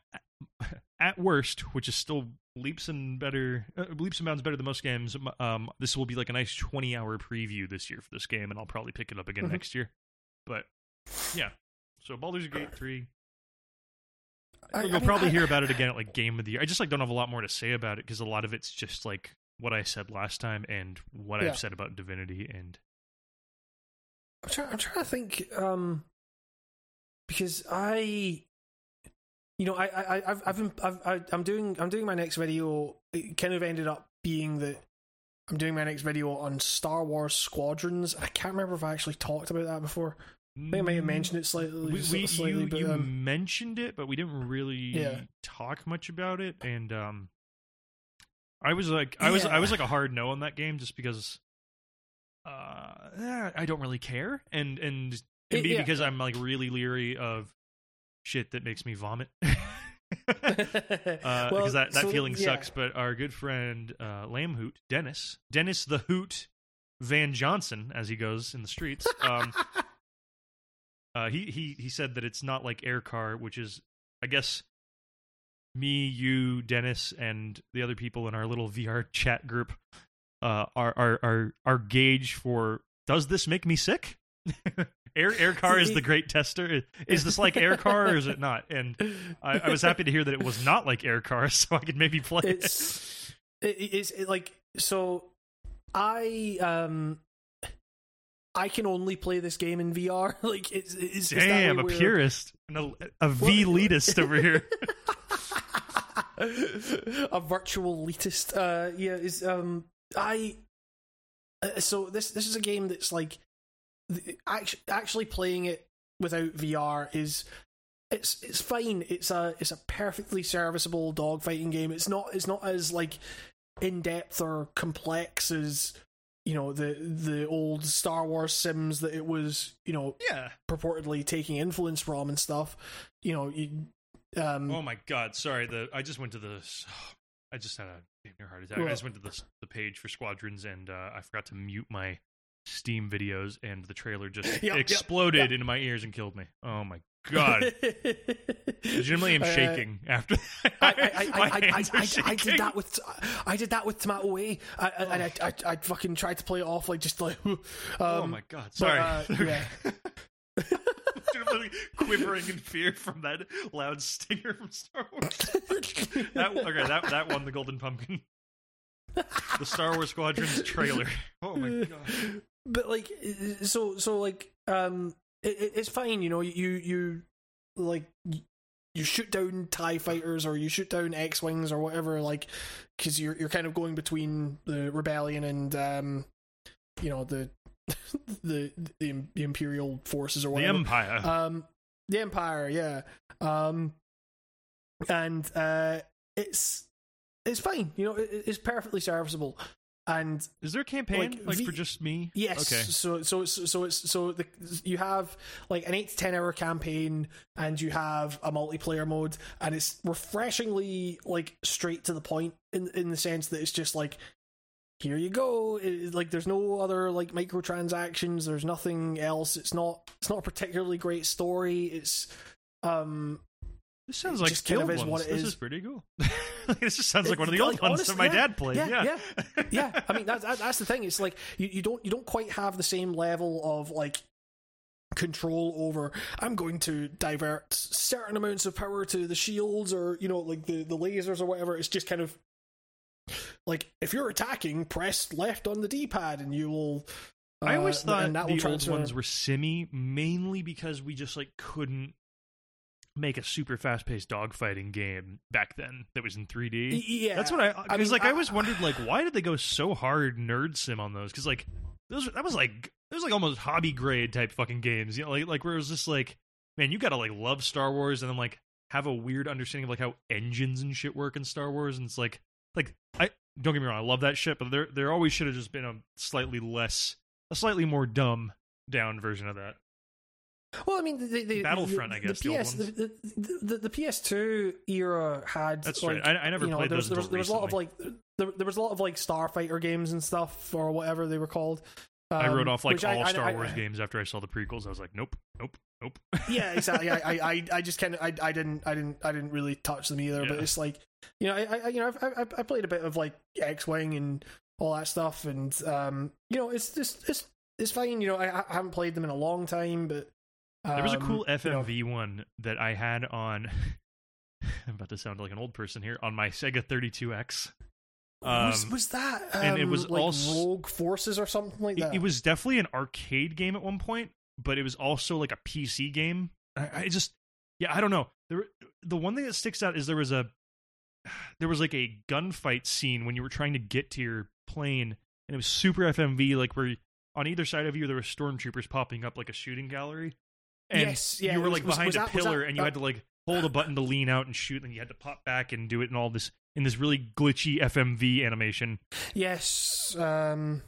at worst, which is still leaps and better, uh, leaps and bounds better than most games. Um, this will be like a nice twenty-hour preview this year for this game, and I'll probably pick it up again Mhm. next year. But yeah, so Baldur's Gate three. I- I You'll mean, probably I- hear about it again at like Game of the Year. I just like don't have a lot more to say about it because a lot of it's just like what I said last time and what Yeah. I've said about Divinity and I'm trying. I'm trying to think. Um, because I, you know, I, I, I've, I've, been, I've, I, I'm doing, I'm doing my next video. It kind of ended up being that I'm doing my next video on Star Wars Squadrons. I can't remember if I actually talked about that before. I think I may have mentioned it slightly. we, we slightly, you, but, you um, mentioned it, but we didn't really Yeah. talk much about it. And um, I was like, I was, I was like a hard no on that game just because, uh, eh, I don't really care, and and It- and yeah. because I'm like really leery of shit that makes me vomit. Well, because that, that so, feeling yeah. sucks. But our good friend uh, Lamb Hoot, Dennis, Dennis the Hoot Van Johnson, as he goes in the streets, um, uh, he he he said that it's not like Air Car, which is, I guess, me, you, Dennis, and the other people in our little VR chat group, uh, our our our our gauge for does this make me sick? Air Air Car is the great tester. Is this like Air Car or is it not? And I, I was happy to hear that it was not like Air Car, so I could maybe play it. it's it, it's it, like so i um i can only play this game in vr like it's it's Damn, a purist, and a, a V elitist over here. a virtual elitist uh yeah is um i uh, so this this is a game that's like actually actually playing it without vr is it's it's fine it's a it's a perfectly serviceable dogfighting game it's not it's not as like in depth or complex as you know the the old star wars sims that it was you know Yeah. purportedly taking influence from and stuff you know you um Oh my god, sorry. The I just went to the. I just had a damn near heart attack. I just went to the the page for Squadrons, and uh, I forgot to mute my Steam videos, and the trailer just yep, exploded yep. into my ears and killed me. Oh my god. Legitimately, I'm Uh, shaking after. I, did that with I did that with Tomato Way, I, I, and I, I, I fucking tried to play it off like just like. Um, oh my god! but, Sorry. uh, yeah. Quivering in fear from that loud stinger from Star Wars. that okay, that that won the Golden Pumpkin. The Star Wars Squadrons trailer. Oh my god! But like so so like um it, it- it's fine you know you you like you shoot down tie fighters or you shoot down x-wings or whatever like because you're you're kind of going between the rebellion and um you know the the the, the imperial forces or whatever. The Empire. um the empire yeah. Um and uh it's it's fine you know it, it's perfectly serviceable and Is there a campaign like, like, for just me? Yes. Okay. So so it's so it's so the you have like an eight to ten hour campaign, and you have a multiplayer mode, and it's refreshingly like straight to the point in in the sense that it's just like. Here you go. It- like, there's no other like microtransactions. There's nothing else. It's not. It's not a particularly great story. It's um This sounds like just kind of ones. what it this is. is pretty cool. this just sounds like one of the It- old ones honestly, that my yeah, dad played. yeah, Yeah. yeah. I mean, that's that's the thing. It's like you, you don't you don't quite have the same level of like control over. I'm going to divert certain amounts of power to the shields or you know like the the lasers or whatever. It's just kind of like if you're attacking, press left on the D-pad and you will. Uh, I always thought that the old ones were simmy mainly because we just like couldn't make a super fast-paced dogfighting game back then that was in 3D. Yeah, That's what I because mean, like I, I- always wondered like why did they go so hard nerd sim on those? Because like those that was like it was like almost hobby grade type fucking games. You know, like like where it was just like man, you gotta like love Star Wars and then like have a weird understanding of like how engines and shit work in Star Wars. And it's like like I don't get me wrong, I love that shit, but there there always should have just been a slightly less a slightly more dumb down version of that. Well, I mean, the, the, Battlefront, the, I guess, The, the PS, the, the, the, the PS2 era had That's like, right. I, I never you know, played there those was, there was, there was a lot of like there, there was a lot of like Starfighter games and stuff or whatever they were called. I wrote um, off like all I- Star I- Wars games after I saw the prequels. I was like, nope, nope, nope. yeah, exactly. I, I, I, just kind of, I, I didn't, I didn't, I didn't really touch them either. But it's like, you know, I, I you know, I've, I, I played a bit of like X Wing and all that stuff, and um, you know, it's just, it's, it's fine. You know, I, I haven't played them in a long time, but There was a um, cool you know, FMV one that I had on. I'm about to sound like an old person here on my Sega 32X. was, Um, was that? Um, and it was like also- Rogue Forces or something like It, that. it was definitely an arcade game at one point, but it was also like a PC game. I, I just, yeah, I don't know. There, the one thing that sticks out is there was a, there was like a gunfight scene when you were trying to get to your plane, and it was super FMV, like where on either side of you there were stormtroopers popping up like a shooting gallery. And Yes, yeah, you were like was- behind was a that- pillar, that- and you uh, had to like hold a button to lean out and shoot, and you had to pop back and do it in all this in this really glitchy FMV animation. Yes. Um,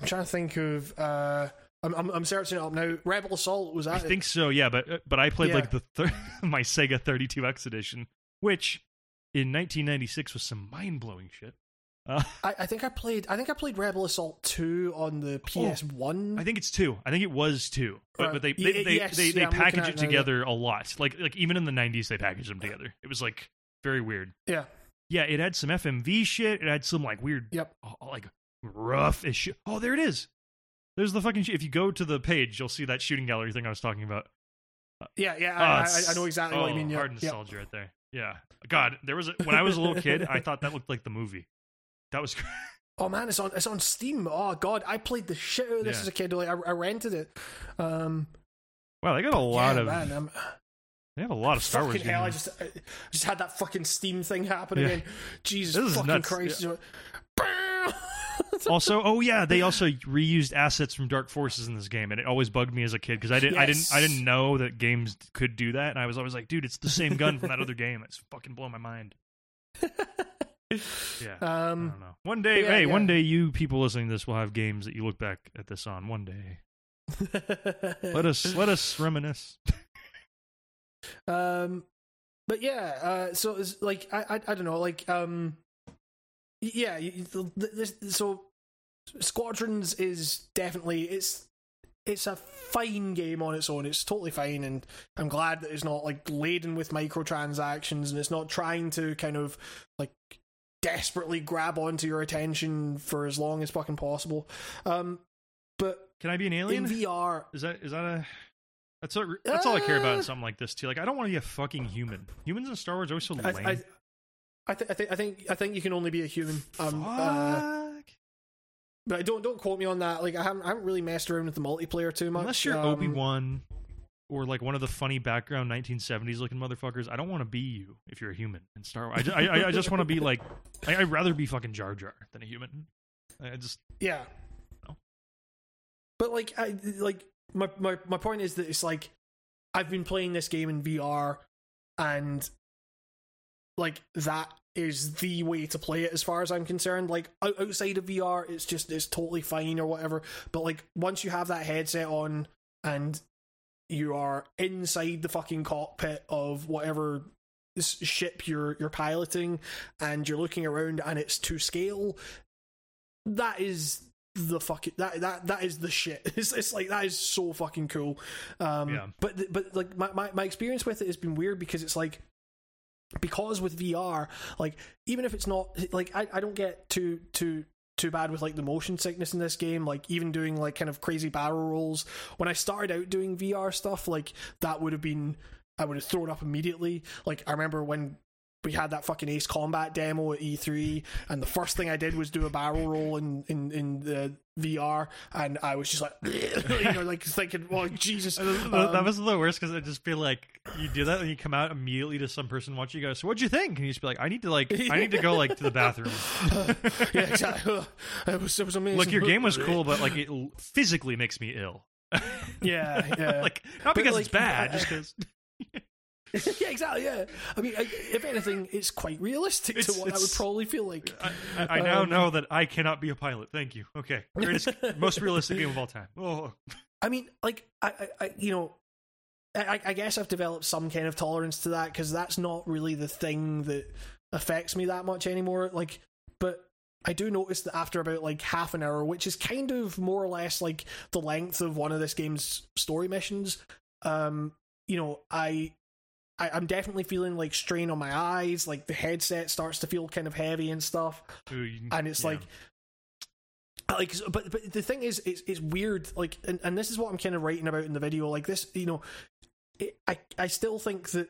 I'm trying to think of. Uh, I'm, I'm I'm searching it up now. Rebel Assault was that? I it? think so, yeah. But uh, but I played Yeah. like the thir- my Sega 32X edition, which in 1996 was some mind blowing shit. Uh, I, I think I played. I think I played Rebel Assault two on the oh, PS One. Oh, I think it's two. I think it was two, but Right. but they they they, yes, they, they yeah, package it it now, yeah. together a lot. Like like even in the 90s, they packaged them together. It was like very weird. yeah. Yeah, it had some FMV shit. It had some like weird, Yep. oh, like rough as shit. Oh, there it is. There's the fucking. Sh- if you go to the page, you'll see that shooting gallery thing I was talking about. Yeah, yeah, Oh, I, I, I know exactly what you oh, mean. Yeah, oh, hard yeah. nostalgia right there. Yeah. God, there was a, when I was a little kid, I thought that looked like the movie. That was Oh man, it's on it's on Steam. Oh god, I played the shit out of this Yeah. as a kid. Like I, I rented it. Um, wow. They got a lot yeah, of. man, I'm, They have a lot of Star Wars hell, I just I just had that fucking Steam thing happen Yeah. again. Jesus fucking nuts, Christ! also, oh yeah, they also reused assets from Dark Forces in this game, and it always bugged me as a kid because I didn't, I didn't, I didn't know that games could do that, and I was always like, dude, it's the same gun from that other game. It's fucking blowing my mind. Yeah. I um, don't know. One day, yeah, hey, yeah. one day, you people listening to this will have games that you look back at this on. One day, let us let us reminisce. Um, but yeah, uh, so it's like I, I I don't know, like um, yeah, this so Squadrons is definitely it's it's a fine game on its own. It's totally fine, and I'm glad that it's not like laden with microtransactions and it's not trying to kind of like desperately grab onto your attention for as long as fucking possible. Um, but Can I be an alien? in VR, Is that is that a that's a, that's all I care about in Uh, something like this too. Like I don't want to be a fucking human. Humans in Star Wars are always so lame. I, I, I, th- I think I think I think you can only be a human. Um, uh, Fuck. but don't don't quote me on that. Like I haven't I haven't really messed around with the multiplayer too much. Unless you're Um, Obi Wan or like one of the funny background 1970s looking motherfuckers, I don't want to be you if you're a human in Star Wars. I just, I, I just want to be like I, I'd rather be fucking Jar Jar than a human. I just Yeah. No. But like I like my, my my point is that it's like I've been playing this game in VR and like that is the way to play it as far as I'm concerned. Like outside of VR it's just it's totally fine or whatever. But like once you have that headset on and you are inside the fucking cockpit of whatever ship you're you're piloting and you're looking around and it's to scale that is the fucking that that that is the shit. It's, it's like that is so fucking cool. Um, Yeah. But but like my, my my experience with it has been weird because it's like because with VR, like even if it's not like I, I don't get too too too bad with like the motion sickness in this game like even doing like kind of crazy barrel rolls. When i started out doing vr stuff like that would have been i would have thrown up immediately. Like i remember when we had that fucking ace combat demo at e3 and the first thing i did was do a barrel roll in in, in the vr and i was just like you know like thinking well jesus that Um, was the worst because I just feel like you do that and you come out immediately to some person watching you go, so what'd you think? And you just be like, I need to like I need to go like to the bathroom. yeah exactly it was, it was amazing Look, your game was cool, but like it l- physically makes me ill. yeah yeah like not But, because like, it's bad, I- just because yeah, exactly. Yeah, I mean, I, if anything, it's quite realistic to what I would probably feel like. I, I, I now Um, know that I cannot be a pilot. Thank you. Okay, greatest, most realistic game of all time. Oh, I mean, like, I, I, I you know, I, I guess I've developed some kind of tolerance to that because that's not really the thing that affects me that much anymore. Like, but I do notice that after about like half an hour, which is kind of more or less like the length of one of this game's story missions, um, you know, I. I, I'm definitely feeling like strain on my eyes, like the headset starts to feel kind of heavy and stuff. Ooh, and it's yeah. like like but but the thing is it's, it's weird like and, and this is what i'm kind of writing about in the video like this you know it, i i still think that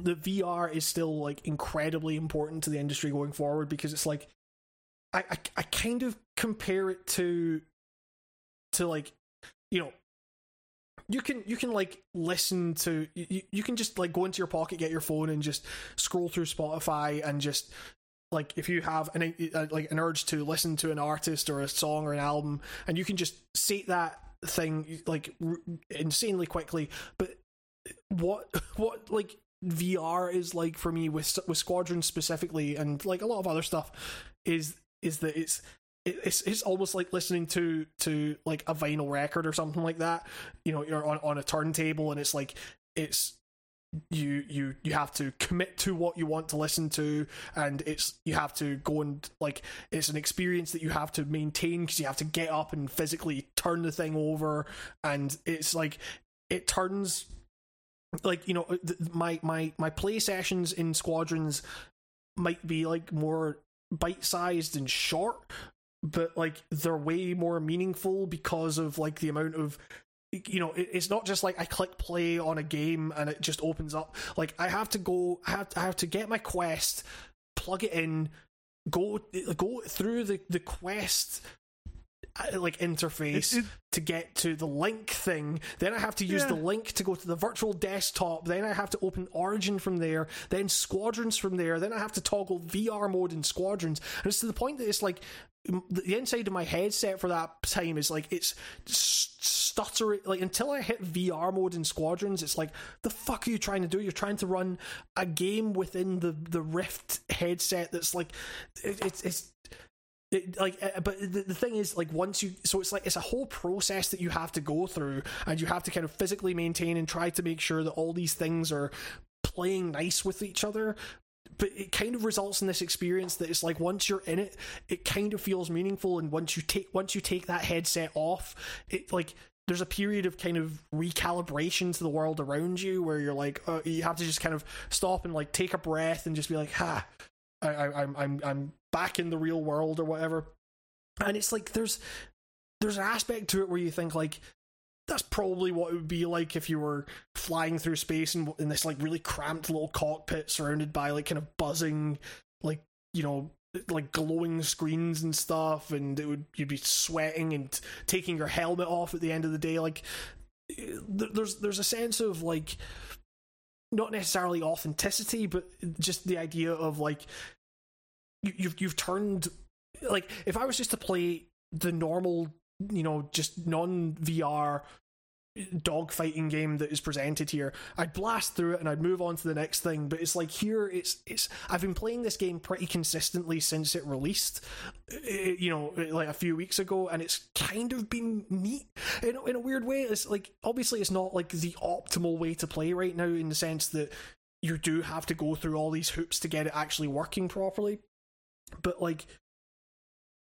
the vr is still like incredibly important to the industry going forward because it's like i i, I kind of compare it to to like you know you can you can like listen to you, you can just like go into your pocket get your phone and just scroll through spotify and just like if you have an uh, like an urge to listen to an artist or a song or an album and you can just say that thing like insanely quickly. But what what like VR is like for me with with Squadron specifically and like a lot of other stuff is is that it's it, it's it's almost like listening to to like a vinyl record or something like that. You know, you're on on a turntable and it's like it's you you you have to commit to what you want to listen to and it's you have to go and like it's an experience that you have to maintain because you have to get up and physically turn the thing over and it's like it turns like you know uh, th- my my my play sessions in squadrons might be like more bite sized and short but like they're way more meaningful because of like the amount of you know it's not just like i click play on a game and it just opens up. Like i have to go i have, I have to get my quest plug it in go go through the the quest uh, like interface It- it- to get to the link thing. Then i have to use Yeah. the link to go to the virtual desktop. Then i have to open origin from there then squadrons from there. Then i have to toggle vr mode in squadrons. And it's to the point that it's like the inside of my headset for that time is like it's stuttering like until i hit vr mode in squadrons it's like the fuck are you trying to do? You're trying to run a game within the the rift headset that's like it, it's it's it, like uh, but the, the thing is like once you so it's like it's a whole process that you have to go through and you have to kind of physically maintain and try to make sure that all these things are playing nice with each other but it kind of results in this experience that it's like once you're in it it kind of feels meaningful and once you take once you take that headset off it like there's a period of kind of recalibration to the world around you where you're like uh, you have to just kind of stop and like take a breath and just be like ha I, I, I'm I'm I'm back in the real world or whatever. And it's like there's there's an aspect to it where you think like that's probably what it would be like if you were flying through space in, in this like really cramped little cockpit surrounded by like kind of buzzing like you know like glowing screens and stuff and it would you'd be sweating and taking your helmet off at the end of the day like there- there's there's a sense of like not necessarily authenticity, but just the idea of like you, you've you've turned like if I was just to play the normal, you know, just non VR dogfighting game that is presented here, I'd blast through it and I'd move on to the next thing. But it's like here, it's it's I've been playing this game pretty consistently since it released, eh, you know, like a few weeks ago, and it's kind of been neat in in a weird way. It's like obviously it's not like the optimal way to play right now in the sense that you do have to go through all these hoops to get it actually working properly. But like,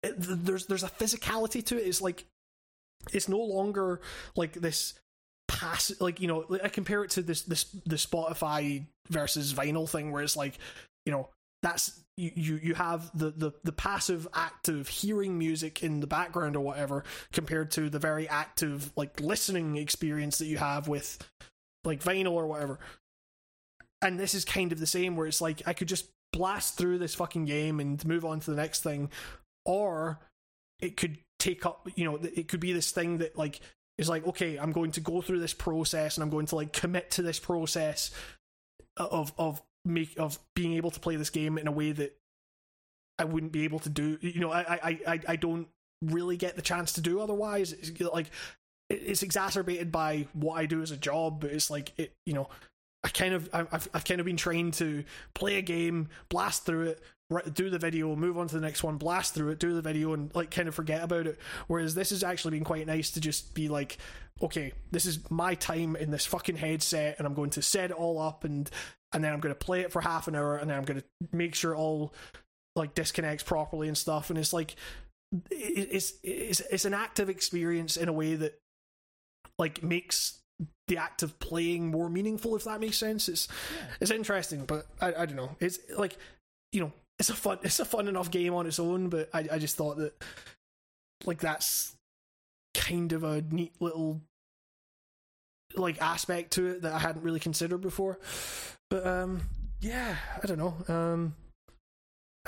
it, there's there's a physicality to it. It's like it's no longer like this pass like you know I compare it to this this the Spotify versus vinyl thing where it's like you know that's you you, you have the, the the passive act of hearing music in the background or whatever compared to the very active like listening experience that you have with like vinyl or whatever and this is kind of the same where it's like I could just blast through this fucking game and move on to the next thing or it could take up you know it could be this thing that like is like okay i'm going to go through this process and i'm going to like commit to this process of of make of being able to play this game in a way that i wouldn't be able to do you know i i i, don't really get the chance to do otherwise. It's like it's exacerbated by what i do as a job but it's like it you know I kind of I've I've kind of been trained to play a game, blast through it, do the video, move on to the next one, blast through it, do the video, and like kind of forget about it. Whereas this has actually been quite nice to just be like, okay, this is my time in this fucking headset, and I'm going to set it all up, and and then I'm going to play it for half an hour, and then I'm going to make sure it all like disconnects properly and stuff. And it's like it's it's it's an active experience in a way that like makes the act of playing more meaningful if that makes sense it's it's interesting but I, I don't know it's like you know it's a fun it's a fun enough game on its own but I, I just thought that like that's kind of a neat little like aspect to it that I hadn't really considered before but um yeah I don't know um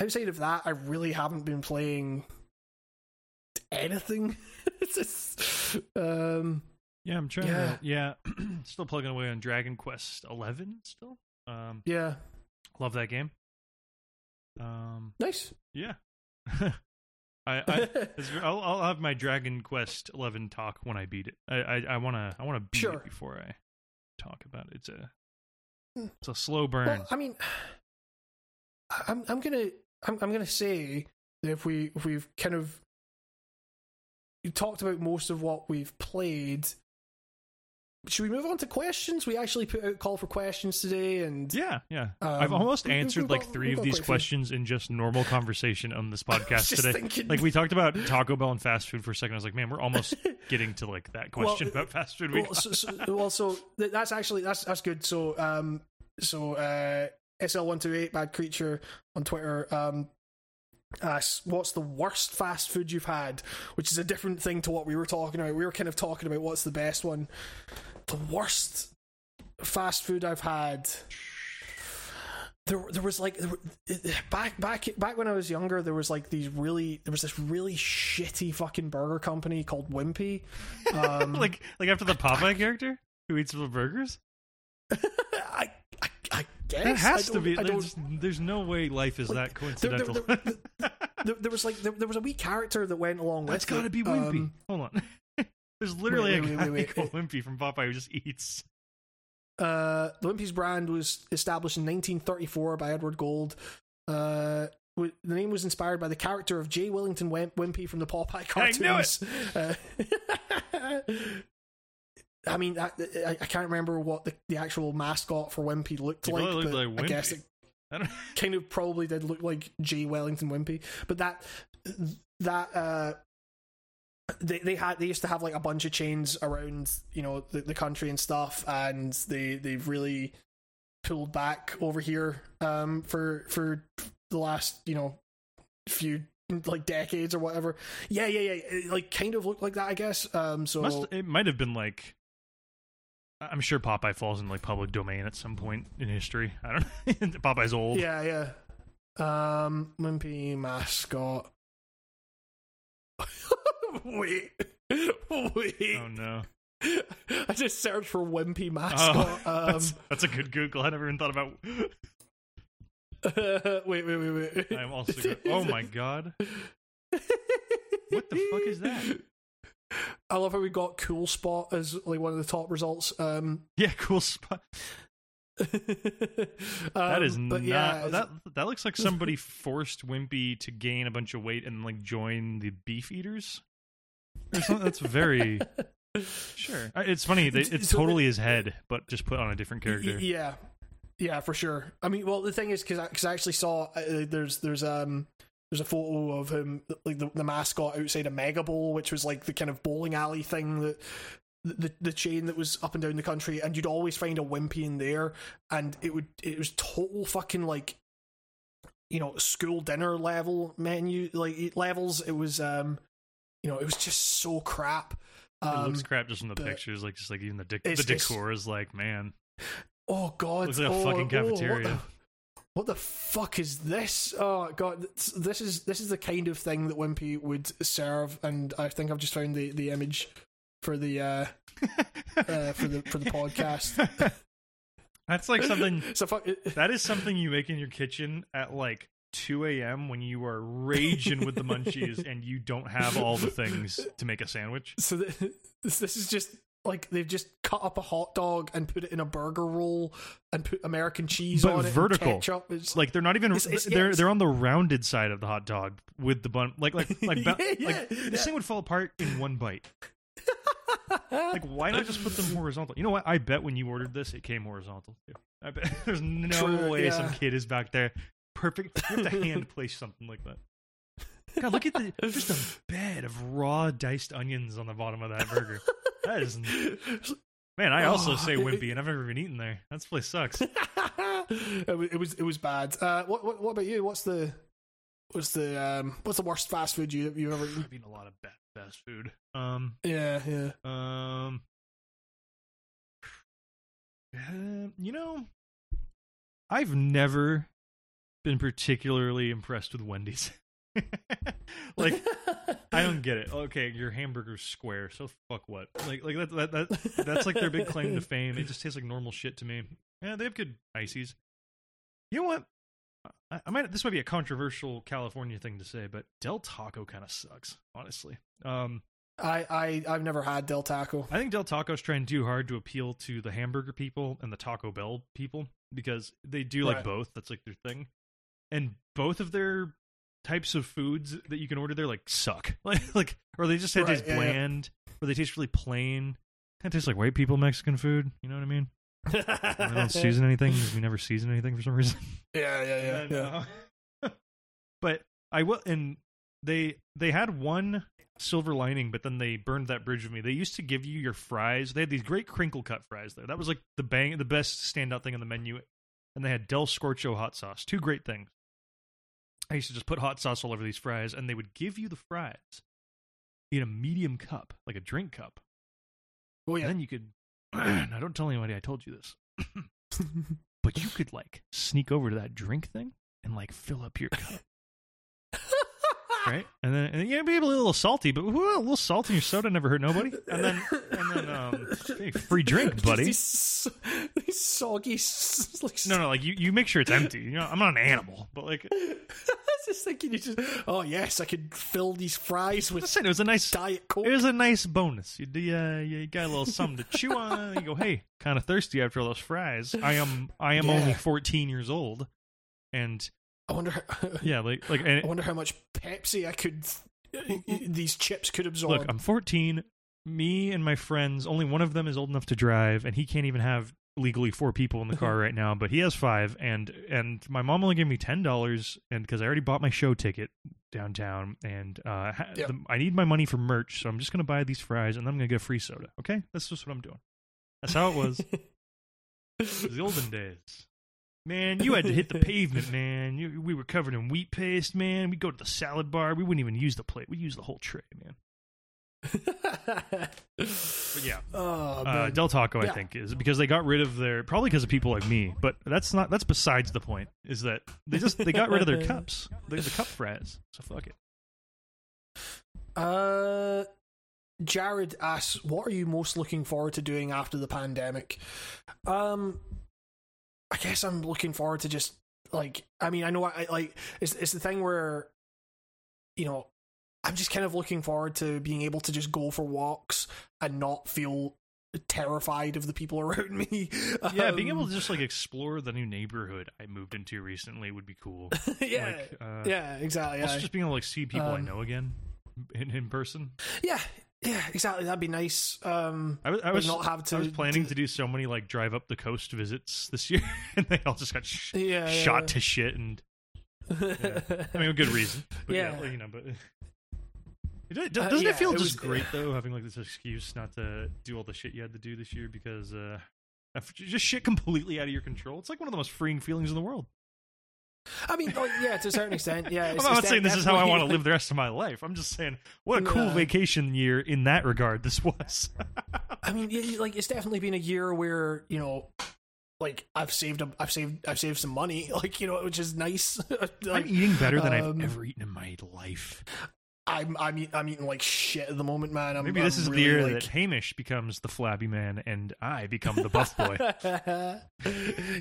outside of that I really haven't been playing anything it's just um Yeah, I'm trying Yeah. to. Yeah, still plugging away on Dragon Quest Eleven. Still, um, yeah love that game. Um, nice yeah. I, I I'll, I'll have my Dragon Quest Eleven talk when I beat it. I I, I wanna I wanna beat Sure. it before I talk about it. It's a Hmm. it's a slow burn. Well, I mean, I'm I'm gonna I'm I'm gonna say that if we if we've kind of talked about most of what we've played. Should we move on to questions? We actually put out a call for questions today, and Yeah, yeah. Um, I've almost answered got- like three of these quite a few. questions in just normal conversation on this podcast today. thinking- Like we talked about Taco Bell and fast food for a second. I was like, man, we're almost getting to like that question Well, about fast food. We well, so, so, well, so th- that's actually that's that's good. So, um, so uh, SL one two eight bad creature on Twitter. Um, asks, what's the worst fast food you've had? Which is a different thing to what we were talking about. We were kind of talking about what's the best one. The worst fast food I've had. There, there was like there were, back back back when I was younger. There was like these really there was this really shitty fucking burger company called Wimpy. Um, like like after the Popeye character who eats the burgers. I, I, I guess That has I to be. I don't, There's, there's no way life is Like, that there- there- coincidental. there, there was like there, there was a wee character that went along That's with That's got to be Wimpy. Um, Hold on. There's literally wait, wait, a guy wait, called Wimpy from Popeye who just eats. uh, the Wimpy's brand was established in 1934 by Edward Gold. Uh, the name was inspired by the character of J. Wellington Wim- Wimpy from the Popeye cartoons. I knew cartoons. Uh, I mean, I, I, can't remember what the, the actual mascot for Wimpy looked like, looked but like I guess it I kind of probably did look like J. Wellington Wimpy, but that that uh, they they had they used to have like a bunch of chains around you know the, the country and stuff, and they they've really pulled back over here um for for the last you know few like decades or whatever. Yeah, yeah, yeah. It, like kind of looked like that, I guess. Um, so Must, it might have been like. I'm sure Popeye falls in like public domain at some point in history. I don't. know. Popeye's old. yeah, yeah. Um, Wimpy mascot. wait, wait. Oh no. I just searched for Wimpy Oh, mascot. that's, that's a good Google. I never even thought about. um, wait, wait, wait, wait. I'm also. Go- oh my god. What the fuck is that? I love how we got Cool Spot as like one of the top results. Um, Yeah, cool spot. That is um, not. yeah, that that looks like somebody forced Wimpy to gain a bunch of weight and like join the beef eaters. That's very sure. Uh, It's funny. They, it's So the- totally his head, but just put on a different character. Yeah, yeah, for sure. I mean, well, the thing is, because I, 'cause I actually saw uh, there's there's um there's a photo of him like the, the mascot outside a Mega Bowl, which was like the kind of bowling alley thing that. The, the chain that was up and down the country, and you'd always find a wimpy in there, and it would it was total fucking like, you know, school dinner level menu like levels. It was um, you know, it was just so crap. it Um, looks crap just from the pictures. Like just like even the dec- the decor is like man. Oh god! Looks like a oh, fucking oh, what cafeteria. the- What the fuck is this? Oh god, this- this is this is the kind of thing that Wimpy would serve, and I think I've just found the, the image for the uh, uh for the for the podcast. That's like something. So fuck. That is something you make in your kitchen at like 2 a.m. when you are raging with the munchies and you don't have all the things to make a sandwich. So th- this is just like they've just cut up a hot dog and put it in a burger roll and put American cheese But on it. vertical. It's Like they're not even It's- it's- they're yeah, they're on the rounded side of the hot dog with the bun like like like, ba- Yeah, yeah, like this thing would fall apart in one bite. Like why not just put them horizontal? You know what? I bet when you ordered this, it came horizontal too. I bet there's no True, way some kid is back there. Perfect. You have to hand place something like that. God, look at the just a bed of raw diced onions on the bottom of that burger. That is man. I also Oh, say wimpy, and I've never been eaten there. That place sucks. it, was it was bad. Uh, what, what what about you? What's the what's the um what's the worst fast food you you ever eaten? I've eaten a lot of bad fast food. Um, Yeah, yeah. um, uh, you know, I've never been particularly impressed with Wendy's. like, I don't get it. Okay, your hamburger's square, so fuck what? Like, like that, that, that that's like their big claim to fame. It just tastes like normal shit to me. Yeah, they have good ices. You know what? I, I might. This might be a controversial California thing to say, but Del Taco kind of sucks, honestly. Um, I I I've never had Del Taco. I think Del Taco's trying too hard to appeal to the hamburger people and the Taco Bell people because they do like Right. both. That's like their thing. And both of their types of foods that you can order there like suck, like like or they just taste Right, yeah, yeah. bland, or they taste really plain. Kind of tastes like white people Mexican food. You know what I mean? They don't season anything. We never season anything for some reason. Yeah, yeah, yeah, yeah. but I will, and they they had one silver lining, but then they burned that bridge with me. They used to give you your fries. They had these great crinkle cut fries there. That was like the bang, the best standout thing on the menu. And they had Del Scorcho hot sauce. Two great things. I used to just put hot sauce all over these fries, and they would give you the fries in a medium cup, like a drink cup. Oh And yeah. then you could. now, don't tell anybody I told you this. but you could like sneak over to that drink thing and like fill up your cup, right? And then and then, yeah, be a little salty, but whoo, a little salt in your soda never hurt nobody. And then and then um, hey, free drink, buddy. These, these soggy, like, No, no, like you, you make sure it's empty. You know, I'm not an animal, but like I was just thinking, you just, oh yes, I could fill these fries with listen, it was a nice. diet coke. It was a nice bonus. You, do- uh, you got a little something to chew on. You go, hey, kind of thirsty after all those fries. I am, I am Yeah. only 14 years old, and I wonder, how, yeah, like, like, I wonder how much Pepsi I could, these chips could absorb. Look, I'm 14. Me and my friends, only one of them is old enough to drive, and he can't even have legally four people in the car right now. But he has five, and and my mom only gave me ten dollars, and because I already bought my show ticket downtown, and uh, Yep. the, I need my money for merch, so I'm just gonna buy these fries, and I'm gonna get a free soda. Okay, that's just what I'm doing. That's how it was. It was the olden days. Man, you had to hit the pavement, man. You, we were covered in wheat paste, man. We'd go to the salad bar. We wouldn't even use the plate. We'd use the whole tray, man. But yeah, oh, uh. Del Taco, I think, is because they got rid of their probably because of people like me. But that's not that's besides the point. Is that they just they got rid of their cups, the, the cup fries. So fuck it. Uh, Jared asks, "What are you most looking forward to doing after the pandemic?" Um, I guess I'm looking forward to just like I mean I know I, I like it's it's the thing where you know I'm just kind of looking forward to being able to just go for walks and not feel terrified of the people around me. Yeah, being Um, able to just like explore the new neighborhood I moved into recently would be cool. yeah, Like, uh, yeah, exactly. Also, yeah. just being able to like see people I Um, know again in, in person. yeah, yeah, exactly. That'd be nice. Um, I was I was not have to. I was planning to do so many like drive up the coast visits this year, and they all just got sh- yeah, yeah, shot to shit. And yeah. I mean, a good reason. But yeah, Yeah. you know, but. It, Uh, doesn't yeah, it feel it just was- great though, having like this excuse not to do all the shit you had to do this year because uh, just shit completely out of your control? It's like one of the most freeing feelings in the world. I mean, like, yeah, to a certain extent, yeah. I'm not saying this is how I want to live the rest of my life. I'm just saying what a cool vacation year in that regard this was. I mean, yeah, like it's definitely been a year where you know, like I've saved, a, I've saved, I've saved some money, like you know, which is nice. I'm eating better than um, I've ever eaten in my life. I'm, I'm, eat, I'm eating like shit at the moment, man. I'm, Maybe this I'm is really, the year like, that Hamish becomes the flabby man and I become the buff boy.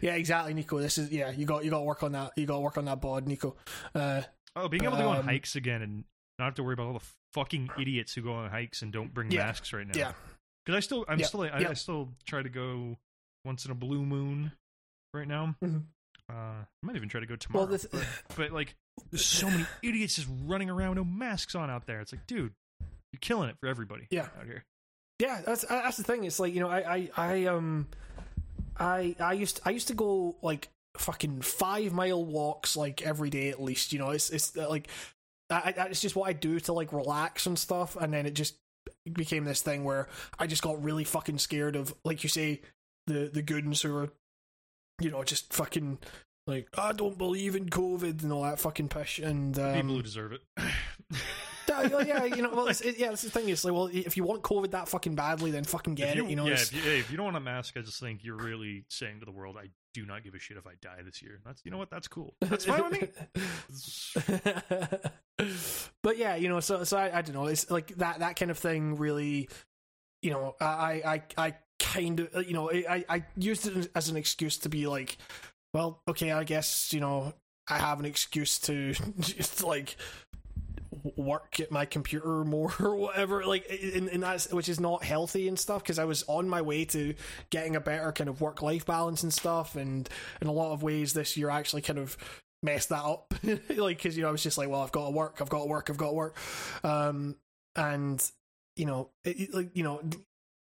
yeah, exactly, Nico. This is yeah. You got, you got to work on that. You got to work on that bod, Nico. Uh, oh, being able to go on Um, hikes again and not have to worry about all the fucking idiots who go on hikes and don't bring Yeah. masks right now. yeah, because I still, I'm Yeah. still, I, Yeah. I still try to go once in a blue moon right now. Mhm. Uh, I might even try to go tomorrow. Well, the th- but, but like, there's so many idiots just running around with no masks on out there. It's like, dude, you're killing it for everybody. Yeah. out here. Yeah, that's that's the thing. It's like you know, I I, I um, I I used I used to go like fucking five mile walks like every day at least. You know, it's it's uh, like I, I, it's just what I do to like relax and stuff. And then it just became this thing where I just got really fucking scared of, like you say, the the goons who are, you know, just fucking like I don't believe in COVID and all that fucking pish. And um, People who deserve it. yeah, you know, well, it, yeah, that's the thing. It's like, well, if you want COVID that fucking badly, then fucking get you, it. You know, yeah, if you, hey, if you don't want a mask, I just think you're really saying to the world, I do not give a shit if I die this year. That's you know what? That's cool. That's fine with me. but yeah, you know, so so I, I don't know. It's like that that kind of thing. Really, you know, I I I kind of you know I I used it as an excuse to be like, well, okay, I guess you know I have an excuse to just like work at my computer more or whatever like and, and that's which is not healthy and stuff because i was on my way to getting a better kind of work life balance and stuff and in a lot of ways this year actually kind of messed that up. like, because you know, I was just like, well, I've got to work, I've got to work, I've got to work, um, and you know, it, like you know.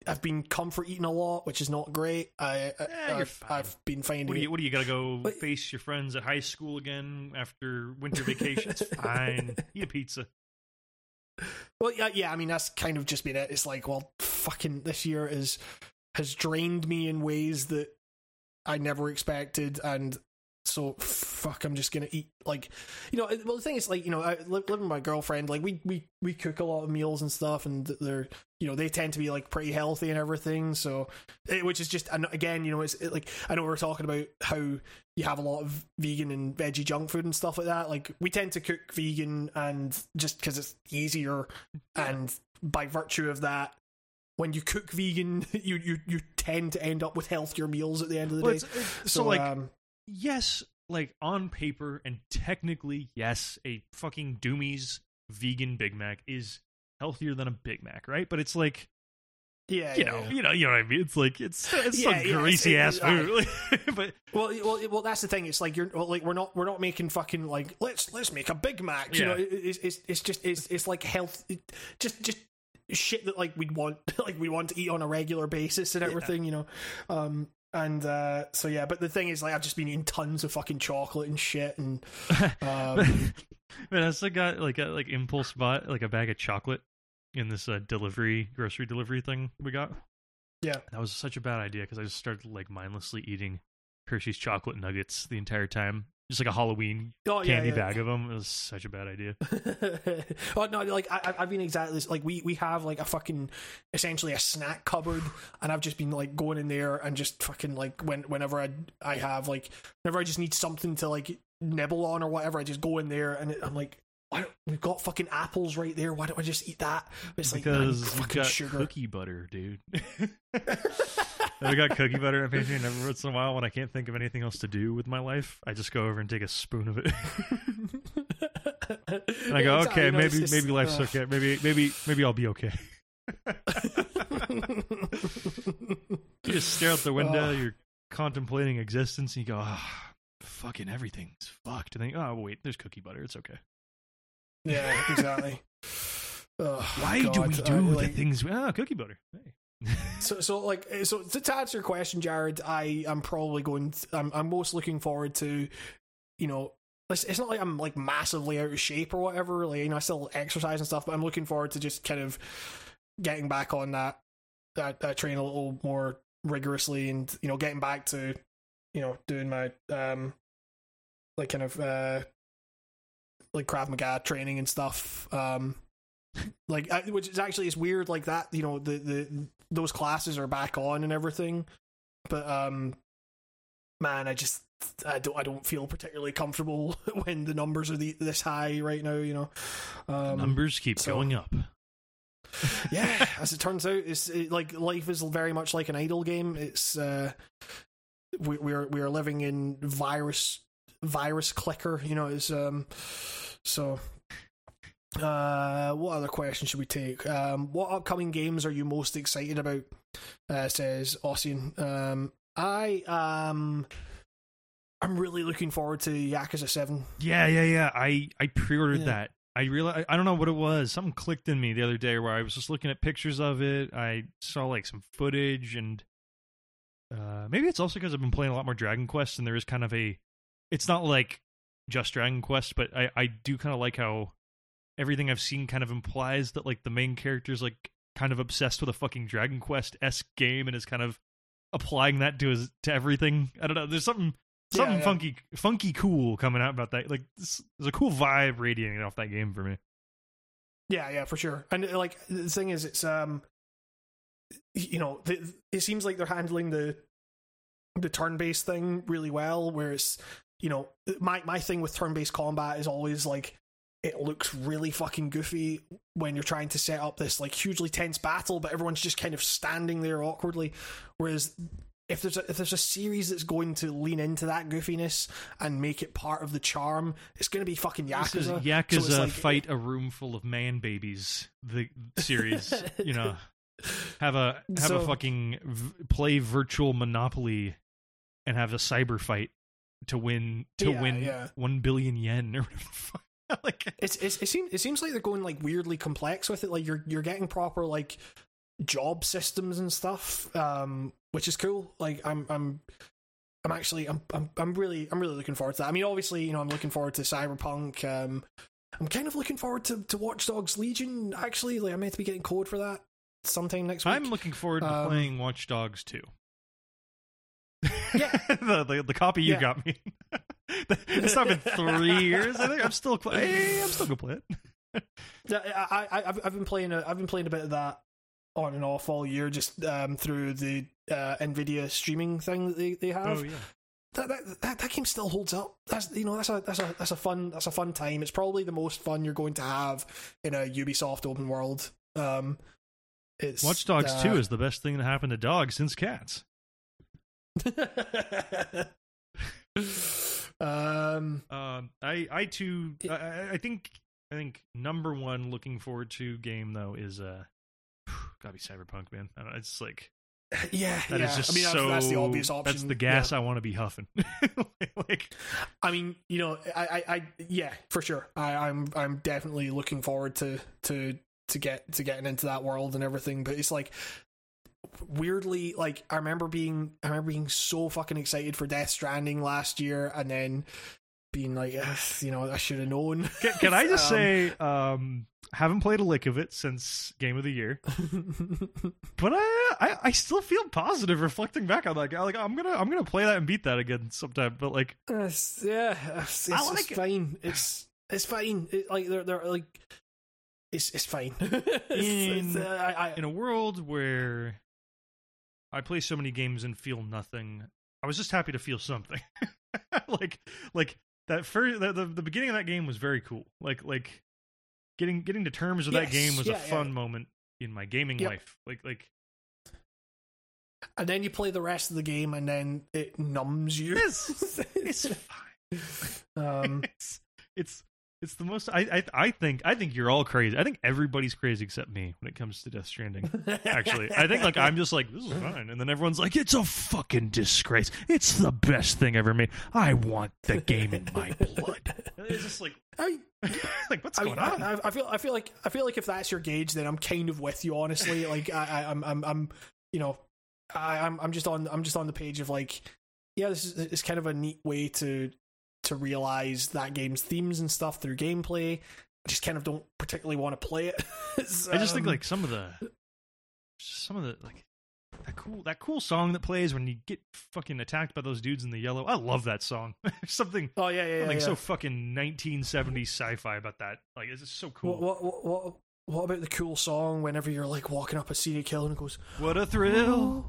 I've been comfort eating a lot, which is not great. I, I eh, you're I've. I've been finding What do you? What do you gotta go But- face your friends at high school again after winter vacation? It's fine. Eat a pizza. Well, yeah, yeah. I mean, that's kind of just been it. It's like, well, fucking, this year is has drained me in ways that I never expected, and so fuck, I'm just gonna eat like, you know. Well, the thing is, like, you know, I living with my girlfriend, like, we we we cook a lot of meals and stuff, and they're, you know, they tend to be like pretty healthy and everything. So, it, which is just, again, you know, it's it, like I know we're talking about how you have a lot of vegan and veggie junk food and stuff like that. Like we tend to cook vegan and just because it's easier, and by virtue of that, when you cook vegan, you you you tend to end up with healthier meals at the end of the Well, day. it's- so, like, um, yes, like on paper and technically, yes, a fucking Doomie's vegan Big Mac is healthier than a Big Mac, right? But it's like yeah, you yeah, know, yeah. you know, you know what I mean. It's like it's it's Yeah, some greasy ass food, but Well, well, well, that's the thing. It's like you're well, like we're not we're not making fucking like let's let's make a Big Mac. You know, it, it's, it's it's just it's it's like health, it, just just shit that like we'd want like we want to eat on a regular basis and everything. You know, um, and uh, so yeah. But the thing is, like I've just been eating tons of fucking chocolate and shit, and um, Man, I still got like a like impulse bought like a bag of chocolate in this uh, delivery grocery delivery thing we got. Yeah. that was such a bad idea because I just started like mindlessly eating Hershey's chocolate nuggets the entire time, just like a Halloween oh yeah, candy yeah. bag of them. It was such a bad idea. oh no, like I, I've been exactly this. Like we we have like a fucking essentially a snack cupboard, and I've just been like going in there and just fucking like when whenever I I have like whenever I just need something to like nibble on or whatever, I just go in there and I'm like. Why don't, we've got fucking apples right there. Why don't I just eat that? But it's like man, because we fucking got sugar. cookie butter, dude. we got cookie butter at pantry, and every once in a while, when I can't think of anything else to do with my life, I just go over and take a spoon of it. And I go, okay, maybe maybe life's uh, okay. Maybe maybe maybe I'll be okay. You just stare out the window. Ugh. You're contemplating existence, and you go, ah, fucking everything's fucked. And then, oh wait, there's cookie butter. It's okay. Yeah, exactly. Why do God, we uh, do the like- things? Ah, cookie butter. Hey. So, so like, uh, so to, to answer your question, Jared, I am probably going. To, I'm, I'm most looking forward to, you know, it's, it's not like I'm like massively out of shape or whatever. Like, you know, I still exercise and stuff, but I'm looking forward to just kind of getting back on that that that train a little more rigorously, and you know, getting back to, you know, doing my um, like kind of uh, like Krav Maga training and stuff. Um, like I, which is actually it's weird like that you know the the those classes are back on and everything but um man i just i don't i don't feel particularly comfortable when the numbers are the, this high right now you know um Numbers keep so- going up. yeah as it turns out it's it, like life is very much like an idle game it's uh we, we're we are living in virus virus clicker you know is um so uh what other question should we take um what upcoming games are you most excited about uh says Ossian um i um i'm really looking forward to yakuza 7 Yeah, yeah, yeah. I I pre-ordered Yeah. that. I realized I don't know what it was. Something clicked in me the other day where I was just looking at pictures of it. I saw like some footage, and uh, maybe it's also because I've been playing a lot more Dragon Quest, and there is kind of a. It's not like just Dragon Quest, but I I do kind of like how everything I've seen kind of implies that like the main character's like kind of obsessed with a fucking Dragon Quest esque game and is kind of applying that to his to everything. I don't know. There's something something yeah. funky funky cool coming out about that. Like this, there's a cool vibe radiating off that game for me. Yeah, yeah, for sure. And uh, like the thing is, it's um, you know, the, it seems like they're handling the the turn based thing really well. Whereas, you know, my my thing with turn based combat is always like it looks really fucking goofy when you're trying to set up this like hugely tense battle, but everyone's just kind of standing there awkwardly. Whereas if there's a, if there's a series that's going to lean into that goofiness and make it part of the charm, it's going to be fucking Yakuza. Yakuza So like- fight a room full of man babies. The series, you know, have a have So- a fucking v- play virtual Monopoly and have a cyber fight to win to Yeah, win yeah. one billion yen or whatever. the fuck. like It's, it's it seems it seems like they're going like weirdly complex with it. Like you're you're getting proper like job systems and stuff, um, which is cool. Like I'm I'm I'm actually I'm I'm I'm really I'm really looking forward to that. I mean, obviously, you know, I'm looking forward to Cyberpunk. Um, I'm kind of looking forward to to Watch Dogs Legion. Actually, like I'm meant to be getting code for that sometime next week. I'm looking forward to Um, playing Watch Dogs 2. Yeah. the, the the copy you Yeah. got me. it's not been three years. I think I'm still hey, I'm still gonna play it. Yeah, I, I, I've, I've been playing a, I've been playing a bit of that on and off all year, just um, through the uh, Nvidia streaming thing that they, they have. Oh yeah. that, that that that game still holds up. That's you know that's a that's a that's a fun that's a fun time. It's probably the most fun you're going to have in a Ubisoft open world. Um, it's Watch Dogs uh, 2 is the best thing to happen to dogs since cats. um, Um, I I too I- I, think I think number one looking forward to game though is uh gotta be Cyberpunk man. I don't know, it's like yeah, that is yeah. just I mean, so that's the obvious option. That's the gas Yeah. I want to be huffing. like I mean, you know, I, I, I yeah, for sure. I, I'm, I'm definitely looking forward to, to, to get to getting into that world and everything. But it's like weirdly, like I remember being, I remember being so fucking excited for Death Stranding last year, and then being like, you know, I should have known. can, can I just Um, say um haven't played a lick of it since game of the year. But I, I I still feel positive reflecting back on that. Like I'm gonna I'm gonna play that and beat that again sometime. But like It's- yeah, it's, it's, like it's it. fine. It's it's fine. It, like they're they're like. It's it's fine. In- uh, I, I, in a world where I play so many games and feel nothing, I was just happy to feel something. like like that first the, the the beginning of that game was very cool. Like like getting getting to terms with that game was yeah, a yeah. fun moment in my gaming Yep. life. Like like and then you play the rest of the game, and then it numbs you. It's- it's fine. um, it's it's it's the most I, I I think I think you're all crazy. I think everybody's crazy except me when it comes to Death Stranding. Actually, I think like I'm just like this is fine, and then everyone's like it's a fucking disgrace. It's the best thing ever made. I want the game in my blood. And It's just like I, like what's I, going on? I, I feel I feel like I feel like if that's your gauge, then I'm kind of with you. Honestly, like I, I I'm I'm I'm you know I, I'm I'm just on I'm just on the page of like yeah, this is it's kind of a neat way to to realize that game's themes and stuff through gameplay. I just kind of don't particularly want to play it. I just think um, like some of the some of the like that cool that cool song that plays when you get fucking attacked by those dudes in the yellow. I love that song. Something oh yeah yeah yeah, something yeah. so fucking 1970s sci-fi about that. Like it's just so cool. What, what what what what about the cool song whenever you're like walking up a serial killer and it goes What a thrill!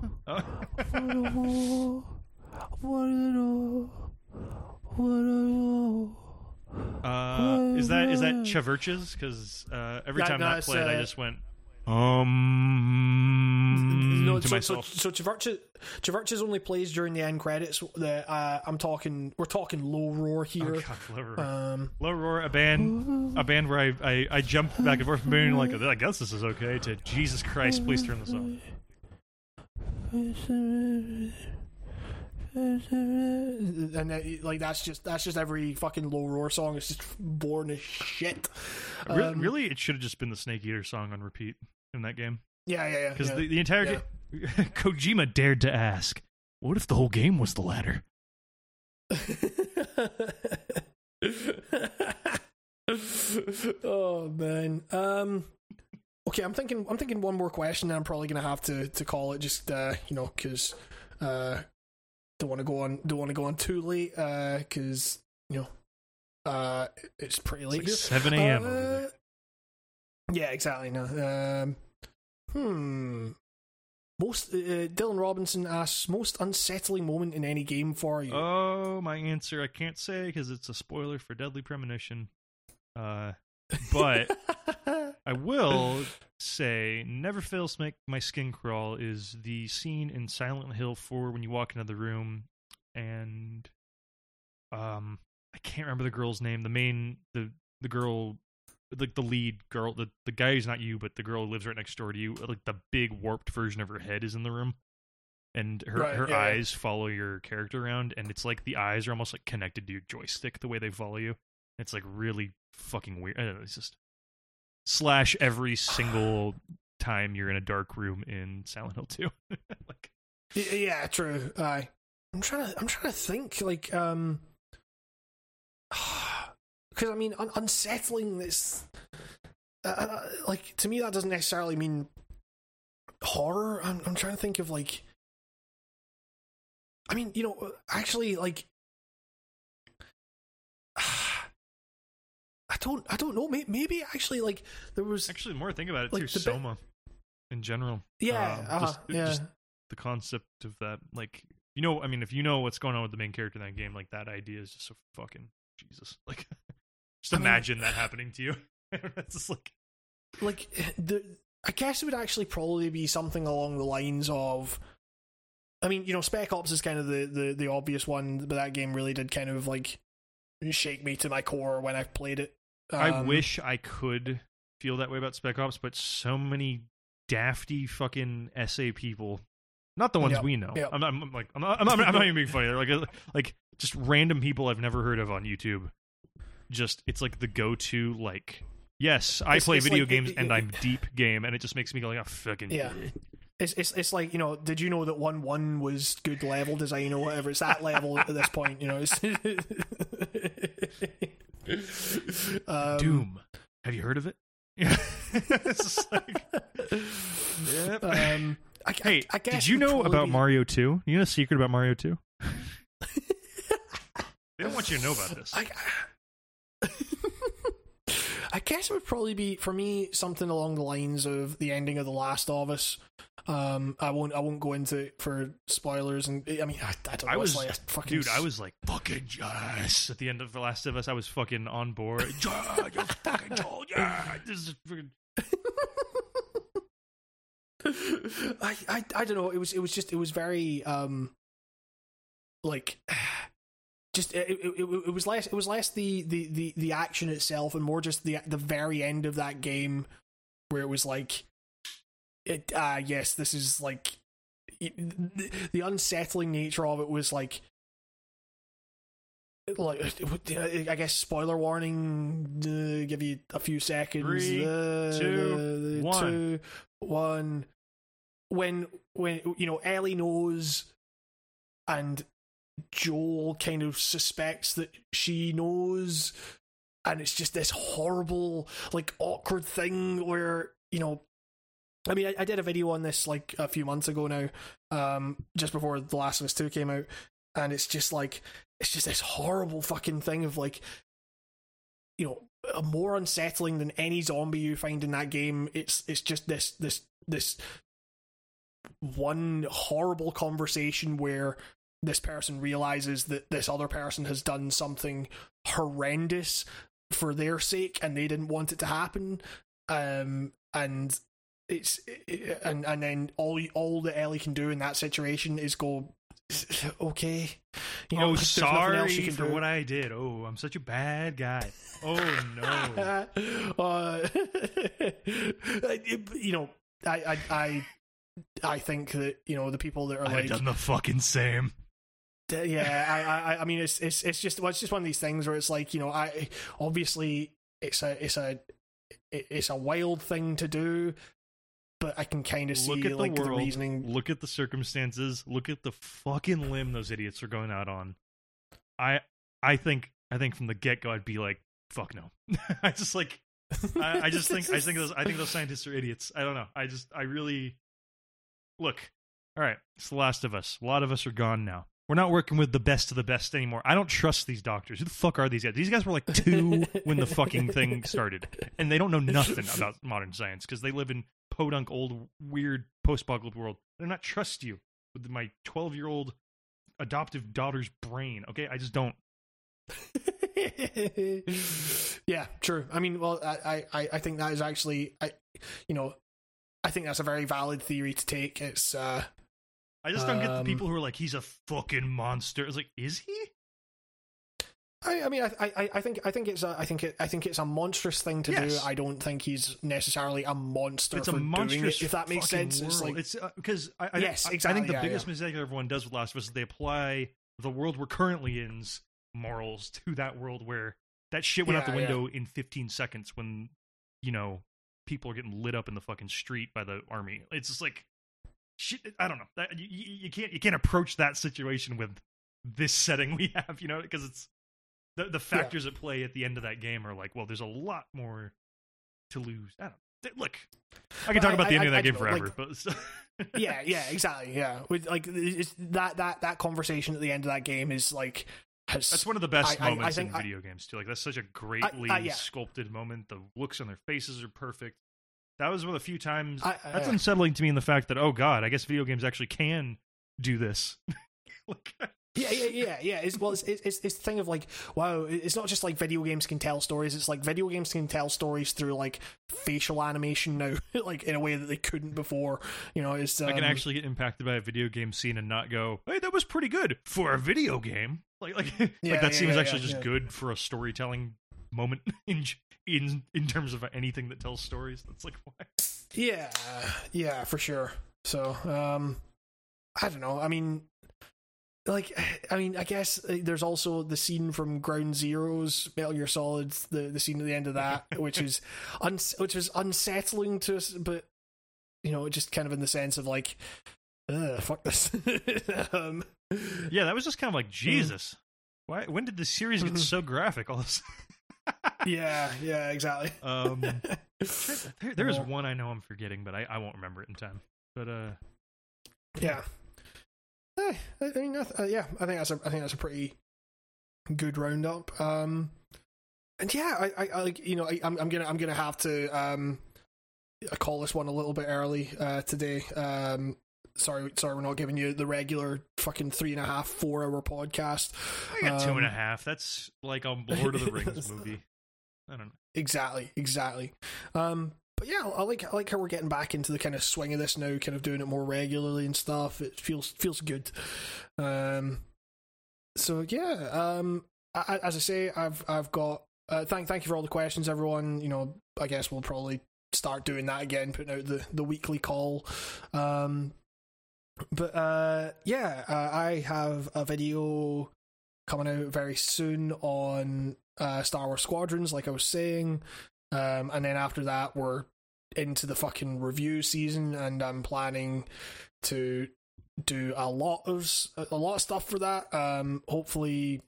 Uh, is that is that CHVRCHES? Because uh, every Yeah, time no, that it's, played, I uh, just went um no, to so, myself. So, so CHVRCHES, CHVRCHES only plays during the end credits. The uh, I'm talking, we're talking low roar oh, here. God, Low Roar. um, Low Roar, a band, a band where I, I, I jumped back and forth from being like, I guess this is okay, to Jesus Christ, please turn this off. and that, like that's just that's just every fucking low roar song. It's just boring as shit. Um, really, it should have just been the Snake Eater song on repeat in that game. Yeah, yeah, yeah. Because yeah. the, the entire Yeah. game, Kojima dared to ask, what if the whole game was the latter? oh man. Um. Okay, I'm thinking. I'm thinking one more question. And I'm probably gonna have to to call it just uh, you know because uh don't want to go on don't want to go on too late uh because you know uh it's pretty It's late like 7 a.m. Uh, yeah, exactly. No. Um. Hmm. Most uh, Dylan Robinson asks most unsettling moment in any game for you. Oh, my answer I can't say because it's a spoiler for Deadly Premonition. Uh, but I will say, never fails to make my skin crawl is the scene in Silent Hill 4 when you walk into the room and um I can't remember the girl's name. The main the the girl like the lead girl, the the guy who's not you, but the girl who lives right next door to you, like the big warped version of her head is in the room. and her Right, her yeah, yeah. eyes follow your character around, and it's like the eyes are almost like connected to your joystick the way they follow you. It's like really fucking weird. I don't know, it's just slash every single time you're in a dark room in Silent Hill 2. like Yeah, true. Aye. I'm trying to. I'm trying to think. Like, um, because I mean, un- unsettling. This, uh, uh, like, to me, that doesn't necessarily mean horror. I'm. I'm trying to think of like. I mean, you know, actually, like, don't. I don't know. Maybe, maybe actually, like, there was. actually, more I think about it, Like too, Soma in general. Yeah. um, uh, just- yeah. just the concept of that like you know i mean if you know what's going on with the main character in that game like that idea is just so fucking jesus like just I mean- imagine that happening to you it's just like like the I guess it would actually probably be something along the lines of I mean, you know, Spec Ops is kind of the, the, the obvious one, but that game really did kind of like shake me to my core when I played it. I Um, wish i could feel that way about spec ops but so many dafty fucking sa people not the ones Yep, we know yep. I'm, not, I'm like I'm not, I'm, not, I'm not even being funny They're like like just random people i've never heard of on youtube just it's like the go-to like yes i It's- play it's video like- games it- and i'm deep game and it just makes me go like oh fucking Yeah. It's, it's it's like you know, did you know that one one was good level design or whatever? It's that level at this point, you know. It's um, Doom. Have you heard of it? Yeah. like, yep. Um, I, hey, I, did you know about be- Mario 2? You know a secret about Mario 2? they don't want you to know about this. I, I guess it would probably be for me something along the lines of the ending of The Last of Us. Um, I won't. I won't go into it for spoilers. And I mean, I, I don't know. I was, like fucking dude, I was like, fucking yes. At the end of The Last of Us, I was fucking on board. yeah, you fucking told, yeah. This is freaking. I, I I don't know. It was it was just it was very um like just it, it, it, it was less it was less the, the, the, the action itself and more just the the very end of that game where it was like it ah yes this is like it, the, the unsettling nature of it was like like I guess spoiler warning. Uh, give you a few seconds. Three, uh, two, uh, one. two, one. When when you know Ellie knows, and Joel kind of suspects that she knows, and it's just this horrible, like awkward thing where you know. I mean, I, I did a video on this like a few months ago now, um, just before The Last of Us Two came out, and it's just like it's just this horrible fucking thing of like you know more unsettling than any zombie you find in that game. It's it's just this this this one horrible conversation where this person realizes that this other person has done something horrendous for their sake and they didn't want it to happen. Um and it's it, and and then all all that Ellie can do in that situation is go okay you know oh, sorry for do. what I did. Oh, I'm such a bad guy. Oh, no. uh, you know, I, I, I, I think that you know the people that are I like, done the fucking same. yeah, I, I, I mean, it's, it's, it's just, well, it's just one of these things where it's like, you know, I obviously it's a, it's a, it's a wild thing to do, but I can kind of see Look at the like the reasoning. Look at the circumstances. Look at the fucking limb those idiots are going out on. I I think I think from the get go I'd be like, fuck no. I just like I, I just think I think those I think those scientists are idiots. I don't know. I just I really look. All right, it's the last of us. A lot of us are gone now. We're not working with the best of the best anymore. I don't trust these doctors. Who the fuck are these guys? These guys were like two when the fucking thing started, and they don't know nothing about modern science because they live in podunk old weird post-apocalyptic world. They're not trust you with my twelve-year-old adoptive daughter's brain. Okay, I just don't. yeah, true. I mean, well, I, I, I think that is actually, I, you know, I think that's a very valid theory to take. It's, uh, I just don't get the Um, people who are like, he's a fucking monster. It's like, is he? I, I mean, I, I, I think, I think it's a, I think it, I think it's a monstrous thing to Yes. do. I don't think he's necessarily a monster it's a monstrous it. If that makes sense, it's like, it's because I, I, Yes, I- I, think the yeah, biggest yeah. mistake everyone does with Last of Us is they apply the world we're currently in's morals to that world where that shit went out the Yeah, yeah. window in 15 seconds when you know people are getting lit up in the fucking street by the army. It's just like shit. I don't know. That, you, you can't you can't approach that situation with this setting we have, you know, because it's the the factors at play at the end of that game are like, well, there's a lot more to lose. I don't look. I can talk I- about the I- ending of I- that game forever, but still- yeah, yeah, exactly, yeah. With like it's, that, that, that conversation at the end of that game is like has That's one of the best moments in video games too. Like that's such a greatly yeah. sculpted moment. The looks on their faces are perfect. That was one of the few times. I- that's unsettling to me in the fact that oh god, I guess video games actually can do this. like, Yeah, yeah, yeah, yeah. It's well, it's it's it's the thing of like, wow, it's not just like video games can tell stories. It's like video games can tell stories through like facial animation now, like in a way that they couldn't before. You know, it's um, I can actually get impacted by a video game scene and not go, hey, that was pretty good for a video game. Like like Yeah, like that yeah, seems yeah, actually just good for a storytelling moment in in in terms of anything that tells stories. That's like why. Yeah, yeah, for sure. So, um, I don't know. I mean, like, I mean, I guess uh, there's also the scene from Ground Zeroes, Metal Gear Solid, the the scene at the end of that, which is uns- which is unsettling to us, but you know, just kind of in the sense of like, fuck this. um, Yeah, that was just kind of like Jesus. Why? When did the series get so graphic? All this. Yeah, yeah, exactly. Um, there, there is Oh. one I know I'm forgetting, but I, I won't remember it in time. But uh, Yeah. Eh, I I mean, I th- uh, yeah, I think that's a, I think that's a pretty good roundup. Um, and yeah, I, I, I you know, I, I'm, I'm gonna, I'm gonna have to, um, call this one a little bit early, uh, today. Um, sorry, sorry, we're not giving you the regular fucking three and a half, four hour podcast. I got two Um, half. That's like a Lord of the Rings movie. I don't know. Exactly, exactly. Um, but yeah, I like I like how we're getting back into the kind of swing of this now, kind of doing it more regularly and stuff. It feels feels good. Um, so yeah, um, I- as I say, I've I've got uh, thank thank you for all the questions, everyone. You know, I guess we'll probably start doing that again, putting out the the weekly call. Um, but uh, yeah, uh, I have a video coming out very soon on uh, Star Wars Squadrons, like I was saying. Um, and then after that, we're into the fucking review season, and I'm planning to do a lot of a lot of stuff for that. Um, hopefully,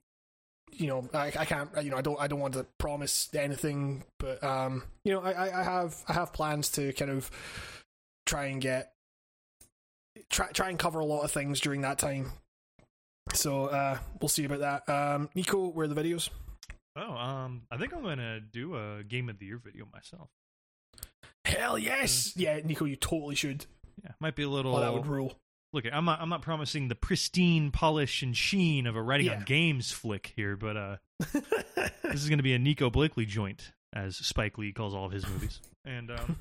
you know, I, I can't, you know, I don't, I don't want to promise anything, but um, you know, I I have, I have plans to kind of try and get try try and cover a lot of things during that time. So uh, we'll see about that. Um, Nico, where are the videos? Oh, um, I think I'm gonna do a Game of the Year video myself. Hell yes, yeah, Nico, you totally should. Yeah, might be a little. Oh, that would rule. Look, I'm not. I'm not promising the pristine polish and sheen of a writing Yeah. on games flick here, but uh, this is gonna be a Nico Blakely joint, as Spike Lee calls all of his movies, and um,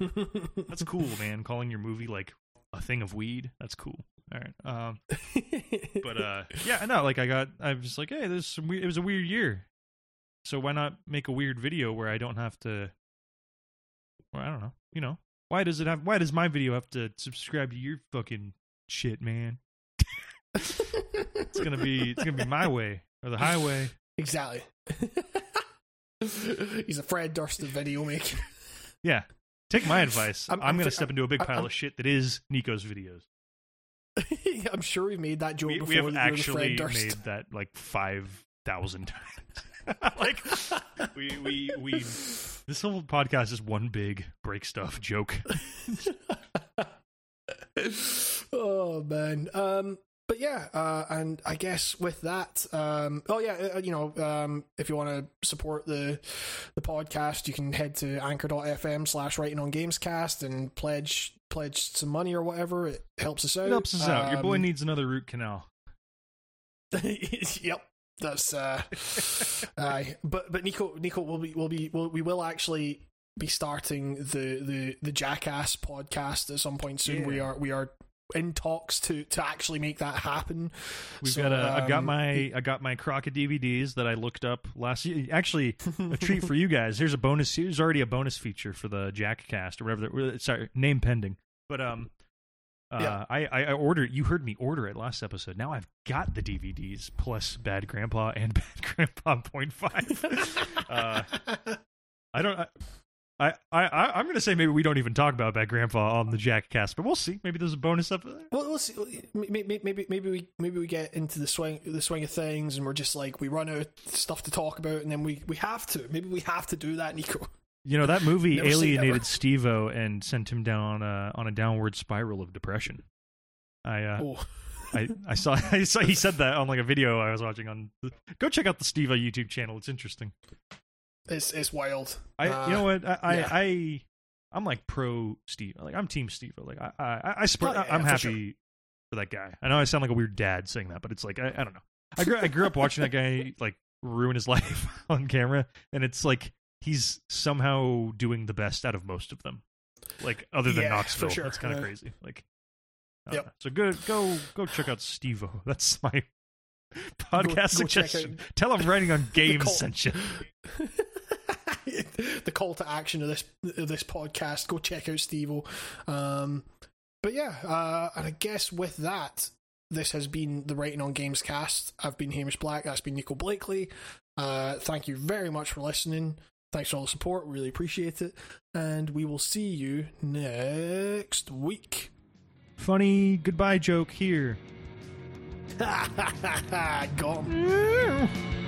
that's cool, man. Calling your movie like a thing of weed, that's cool. All right, um, but uh, yeah, no, like I got. I was just like, hey, this some weird, it was a weird year, so why not make a weird video where I don't have to? Well, I don't know. You know, why does it have? Why does my video have to subscribe to your fucking shit, man? It's gonna be. It's gonna be my way or the highway. exactly. He's a Fred Durst of video making. Yeah. Take my advice. I'm, I'm- I'm gonna step into a big pile I'm- of shit that is Nico's videos. I'm sure we've made that joke We, before. we have actually made that like five thousand times. like we we we. This whole podcast is one big break stuff joke. oh man. Um but yeah, uh, and I guess with that, um, oh yeah, uh, you know, um, if you want to support the the podcast, you can head to anchor.fm slash writing on gamescast and pledge pledge some money or whatever. It helps us out. It helps us out. Your boy Um, needs another root canal. yep. That's uh aye. But but Nico Nico will be will be will we will actually be starting the the the Jackass podcast at some point soon. Yeah. We are we are in talks to to actually make that happen. We've So, got a, I got um, my I got my Crockett DVDs that I looked up last year. Actually, a treat for you guys. Here's a bonus. Here's already a bonus feature for the Jack Cast or whatever. The, sorry, name pending. But um, uh, Yeah. I, I I ordered. You heard me order it last episode. Now I've got the DVDs plus Bad Grandpa and Bad Grandpa Point Five. uh, I don't. I, I, I, I'm going to say maybe we don't even talk about Bad Grandpa on the Jack Cast, but we'll see. Maybe there's a bonus up there. Well, we'll see. Maybe, maybe, maybe we maybe we get into the swing the swing of things, and we're just like we run out of stuff to talk about, and then we we have to. Maybe we have to do that, Nico. You know that movie alienated. Steve-O and sent him down on a on a downward spiral of depression. I uh, Oh, I, I saw I saw he said that on like a video I was watching on. Go check out the Steve-O YouTube channel. It's interesting. It's it's wild. I Uh, you know what I I, yeah. I I'm like pro Steve. Like I'm team Steve-O. Like I I, I support. Oh, yeah, I'm for happy for that guy. I know I sound like a weird dad saying that, but it's like I, I don't know. I grew I grew up watching that guy like ruin his life on camera, and it's like he's somehow doing the best out of most of them. Like other than Yeah, Knoxville, sure. that's kind of Uh, crazy. Like, don't Yep. So go go go check out Steve-O. That's my podcast go check suggestion. Tell him writing on games sent you. the call to action of this of this podcast. Go check out Steve-O. Um, but yeah, uh, and I guess with that, this has been the Writing on Games cast. I've been Hamish Black. That's been Nico Blakely. Uh, thank you very much for listening. Thanks for all the support. Really appreciate it. And we will see you next week. Funny goodbye joke here. Got 'em.